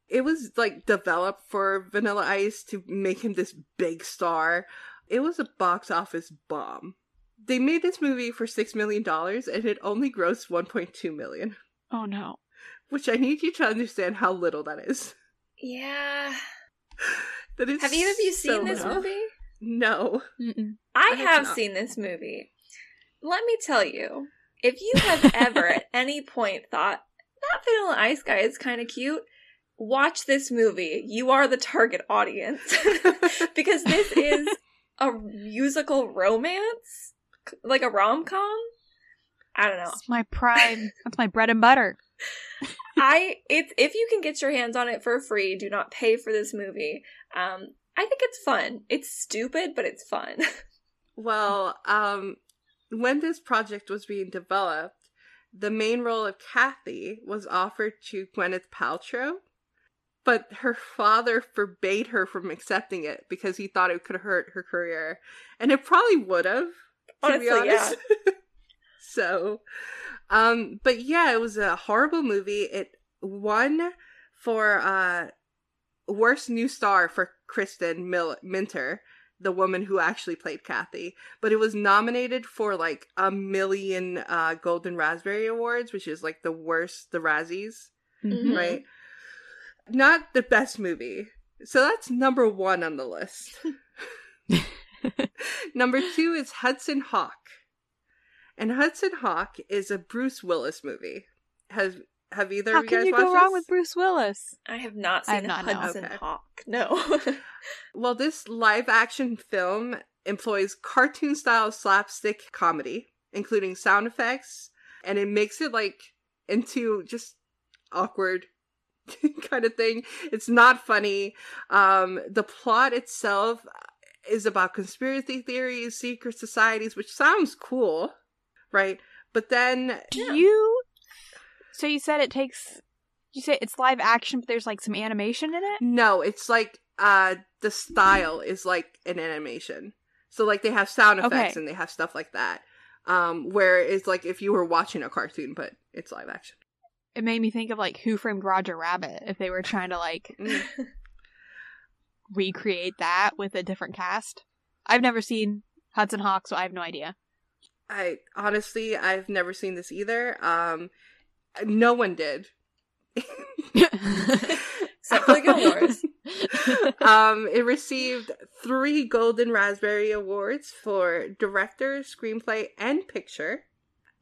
[SPEAKER 2] It was like developed for Vanilla Ice to make him this big star. It was a box office bomb. They made this movie for six million dollars and it only grossed one point two million.
[SPEAKER 1] Oh no.
[SPEAKER 2] Which I need you to understand how little that is.
[SPEAKER 3] yeah. (laughs)
[SPEAKER 2] That is
[SPEAKER 3] Have either of you
[SPEAKER 2] so
[SPEAKER 3] seen this
[SPEAKER 2] little.
[SPEAKER 3] movie?
[SPEAKER 2] No.
[SPEAKER 1] Mm-mm.
[SPEAKER 3] I
[SPEAKER 2] I have
[SPEAKER 3] have
[SPEAKER 2] not.
[SPEAKER 3] seen this movie. Let me tell you, if you have ever at (laughs) any point thought that Vanilla Ice guy is kind of cute, watch this movie. You are the target audience (laughs) because this is a musical romance, like a rom com. I don't know.
[SPEAKER 1] That's my pride. That's my bread and butter.
[SPEAKER 3] I it's if you can get your hands on it for free, do not pay for this movie. Um, I think it's fun. It's stupid, but it's fun. (laughs)
[SPEAKER 2] Well, um, when this project was being developed, the main role of Kathy was offered to Gwyneth Paltrow, but her father forbade her from accepting it because he thought it could hurt her career, and it probably would have. To be
[SPEAKER 3] Honestly, yeah.
[SPEAKER 2] honest. (laughs) so, um, but yeah, it was a horrible movie. It won for uh worst new star for Kristin Mil- Minter, the woman who actually played Kathy, but it was nominated for like a million uh Golden Raspberry Awards, which is like the worst the Razzies,
[SPEAKER 3] Mhm.
[SPEAKER 2] right? Not the best movie. So that's number 1 on the list. (laughs) (laughs) number 2 is Hudson Hawk. And Hudson Hawk is a Bruce Willis movie. Has have either
[SPEAKER 1] How
[SPEAKER 2] of you
[SPEAKER 1] can
[SPEAKER 2] guys
[SPEAKER 1] you
[SPEAKER 2] watched
[SPEAKER 1] go wrong
[SPEAKER 2] this?
[SPEAKER 1] with Bruce Willis?
[SPEAKER 3] I have not
[SPEAKER 1] I have
[SPEAKER 3] seen
[SPEAKER 1] not.
[SPEAKER 3] Hudson
[SPEAKER 2] Okay.
[SPEAKER 3] Hawk. No. (laughs)
[SPEAKER 2] Well, this live action film employs cartoon style slapstick comedy, including sound effects, and it makes it like into just awkward (laughs) kind of thing. It's not funny. Um, the plot itself is about conspiracy theories, secret societies, which sounds cool, right? But then
[SPEAKER 1] Do
[SPEAKER 3] Yeah.
[SPEAKER 1] you? So you said it takes. You say it's live action, but there's like some animation in it.
[SPEAKER 2] No, it's like uh the style is like an animation. So like they have sound effects
[SPEAKER 1] Okay.
[SPEAKER 2] and they have stuff like that. Um where it's like if you were watching a cartoon but it's live action.
[SPEAKER 1] It made me think of like Who Framed Roger Rabbit if they were trying to like
[SPEAKER 2] Mm. (laughs)
[SPEAKER 1] recreate that with a different cast. I've never seen Hudson Hawk, so I have no idea.
[SPEAKER 2] I honestly I've never seen this either. Um no one did. (laughs)
[SPEAKER 3] Except for the Gilmores. (laughs)
[SPEAKER 2] um, it received three Golden Raspberry Awards for director, screenplay, and picture.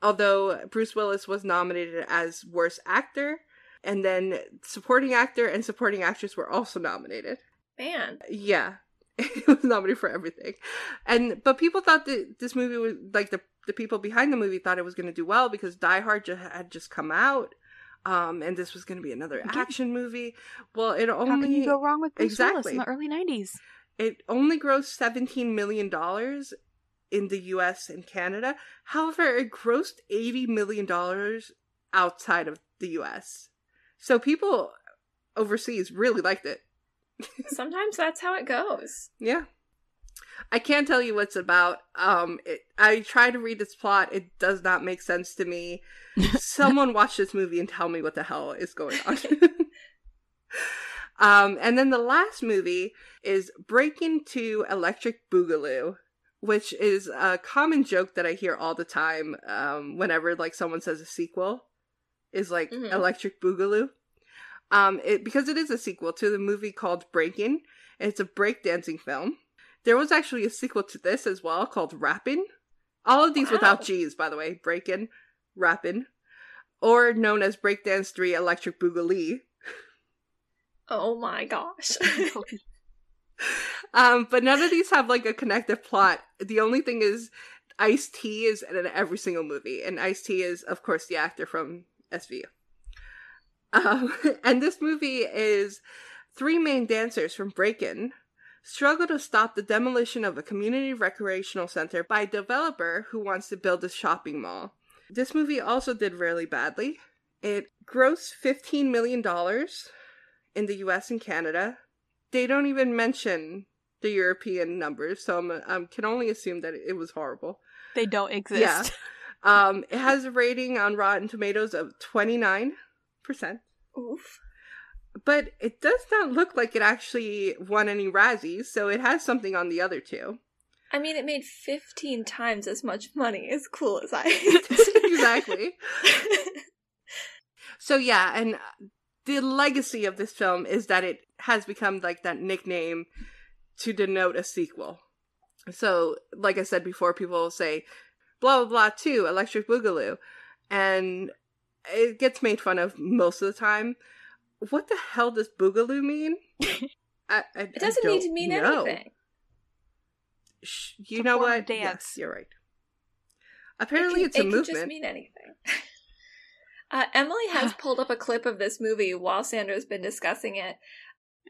[SPEAKER 2] Although Bruce Willis was nominated as worst actor, and then supporting actor and supporting actress were also nominated.
[SPEAKER 3] Man.
[SPEAKER 2] Yeah, (laughs) it was nominated for everything, and but people thought that this movie was like the the people behind the movie thought it was going to do well because Die Hard ju- had just come out, um, and this was going to be another action movie. Well, it only
[SPEAKER 1] How can you go wrong with Bruce Willis
[SPEAKER 2] Exactly.
[SPEAKER 1] in the early '90s?
[SPEAKER 2] it only grossed $17 million in the US and Canada. However, it grossed $80 million outside of the US. So people overseas really liked it. (laughs)
[SPEAKER 3] Sometimes that's how it goes.
[SPEAKER 2] Yeah. I can't tell you what's about. Um, it, I try to read its plot. It does not make sense to me. (laughs) Someone watch this movie and tell me what the hell is going on. (laughs) Um, and then the last movie is Breakin' 2 Electric Boogaloo, which is a common joke that I hear all the time um, whenever like someone says a sequel is like
[SPEAKER 3] Mhm.
[SPEAKER 2] Electric Boogaloo. Um, it because it is a sequel to the movie called Breakin'. It's a breakdancing film. There was actually a sequel to this as well called Rappin'. All of these without G's, by the way. Breakin', Rappin', or known as Breakdance 3 Electric Boogaloo.
[SPEAKER 3] Oh my gosh. (laughs)
[SPEAKER 2] Um, but none of these have like a connective plot. The only thing is Ice T is in every single movie, and Ice T is, of course, the actor from SVU. Um, (laughs) and this movie is three main dancers from Breakin' struggle to stop the demolition of a community recreational center by a developer who wants to build a shopping mall. This movie also did really badly. It grossed $15 million in the US and Canada. They don't even mention the European numbers, so I'm, can only assume that it was horrible.
[SPEAKER 1] They don't exist.
[SPEAKER 2] Yeah. (laughs) Um, it has a rating on Rotten Tomatoes of 29%,
[SPEAKER 3] Oof.
[SPEAKER 2] But it does not look like it actually won any Razzies, so it has something on the other two.
[SPEAKER 3] I mean, it made 15 times as much money as Cool as Ice. (laughs)
[SPEAKER 2] exactly. (laughs) So yeah, and the legacy of this film is that it has become like that nickname to denote a sequel. So, like I said before, people say blah blah blah two Electric Boogaloo, and it gets made fun of most of the time. What the hell does Boogaloo mean? (laughs) I, I,
[SPEAKER 3] It doesn't need to mean anything.
[SPEAKER 2] Sh- You
[SPEAKER 1] a
[SPEAKER 2] know what?
[SPEAKER 1] dance.
[SPEAKER 2] Yes, you're right. Apparently,
[SPEAKER 3] it
[SPEAKER 2] it's a
[SPEAKER 3] it
[SPEAKER 2] movement.
[SPEAKER 3] Can just mean anything. (laughs) Uh, Emily has (sighs) pulled up a clip of this movie while Sandra's been discussing it.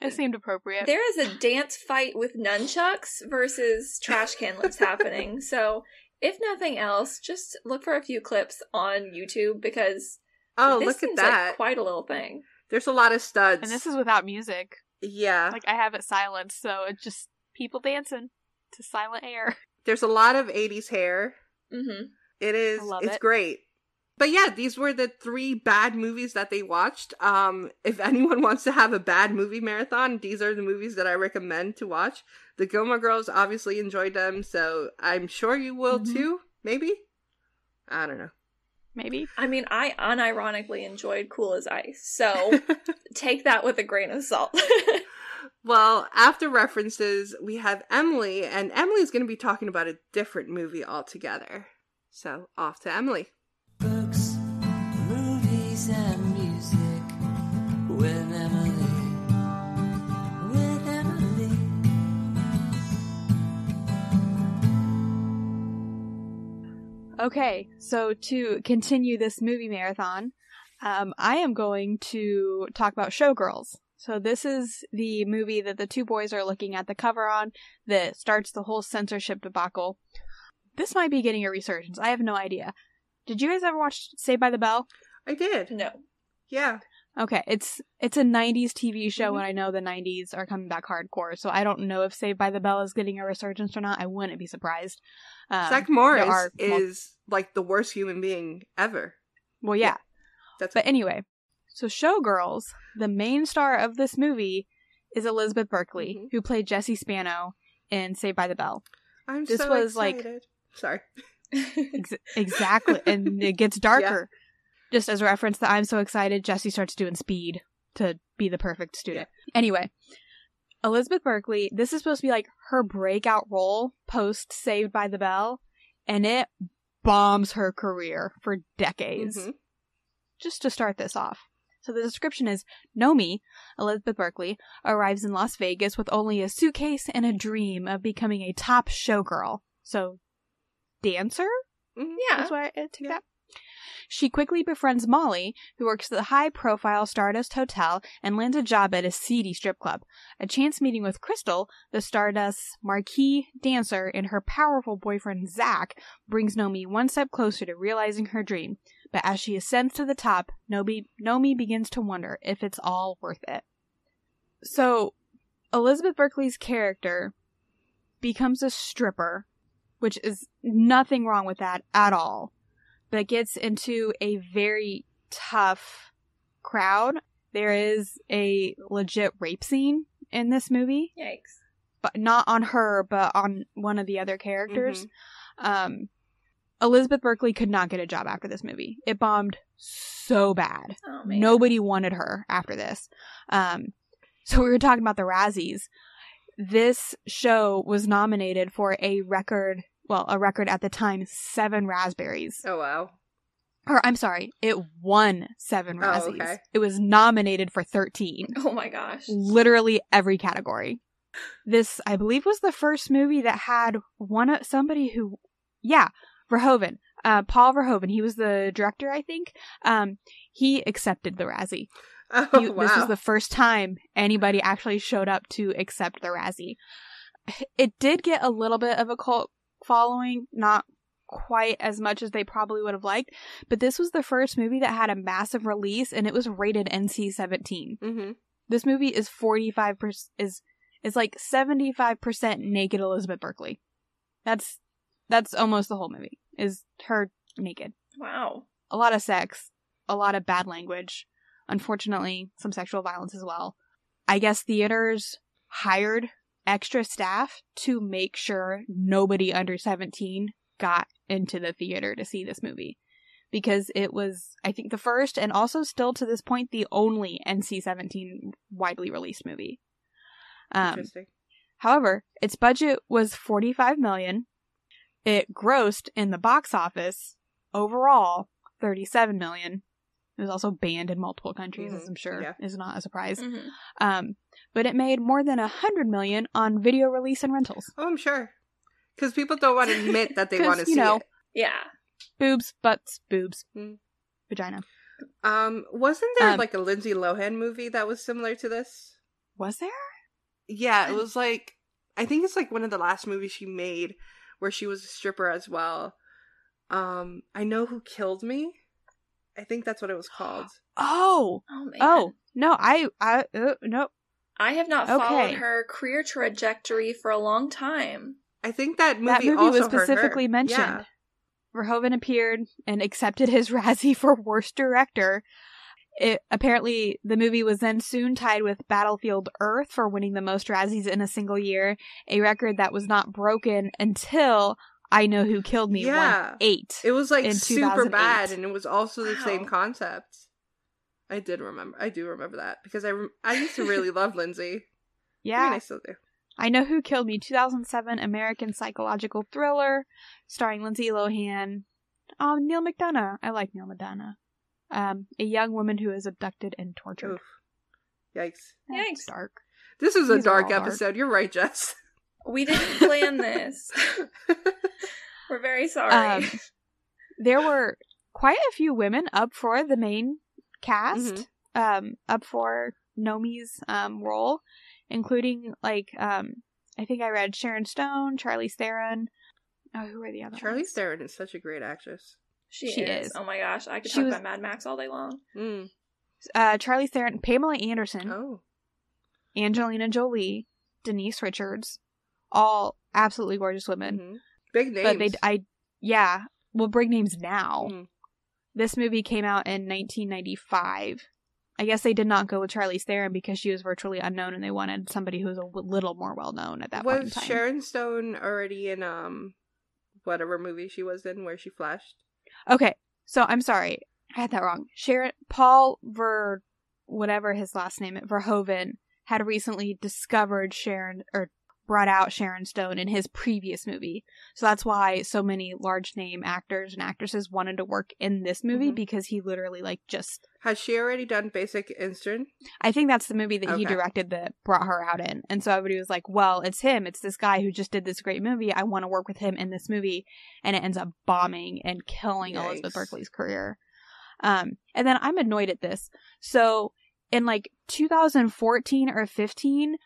[SPEAKER 1] It seemed appropriate.
[SPEAKER 3] There is a dance fight with nunchucks versus trash can lips happening. (laughs) So, if nothing else, just look for a few clips on YouTube because
[SPEAKER 2] oh,
[SPEAKER 3] this
[SPEAKER 2] look at that!
[SPEAKER 3] like quite a little thing.
[SPEAKER 2] There's a lot of studs.
[SPEAKER 1] and this is without music.
[SPEAKER 2] yeah.
[SPEAKER 1] Like I have it silenced, so it's just people dancing to silent air. (laughs)
[SPEAKER 2] There's a lot of 80s hair.
[SPEAKER 3] hmm
[SPEAKER 2] It is.
[SPEAKER 1] I love
[SPEAKER 2] it's
[SPEAKER 1] it.
[SPEAKER 2] great. But yeah, these were the three bad movies that they watched. Um, if (laughs) anyone wants to have a bad movie marathon, these are the movies that I recommend to watch. The Gilmore Girls obviously enjoyed them, so I'm sure you will
[SPEAKER 1] Mhm.
[SPEAKER 2] too. Maybe. I don't know.
[SPEAKER 1] Maybe.
[SPEAKER 3] I mean, I unironically enjoyed Cool as Ice, so (laughs) take that with a grain of salt. (laughs)
[SPEAKER 2] well, after references, we have Emily, and Emily's going to be talking about a different movie altogether. So off to Emily.
[SPEAKER 4] Books, movies, and music with Emily.
[SPEAKER 1] Okay, so to continue this movie marathon, um, I am going to talk about Showgirls. So this is the movie that the two boys are looking at the cover on that starts the whole censorship debacle. This might be getting a resurgence. I have no idea. Did you guys ever watch Saved by the Bell?
[SPEAKER 2] I did.
[SPEAKER 3] no.
[SPEAKER 2] Yeah.
[SPEAKER 1] Okay, it's it's a '90s TV show,
[SPEAKER 2] Mhm.
[SPEAKER 1] and I know the '90s are coming back hardcore. So I don't know if Saved by the Bell is getting a resurgence or not. I wouldn't be surprised. Um,
[SPEAKER 2] Zach Morris
[SPEAKER 1] are
[SPEAKER 2] is like the worst human being ever.
[SPEAKER 1] well, yeah.
[SPEAKER 2] That's
[SPEAKER 1] But anyway, so Showgirls, the main star of this movie is Elizabeth Berkley,
[SPEAKER 2] Mhm.
[SPEAKER 1] who played Jessie Spano in Saved by the Bell.
[SPEAKER 2] I'm
[SPEAKER 1] this
[SPEAKER 2] so
[SPEAKER 1] was, like-
[SPEAKER 2] excited. Sorry. (laughs)
[SPEAKER 1] Ex- exactly, and it gets (laughs) darker. Just as a reference, that I'm so excited, Jessie starts doing speed to be the perfect student. Anyway, Elizabeth Berkley, this is supposed to be like her breakout role post Saved by the Bell, and it bombs her career for decades.
[SPEAKER 2] Mhm.
[SPEAKER 1] just to start this off. So the description is Nomi, Elizabeth Berkley, arrives in Las Vegas with only a suitcase and a dream of becoming a top showgirl. So, dancer?
[SPEAKER 2] Mhm.
[SPEAKER 3] Yeah.
[SPEAKER 1] That's why I took
[SPEAKER 2] Yeah.
[SPEAKER 1] that. She quickly befriends Molly, who works at the high profile Stardust Hotel and lands a job at a seedy strip club. A chance meeting with Crystal, the Stardust's marquee dancer, and her powerful boyfriend Zach brings Nomi one step closer to realizing her dream. But as she ascends to the top, Nomi, Nomi begins to wonder if it's all worth it. So, Elizabeth Berkley's character becomes a stripper, which is nothing wrong with that at all, but gets into a very tough crowd there is a legit rape scene in this movie,
[SPEAKER 3] Yikes.
[SPEAKER 1] but not on her, but on one of the other characters. Um, Elizabeth Berkley could not get a job after this movie. It bombed so bad.
[SPEAKER 3] Oh man.
[SPEAKER 1] Nobody wanted her after this. Um, so we were talking about the Razzies. This show was nominated for a record, well, a record at the time, seven raspberries.
[SPEAKER 2] Oh wow.
[SPEAKER 1] Or I'm sorry, it won seven
[SPEAKER 2] Oh,
[SPEAKER 1] Razzies.
[SPEAKER 2] okay.
[SPEAKER 1] It was nominated for 13. (laughs)
[SPEAKER 3] Oh my gosh.
[SPEAKER 1] Literally every category. This, I believe, was the first movie that had one of somebody who, yeah, Verhoeven, uh, Paul Verhoeven. He was the director, I think. Um, he accepted the Razzie. (laughs)
[SPEAKER 2] Oh
[SPEAKER 1] He-
[SPEAKER 2] wow.
[SPEAKER 1] This was the first time anybody actually showed up to accept the Razzie. It did get a little bit of a cult following, not quite as much as they probably would have liked, but this was the first movie that had a massive release and it was rated NC-17.
[SPEAKER 2] hmm
[SPEAKER 1] This movie is 45% is is like 75% naked Elizabeth Berkley. That's that's almost the whole movie. Is her naked
[SPEAKER 3] Wow.
[SPEAKER 1] a lot of sex, a lot of bad language, unfortunately, some sexual violence as well. I guess theaters hired extra staff to make sure nobody under 17 got into the theater to see this movie because it was, I think, the first and also still to this point the only NC 17 widely released movie. Um,
[SPEAKER 2] Interesting.
[SPEAKER 1] However, its budget was 45 million. It grossed in the box office overall 37 million. It was also banned in multiple countries, as
[SPEAKER 2] Mhm.
[SPEAKER 1] I'm sure
[SPEAKER 2] Yeah.
[SPEAKER 1] is not a surprise.
[SPEAKER 3] Mhm.
[SPEAKER 1] Um, but it made more than a hundred million on video release and rentals.
[SPEAKER 2] Oh, I'm sure. Because people don't want to (laughs) admit that they want to see
[SPEAKER 1] know,
[SPEAKER 2] it.
[SPEAKER 3] Yeah.
[SPEAKER 1] Boobs, butts, boobs,
[SPEAKER 2] Mm.
[SPEAKER 1] vagina.
[SPEAKER 2] Um, wasn't there
[SPEAKER 1] Um,
[SPEAKER 2] like a Lindsay Lohan movie that was similar to this?
[SPEAKER 1] Was there?
[SPEAKER 2] Yeah, it was like I think it's like one of the last movies she made where she was a stripper as well. Um, I know who killed me. I think that's what it was called. (gasps)
[SPEAKER 1] Oh,
[SPEAKER 3] Oh man.
[SPEAKER 1] oh no! I, I, uh, no.
[SPEAKER 3] I have not
[SPEAKER 1] Okay.
[SPEAKER 3] followed her career trajectory for a long time.
[SPEAKER 2] I think that movie,
[SPEAKER 1] that movie
[SPEAKER 2] also
[SPEAKER 1] was
[SPEAKER 2] hurt her.
[SPEAKER 1] specifically mentioned.
[SPEAKER 2] Yeah.
[SPEAKER 1] Verhoeven appeared and accepted his (laughs) Razzie for Worst Director. It, apparently, the movie was then soon tied with Battlefield Earth for winning the most Razzies in a single year, a record that was not broken until I Know Who Killed Me
[SPEAKER 2] Yeah.
[SPEAKER 1] won eight.
[SPEAKER 2] It was like
[SPEAKER 1] in
[SPEAKER 2] super bad, and it was also the same concept. I did remember. I do remember that because I rem- I used to really love Lindsay. (laughs) I
[SPEAKER 1] yeah,
[SPEAKER 2] mean, I still do.
[SPEAKER 1] I Know Who Killed Me, 2007 American psychological thriller starring Lindsay Lohan. Um, Neal McDonough. I like Neal McDonough. Um, a young woman who is abducted and tortured.
[SPEAKER 2] Oof. Yikes!
[SPEAKER 1] That's
[SPEAKER 3] Yikes.
[SPEAKER 1] dark.
[SPEAKER 2] This is a
[SPEAKER 1] These are
[SPEAKER 2] dark
[SPEAKER 1] all dark.
[SPEAKER 2] episode. You're right, Jess. (laughs)
[SPEAKER 3] We didn't plan this. (laughs) We're very sorry.
[SPEAKER 1] Um, there were quite a few women up for the main cast, um, up for Nomi's um, role, including like um, I think I read Sharon Stone, Charlize Theron. Oh, who are the other
[SPEAKER 2] Charlie? Theron is such a great actress.
[SPEAKER 3] she,
[SPEAKER 1] she
[SPEAKER 3] is.
[SPEAKER 1] is.
[SPEAKER 3] Oh my gosh, I could
[SPEAKER 1] She
[SPEAKER 3] talk
[SPEAKER 1] was-
[SPEAKER 3] about Mad Max all day long.
[SPEAKER 2] Mm.
[SPEAKER 1] Uh, Charlize Theron, Pamela Anderson,
[SPEAKER 2] Oh,
[SPEAKER 1] Angelina Jolie, Denise Richards, all absolutely gorgeous women.
[SPEAKER 2] Mhm. big names.
[SPEAKER 1] But they, I, yeah, we'll bring names now.
[SPEAKER 2] Mm.
[SPEAKER 1] This movie came out in 1995. I guess they did not go with Charlize Theron because she was virtually unknown, and they wanted somebody who was a little more well known at that point
[SPEAKER 2] was. Sharon Stone already in um whatever movie she was in where she flashed?
[SPEAKER 1] Okay, so I'm sorry, I had that wrong. Sharon Paul Ver, whatever his last name, Verhoeven had recently discovered Sharon or brought out Sharon Stone in his previous movie. So that's why so many large name actors and actresses wanted to work in this movie
[SPEAKER 2] Mhm.
[SPEAKER 1] because he literally like just
[SPEAKER 2] Has she already done Basic Instinct?
[SPEAKER 1] I think that's the movie that he directed that brought her out in. And so everybody was like, well, it's him. It's this guy who just did this great movie. I want to work with him in this movie. And it ends up bombing and killing Elizabeth
[SPEAKER 2] Yikes.
[SPEAKER 1] Berkley's career. Um, and then I'm annoyed at this. So in like 2014 or 15,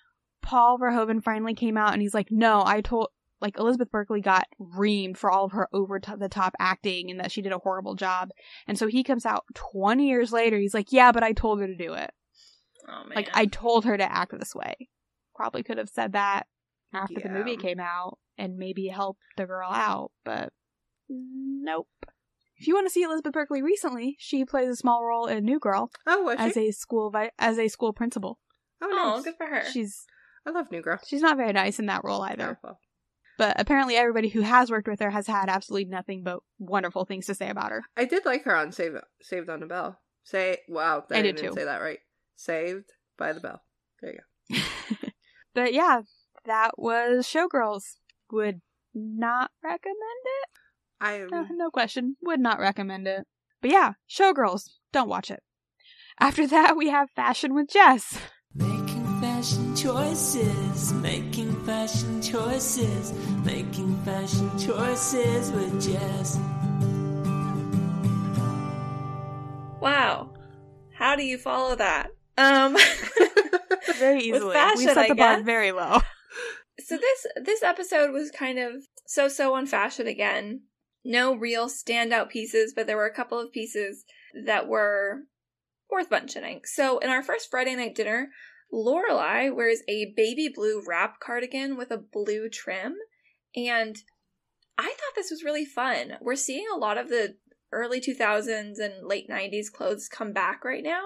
[SPEAKER 1] Paul Verhoeven finally came out and he's like, no, I told, like Elizabeth Berkley got reamed for all of her over the top acting and that she did a horrible job. And so he comes out 20 years later. He's like, yeah, but I told her to do it.
[SPEAKER 3] Oh man.
[SPEAKER 1] Like I told her to act this way. Probably could have said that after the movie came out and maybe help the girl out, but nope. if you hmm. want to see Elizabeth Berkley recently, she plays a small role in New Girl
[SPEAKER 2] Oh,
[SPEAKER 1] as a school vi- as a school principal.
[SPEAKER 2] oh,
[SPEAKER 3] Oh, good for her.
[SPEAKER 1] She's
[SPEAKER 2] I love New Girl.
[SPEAKER 1] she's not very nice in that role either. But apparently, everybody who has worked with her has had absolutely nothing but wonderful things to say about her.
[SPEAKER 2] I did like her on Save Saved on the Bell. Say wow,
[SPEAKER 1] I did
[SPEAKER 2] didn't
[SPEAKER 1] too.
[SPEAKER 2] say that right. Saved by the Bell. There you go. (laughs)
[SPEAKER 1] but yeah, that was Showgirls. Would not recommend it.
[SPEAKER 2] I
[SPEAKER 1] Uh, no question. Would not recommend it. But yeah, Showgirls. Don't watch it. After that, we have Fashion with Jess.
[SPEAKER 4] Making fashion choices, making fashion choices, making fashion choices with Jess.
[SPEAKER 3] Wow. How do you follow that? Um (laughs)
[SPEAKER 1] Very
[SPEAKER 3] With
[SPEAKER 1] easily.
[SPEAKER 3] fashion,
[SPEAKER 1] we set
[SPEAKER 3] I
[SPEAKER 1] the bar very low.
[SPEAKER 3] so this this episode was kind of so-so on fashion again. No real standout pieces, but there were a couple of pieces that were worth mentioning. So in our first Friday night dinner, Lorelai wears a baby blue wrap cardigan with a blue trim, and I thought this was really fun. We're seeing a lot of the early 2000s and late 90s clothes come back right now,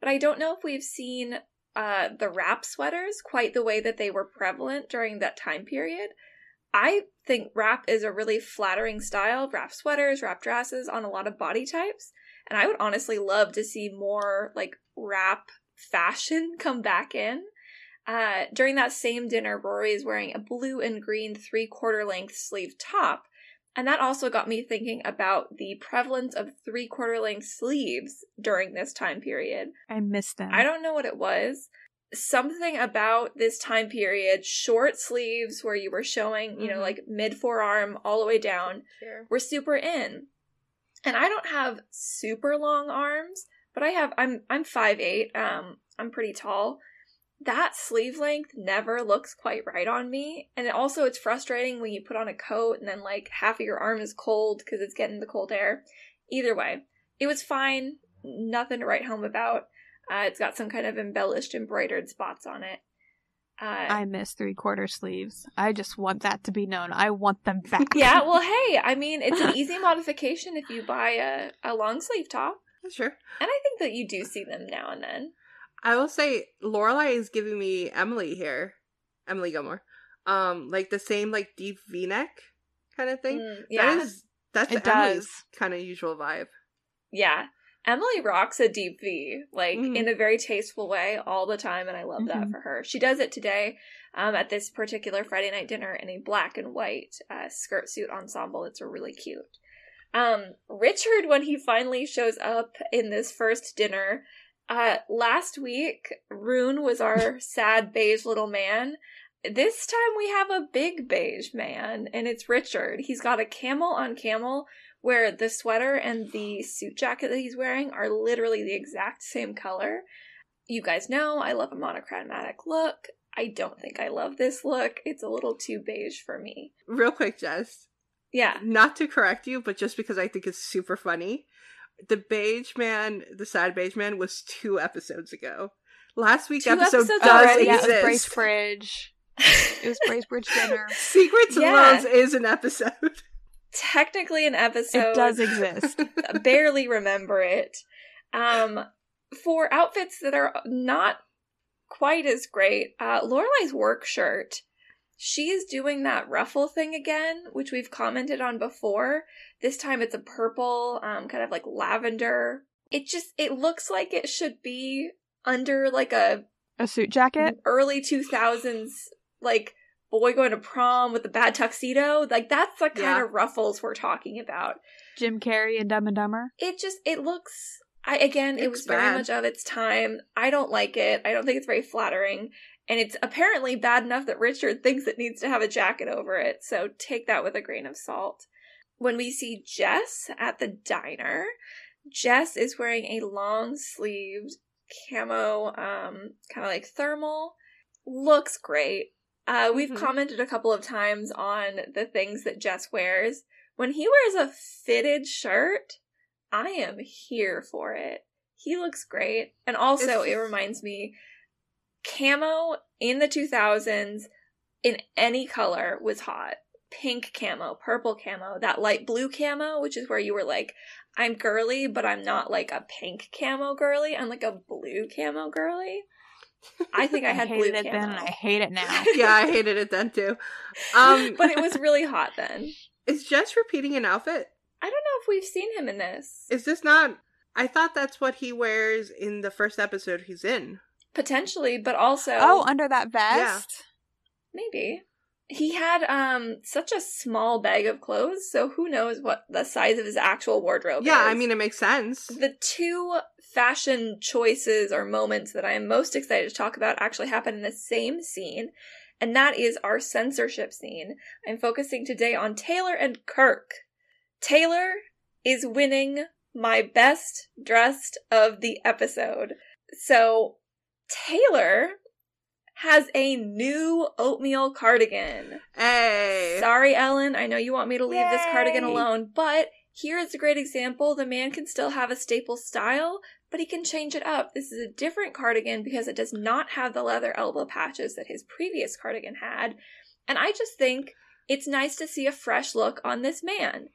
[SPEAKER 3] but I don't know if we've seen uh, the wrap sweaters quite the way that they were prevalent during that time period. I think wrap is a really flattering style, wrap sweaters, wrap dresses on a lot of body types. And I would honestly love to see more like wrap fashion come back in. Uh, during that same dinner, Rory is wearing a blue and green three quarter length sleeve top. And that also got me thinking about the prevalence of three quarter length sleeves during this time period.
[SPEAKER 1] I missed them.
[SPEAKER 3] I don't know what it was. Something about this time period, short sleeves where you were showing, you know,
[SPEAKER 2] Mhm.
[SPEAKER 3] like mid forearm all the way down,
[SPEAKER 2] Here.
[SPEAKER 3] were super in. And I don't have super long arms, but I have I'm I'm five eight. um I'm pretty tall. That sleeve length never looks quite right on me. And it also it's frustrating when you put on a coat and then like half of your arm is cold cuz it's getting the cold air. Either way, it was fine. Nothing to write home about. Uh, it's got some kind of embellished embroidered spots on it. Uh,
[SPEAKER 1] I miss three quarter sleeves. I just want that to be known. I want them back.
[SPEAKER 3] yeah, well, (laughs) hey, I mean, it's an easy modification if you buy a, a long sleeve top.
[SPEAKER 2] Sure.
[SPEAKER 3] And I think that you do see them now and then.
[SPEAKER 2] I will say Lorelai is giving me Emily here, Emily Gilmore, um, like the same like deep V neck kind of thing.
[SPEAKER 3] Mm, yeah.
[SPEAKER 2] That is that's
[SPEAKER 1] It
[SPEAKER 2] Emily's
[SPEAKER 1] does.
[SPEAKER 2] kind of usual vibe.
[SPEAKER 3] yeah. Emily rocks a deep V, like
[SPEAKER 2] Mhm.
[SPEAKER 3] in a very tasteful way all the time, and I love that
[SPEAKER 1] Mhm.
[SPEAKER 3] for her. She does it today um, at this particular Friday night dinner in a black and white uh, skirt suit ensemble. It's really cute. Um, Richard, when he finally shows up in this first dinner, uh, last week, Rune was our (laughs) sad beige little man. This time we have a big beige man, and it's Richard. He's got a camel on camel where the sweater and the suit jacket that he's wearing are literally the exact same color. You guys know I love a monochromatic look. I don't think I love this look. It's a little too beige for me.
[SPEAKER 2] Real quick, Jess,
[SPEAKER 3] Yeah.
[SPEAKER 2] not to correct you, but just because I think it's super funny. The beige man, the sad beige man, was two episodes ago. Last week's
[SPEAKER 3] Two
[SPEAKER 2] episode does
[SPEAKER 3] already?
[SPEAKER 1] yeah, it was
[SPEAKER 2] exist.
[SPEAKER 1] Bracebridge. It was Bracebridge dinner. (laughs)
[SPEAKER 2] Secrets and
[SPEAKER 3] Yeah.
[SPEAKER 2] Loves is an episode. (laughs)
[SPEAKER 3] Technically an episode.
[SPEAKER 1] it does exist. (laughs)
[SPEAKER 3] barely remember it. Um, for outfits that are not quite as great, uh, Lorelai's work shirt. She's doing that ruffle thing again, which we've commented on before. This time it's a purple, um, kind of like lavender. It just it looks like it should be under like a
[SPEAKER 1] A suit jacket.
[SPEAKER 3] early two thousands like boy going to prom with a bad tuxedo. Like that's the kind
[SPEAKER 2] Yeah.
[SPEAKER 3] of ruffles we're talking about
[SPEAKER 1] Jim Carrey and Dumb and Dumber.
[SPEAKER 3] it just it looks i again it
[SPEAKER 2] Looks
[SPEAKER 3] was very much of its time i don't like it i don't think it's very flattering and it's apparently bad enough that richard thinks it needs to have a jacket over it so take that with a grain of salt when we see jess at the diner jess is wearing a long sleeved camo um kind of like thermal looks great uh we've
[SPEAKER 2] Mhm.
[SPEAKER 3] commented a couple of times on the things that jess wears when he wears a fitted shirt I am here for it. He looks great. And also,
[SPEAKER 2] It's-
[SPEAKER 3] it reminds me camo in the 2000s in any color was hot. pink camo, purple camo, that light blue camo, which is where you were like, I'm girly, but I'm not like a pink camo girly. I'm like a blue camo girly. I think I (laughs) had blue
[SPEAKER 1] it
[SPEAKER 3] camo.
[SPEAKER 1] then and I hate it now. (laughs)
[SPEAKER 2] yeah, I hated it then too. Um, (laughs)
[SPEAKER 3] but it was really hot then.
[SPEAKER 2] is Jess repeating an outfit?
[SPEAKER 3] I don't know if we've seen him in this.
[SPEAKER 2] Is this not? I thought that's what he wears in the first episode he's in.
[SPEAKER 3] Potentially, but also
[SPEAKER 1] Oh, under that vest?
[SPEAKER 3] maybe. He had um such a small bag of clothes, so who knows what the size of his actual wardrobe
[SPEAKER 2] Yeah,
[SPEAKER 3] is.
[SPEAKER 2] I mean it makes sense.
[SPEAKER 3] The two fashion choices or moments that I am most excited to talk about actually happen in the same scene, and that is our censorship scene. I'm focusing today on Taylor and Kirk. Taylor is winning my best dressed of the episode. So, Taylor has a new oatmeal cardigan.
[SPEAKER 2] Hey.
[SPEAKER 3] Sorry, Ellen. I know you want me to leave this cardigan alone, but here is a great example. The man can still have a staple style, but he can change it up. This is a different cardigan because it does not have the leather elbow patches that his previous cardigan had. And I just think it's nice to see a fresh look on this man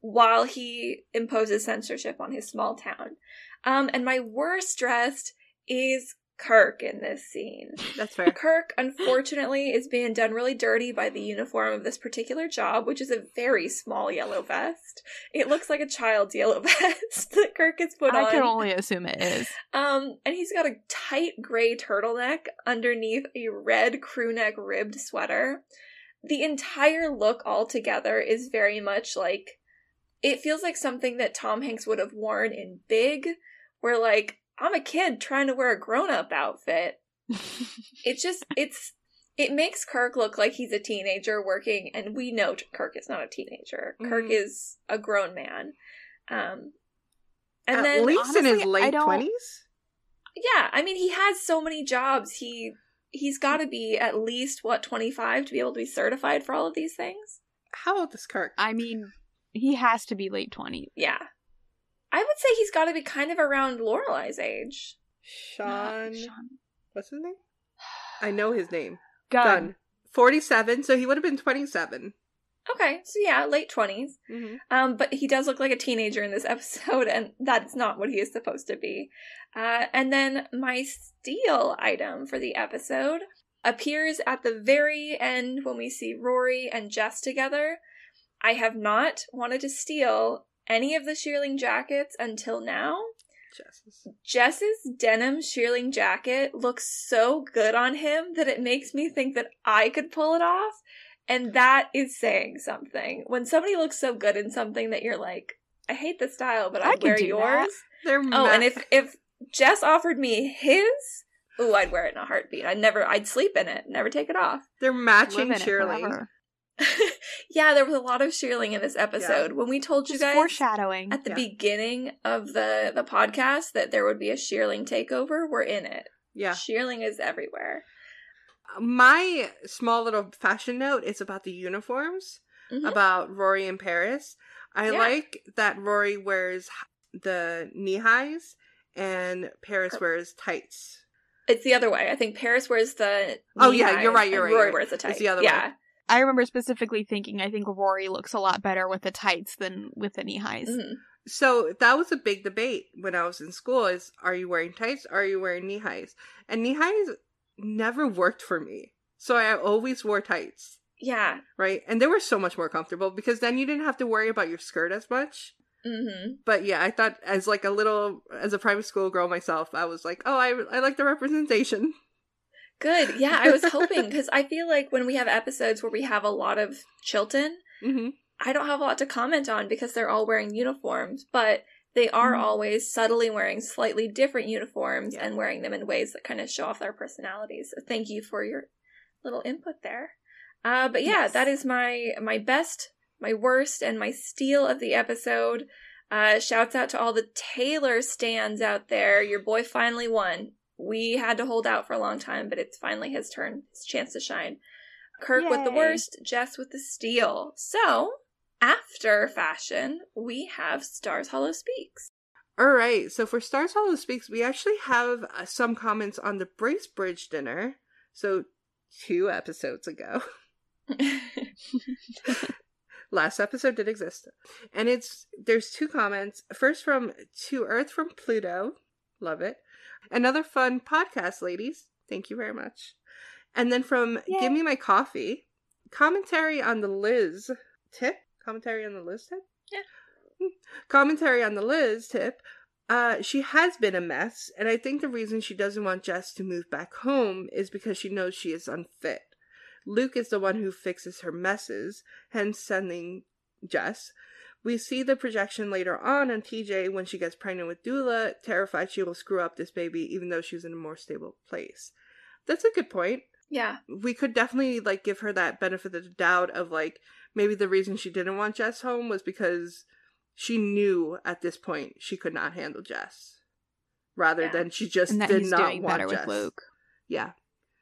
[SPEAKER 3] while he imposes censorship on his small town. Um, and my worst dressed is Kirk in this scene.
[SPEAKER 2] That's fair.
[SPEAKER 3] Kirk, unfortunately, is being done really dirty by the uniform of this particular job, which is a very small yellow vest. It looks like a child's yellow (laughs) vest that Kirk has put
[SPEAKER 1] I
[SPEAKER 3] on.
[SPEAKER 1] I can only assume it is.
[SPEAKER 3] Um, and he's got a tight gray turtleneck underneath a red crew neck ribbed sweater. The entire look altogether is very much like it feels like something that Tom Hanks would have worn in Big, where like I'm a kid trying to wear a grown up outfit. (laughs) It's just it's it makes Kirk look like he's a teenager working, and we know Kirk is not a teenager. Kirk
[SPEAKER 2] Mhm.
[SPEAKER 3] is a grown man. Um, and
[SPEAKER 2] At
[SPEAKER 3] then
[SPEAKER 2] least in his late twenties.
[SPEAKER 3] yeah, I mean he has so many jobs. He he's got to be at least what 25 to be able to be certified for all of these things.
[SPEAKER 2] How old is Kirk?
[SPEAKER 1] I mean, he has to be late 20s.
[SPEAKER 3] Yeah. I would say he's got to be kind of around Lorelai's age.
[SPEAKER 2] Sean.
[SPEAKER 1] Sean.
[SPEAKER 2] What's his name? I know his name.
[SPEAKER 1] Gun.
[SPEAKER 2] Gunn. Forty-seven. So he would have been twenty-seven.
[SPEAKER 3] Okay, so yeah, late 20s.
[SPEAKER 2] Mm-hmm.
[SPEAKER 3] Um, but he does look like a teenager in this (laughs) episode, and that's not what he is supposed to be. Uh, and then my steal item for the episode appears at the very end when we see Rory and Jess together. I have not wanted to steal any of the shearling jackets until now.
[SPEAKER 2] Jess's.
[SPEAKER 3] Jess's denim shearling jacket looks so good on him that it makes me think that I could pull it off. And that is saying something. When somebody looks so good in something that you're like, I hate the style, but
[SPEAKER 1] I
[SPEAKER 3] I'd wear yours.
[SPEAKER 1] that.
[SPEAKER 2] They're
[SPEAKER 3] Oh, and if if Jess offered me his, ooh, I'd wear it in a heartbeat. I'd never, I'd sleep in it, never take it off.
[SPEAKER 2] they're matching
[SPEAKER 1] Live
[SPEAKER 2] Shirley. (laughs)
[SPEAKER 3] yeah, there was a lot of shearling in this episode. When we told you guys
[SPEAKER 1] foreshadowing.
[SPEAKER 3] at the
[SPEAKER 2] Yeah.
[SPEAKER 3] beginning of the the podcast that there would be a shearling takeover, we're in it.
[SPEAKER 2] Yeah.
[SPEAKER 3] Shearling is everywhere.
[SPEAKER 2] My small little fashion note is about the uniforms,
[SPEAKER 3] Mhm.
[SPEAKER 2] about Rory and Paris. I
[SPEAKER 3] Yeah.
[SPEAKER 2] like that Rory wears the knee highs and Paris wears tights.
[SPEAKER 3] It's the other way. I think Paris wears the.
[SPEAKER 2] Oh, yeah, you're right, you're right,
[SPEAKER 3] Rory
[SPEAKER 2] you're right.
[SPEAKER 3] wears the
[SPEAKER 2] It's
[SPEAKER 3] tights.
[SPEAKER 2] the other way.
[SPEAKER 3] Yeah.
[SPEAKER 1] I remember specifically thinking I think Rory looks a lot better with the tights than with the knee highs.
[SPEAKER 3] Mhm.
[SPEAKER 2] So that was a big debate when I was in school is are you wearing tights? Are you wearing knee highs? And knee highs never worked for me. So I always wore tights,
[SPEAKER 3] Yeah.
[SPEAKER 2] right? And they were so much more comfortable because then you didn't have to worry about your skirt as much.
[SPEAKER 3] hmm
[SPEAKER 2] But yeah, I thought as like a little as a private school girl myself, I was like, "Oh, I I like the representation." (laughs)
[SPEAKER 3] Good. Yeah, I was hoping because I feel like when we have episodes where we have a lot of Chilton,
[SPEAKER 2] Mhm.
[SPEAKER 3] I don't have a lot to comment on because they're all wearing uniforms, but they are
[SPEAKER 1] Mhm.
[SPEAKER 3] always subtly wearing slightly different uniforms
[SPEAKER 2] Yeah.
[SPEAKER 3] and wearing them in ways that kind of show off their personalities. So thank you for your little input there. Uh, but yeah,
[SPEAKER 1] Yes.
[SPEAKER 3] that is my my best, my worst, and my steal of the episode. Uh, shouts out to all the Taylor stands out there. Your boy finally won. We had to hold out for a long time, but it's finally his turn, his chance to shine. Kirk with the worst, Jess with the steal. So, after fashion, we have Stars Hollow Speaks.
[SPEAKER 2] All right. So for Stars Hollow Speaks, we actually have uh, some comments on the Bracebridge dinner. So two episodes ago. (laughs) Last episode did exist. And it's there's two comments. First from To Earth from Pluto. Love it. Another fun podcast, ladies. Thank you very much. And then from
[SPEAKER 1] Yay.
[SPEAKER 2] Give Me My Coffee. Commentary on the Liz tip. Commentary on the Liz tip?
[SPEAKER 3] Yeah.
[SPEAKER 2] Hmm. Commentary on the Liz tip. Uh, she has been a mess, and I think the reason she doesn't want Jess to move back home is because she knows she is unfit. Luke is the one who fixes her messes, hence sending Jess. We see the projection later on on TJ when she gets pregnant with Doula, terrified she will screw up this baby even though she's in a more stable place. That's a good point.
[SPEAKER 3] Yeah.
[SPEAKER 2] We could definitely like give her that benefit of the doubt of like maybe the reason she didn't want Jess home was because she knew at this point she could not handle Jess. Rather
[SPEAKER 3] Yeah.
[SPEAKER 2] than she just
[SPEAKER 1] and that
[SPEAKER 2] did
[SPEAKER 1] he's
[SPEAKER 2] not
[SPEAKER 1] doing
[SPEAKER 2] want
[SPEAKER 1] better
[SPEAKER 2] Jess.
[SPEAKER 1] with Luke.
[SPEAKER 2] Yeah.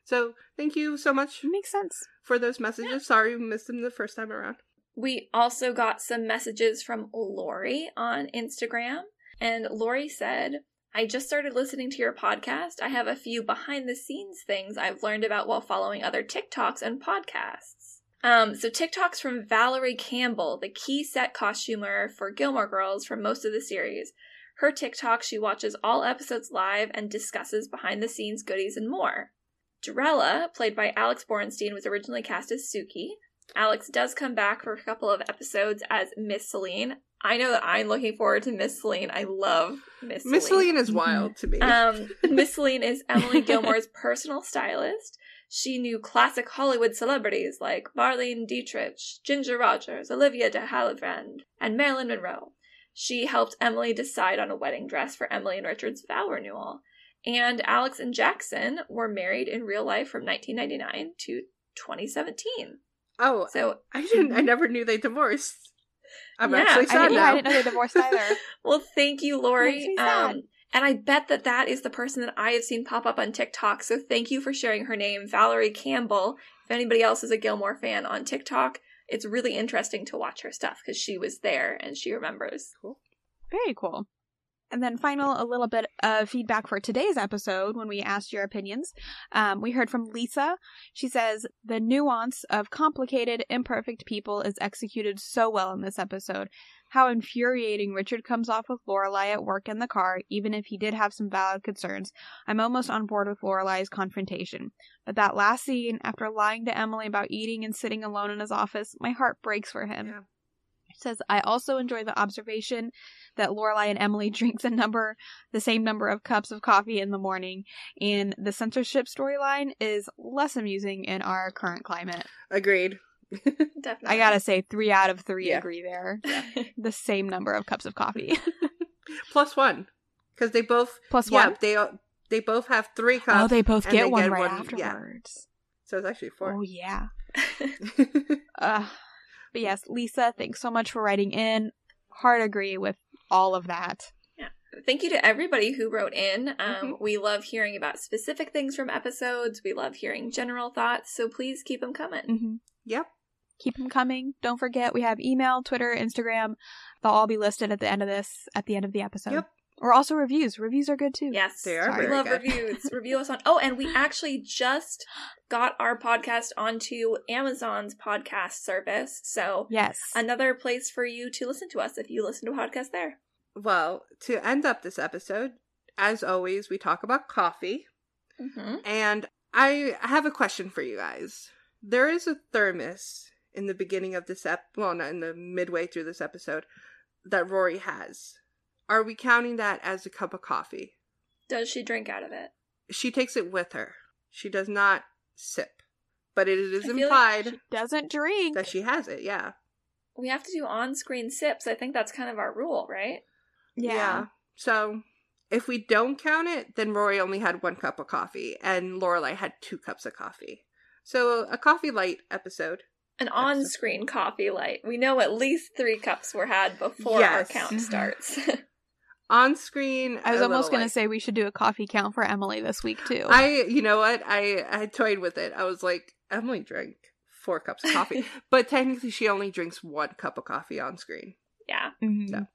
[SPEAKER 2] So thank you so much
[SPEAKER 1] Makes sense.
[SPEAKER 2] for those messages. Sorry we missed them the first time around.
[SPEAKER 3] We also got some messages from Lori on Instagram. And Lori said, I just started listening to your podcast. I have a few behind the scenes things I've learned about while following other TikToks and podcasts. Um, so TikToks from Valerie Campbell, the key set costumer for Gilmore Girls for most of the series. Her TikTok, she watches all episodes live and discusses behind the scenes goodies and more. Drella, played by Alex Borstein, was originally cast as Sookie. Alex does come back for a couple of episodes as Miss Celine. I know that I'm looking forward to Miss Celine. I love Miss Celine.
[SPEAKER 2] Miss Celine is wild to me.
[SPEAKER 3] Um, (laughs) Miss Celine is Emily (laughs) Gilmore's personal stylist. She knew classic Hollywood celebrities like Marlene Dietrich, Ginger Rogers, Olivia de Havilland, and Marilyn Monroe. She helped Emily decide on a wedding dress for Emily and Richard's vow renewal. And Alex and Jackson were married in real life from 1999 to 2017.
[SPEAKER 2] Oh,
[SPEAKER 3] So
[SPEAKER 2] I didn't. I never knew they divorced. I'm
[SPEAKER 3] Yeah,
[SPEAKER 2] actually
[SPEAKER 3] I
[SPEAKER 1] I
[SPEAKER 2] sad now.
[SPEAKER 1] I didn't know they divorced either. (laughs)
[SPEAKER 3] Well, thank you, Lori.
[SPEAKER 1] Sad.
[SPEAKER 3] Um, and I bet that that is the person that I have seen pop up on TikTok. So thank you for sharing her name, Valerie Campbell. If anybody else is a Gilmore fan on TikTok, it's really interesting to watch her stuff because she was there and she remembers. Cool.
[SPEAKER 1] Very cool. And then final, a little bit of feedback for today's episode when we asked your opinions. Um, we heard from Lisa. She says, the nuance of complicated, imperfect people is executed so well in this episode. How infuriating Richard comes off with Lorelai at work in the car, even if he did have some valid concerns. I'm almost on board with Lorelai's confrontation. But that last scene, after lying to Emily about eating and sitting alone in his office, my heart breaks for him.
[SPEAKER 2] Yeah.
[SPEAKER 1] Says, I also enjoy the observation that Lorelai and Emily (laughs) drink the number, the same number of cups of coffee in the morning, and the censorship storyline is less amusing in our current climate.
[SPEAKER 2] Agreed. (laughs)
[SPEAKER 3] Definitely.
[SPEAKER 1] I gotta say, three out of three
[SPEAKER 2] Yeah.
[SPEAKER 1] agree there. (laughs) The same number of cups of coffee.
[SPEAKER 2] Plus one, because they both.
[SPEAKER 1] Plus
[SPEAKER 2] yeah,
[SPEAKER 1] one.
[SPEAKER 2] they they both have three cups.
[SPEAKER 1] Oh, they both get
[SPEAKER 2] they
[SPEAKER 1] one
[SPEAKER 2] get
[SPEAKER 1] right
[SPEAKER 2] one- yeah.
[SPEAKER 1] afterwards.
[SPEAKER 2] So it's actually four.
[SPEAKER 1] Oh, yeah. Uh, but yes, Lisa, thanks so much for writing in. Hard agree with all of that. Yeah.
[SPEAKER 3] Thank you to everybody who wrote in. Um,
[SPEAKER 2] Mhm.
[SPEAKER 3] We love hearing about specific things from episodes. We love hearing general thoughts. So please keep them coming.
[SPEAKER 1] hmm
[SPEAKER 2] yep.
[SPEAKER 1] keep them coming. Don't forget we have email, Twitter, Instagram. They'll all be listed at the end of this, at the end of the episode.
[SPEAKER 2] Yep.
[SPEAKER 1] Or also reviews. Reviews are good too.
[SPEAKER 3] Yes,
[SPEAKER 2] They are
[SPEAKER 3] we
[SPEAKER 2] very
[SPEAKER 3] love
[SPEAKER 2] good.
[SPEAKER 3] reviews. Review us on. Oh, and we actually just got our podcast onto Amazon's podcast service. So
[SPEAKER 1] Yes.
[SPEAKER 3] another place for you to listen to us if you listen to a podcast there.
[SPEAKER 2] Well, to end up this episode, as always, we talk about coffee.
[SPEAKER 3] Mm-hmm.
[SPEAKER 2] And I have a question for you guys. There is a thermos in the beginning of this ep well, not in the midway through this episode that Rory has. Are we counting that as a cup of coffee?
[SPEAKER 3] Does she drink out of it?
[SPEAKER 2] She takes it with her. She does not sip. But it is implied
[SPEAKER 3] like
[SPEAKER 1] Doesn't drink.
[SPEAKER 2] that she has it, yeah.
[SPEAKER 3] We have to do on-screen sips. I think that's kind of our rule, right?
[SPEAKER 1] yeah.
[SPEAKER 2] So if we don't count it, then Rory only had one cup of coffee and Lorelai had two cups of coffee. So a coffee light episode.
[SPEAKER 3] An on-screen coffee light. We know at least three cups were had before our count (laughs) starts. (laughs)
[SPEAKER 2] On screen.
[SPEAKER 1] I was almost going to say we should do a coffee count for Emily this week too.
[SPEAKER 2] I, you know what? I I toyed with it. I was like, Emily drank four cups of coffee, (laughs) but technically she only drinks one cup of coffee on screen.
[SPEAKER 3] yeah.
[SPEAKER 1] Mhm.
[SPEAKER 2] So.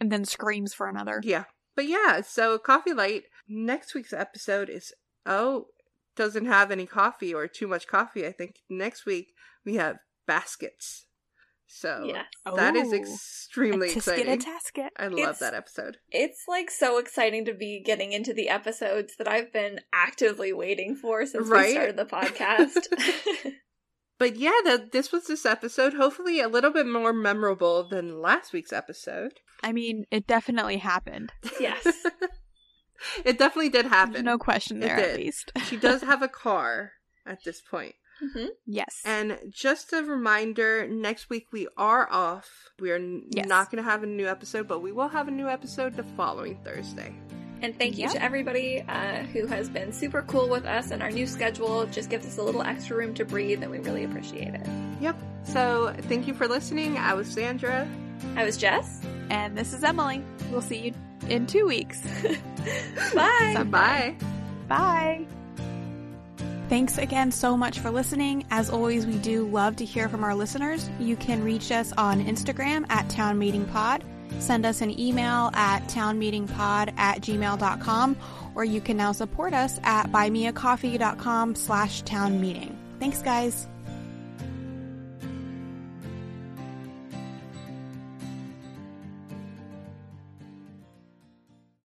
[SPEAKER 1] And then screams for another.
[SPEAKER 2] Yeah, but yeah. So coffee light. Next week's episode is oh doesn't have any coffee or too much coffee. I think next week we have baskets. So
[SPEAKER 3] Yes.
[SPEAKER 2] that is
[SPEAKER 1] Oh.
[SPEAKER 2] extremely
[SPEAKER 1] a tisket, a
[SPEAKER 2] exciting.
[SPEAKER 1] tasket.
[SPEAKER 2] I love
[SPEAKER 3] It's-
[SPEAKER 2] that episode.
[SPEAKER 3] It's like so exciting to be getting into the episodes that I've been actively waiting for since
[SPEAKER 2] Right?
[SPEAKER 3] we started the podcast. (laughs)
[SPEAKER 2] But yeah, that this was this episode. Hopefully, a little bit more memorable than last week's episode.
[SPEAKER 1] I mean, it definitely happened.
[SPEAKER 3] yes. (laughs)
[SPEAKER 2] it definitely did
[SPEAKER 1] There's
[SPEAKER 2] happen.
[SPEAKER 1] no question
[SPEAKER 2] It
[SPEAKER 1] there,
[SPEAKER 2] did.
[SPEAKER 1] at least.
[SPEAKER 2] she does (laughs) have a car at this point.
[SPEAKER 3] Hmm
[SPEAKER 1] yes.
[SPEAKER 2] And just a reminder, next week we are off. We are n-
[SPEAKER 1] Yes.
[SPEAKER 2] not going to have a new episode, but we will have a new episode the following Thursday.
[SPEAKER 3] And thank you
[SPEAKER 1] Yep.
[SPEAKER 3] to everybody uh, who has been super cool with us and our new schedule. Just gives us a little extra room to breathe, and we really appreciate it.
[SPEAKER 2] Yep. So thank you for listening. I was Sandra.
[SPEAKER 3] I was Jess.
[SPEAKER 1] and this is Emily. We'll see you in two weeks.
[SPEAKER 3] Bye. (laughs)
[SPEAKER 1] Some- (laughs)
[SPEAKER 2] Bye.
[SPEAKER 1] Bye. Thanks again so much for listening. As always, we do love to hear from our listeners. You can reach us on Instagram at Town Meeting Pod, send us an email at townmeetingpod at gmail.com, or you can now support us at buymeacoffee.com slash town meeting. Thanks, guys.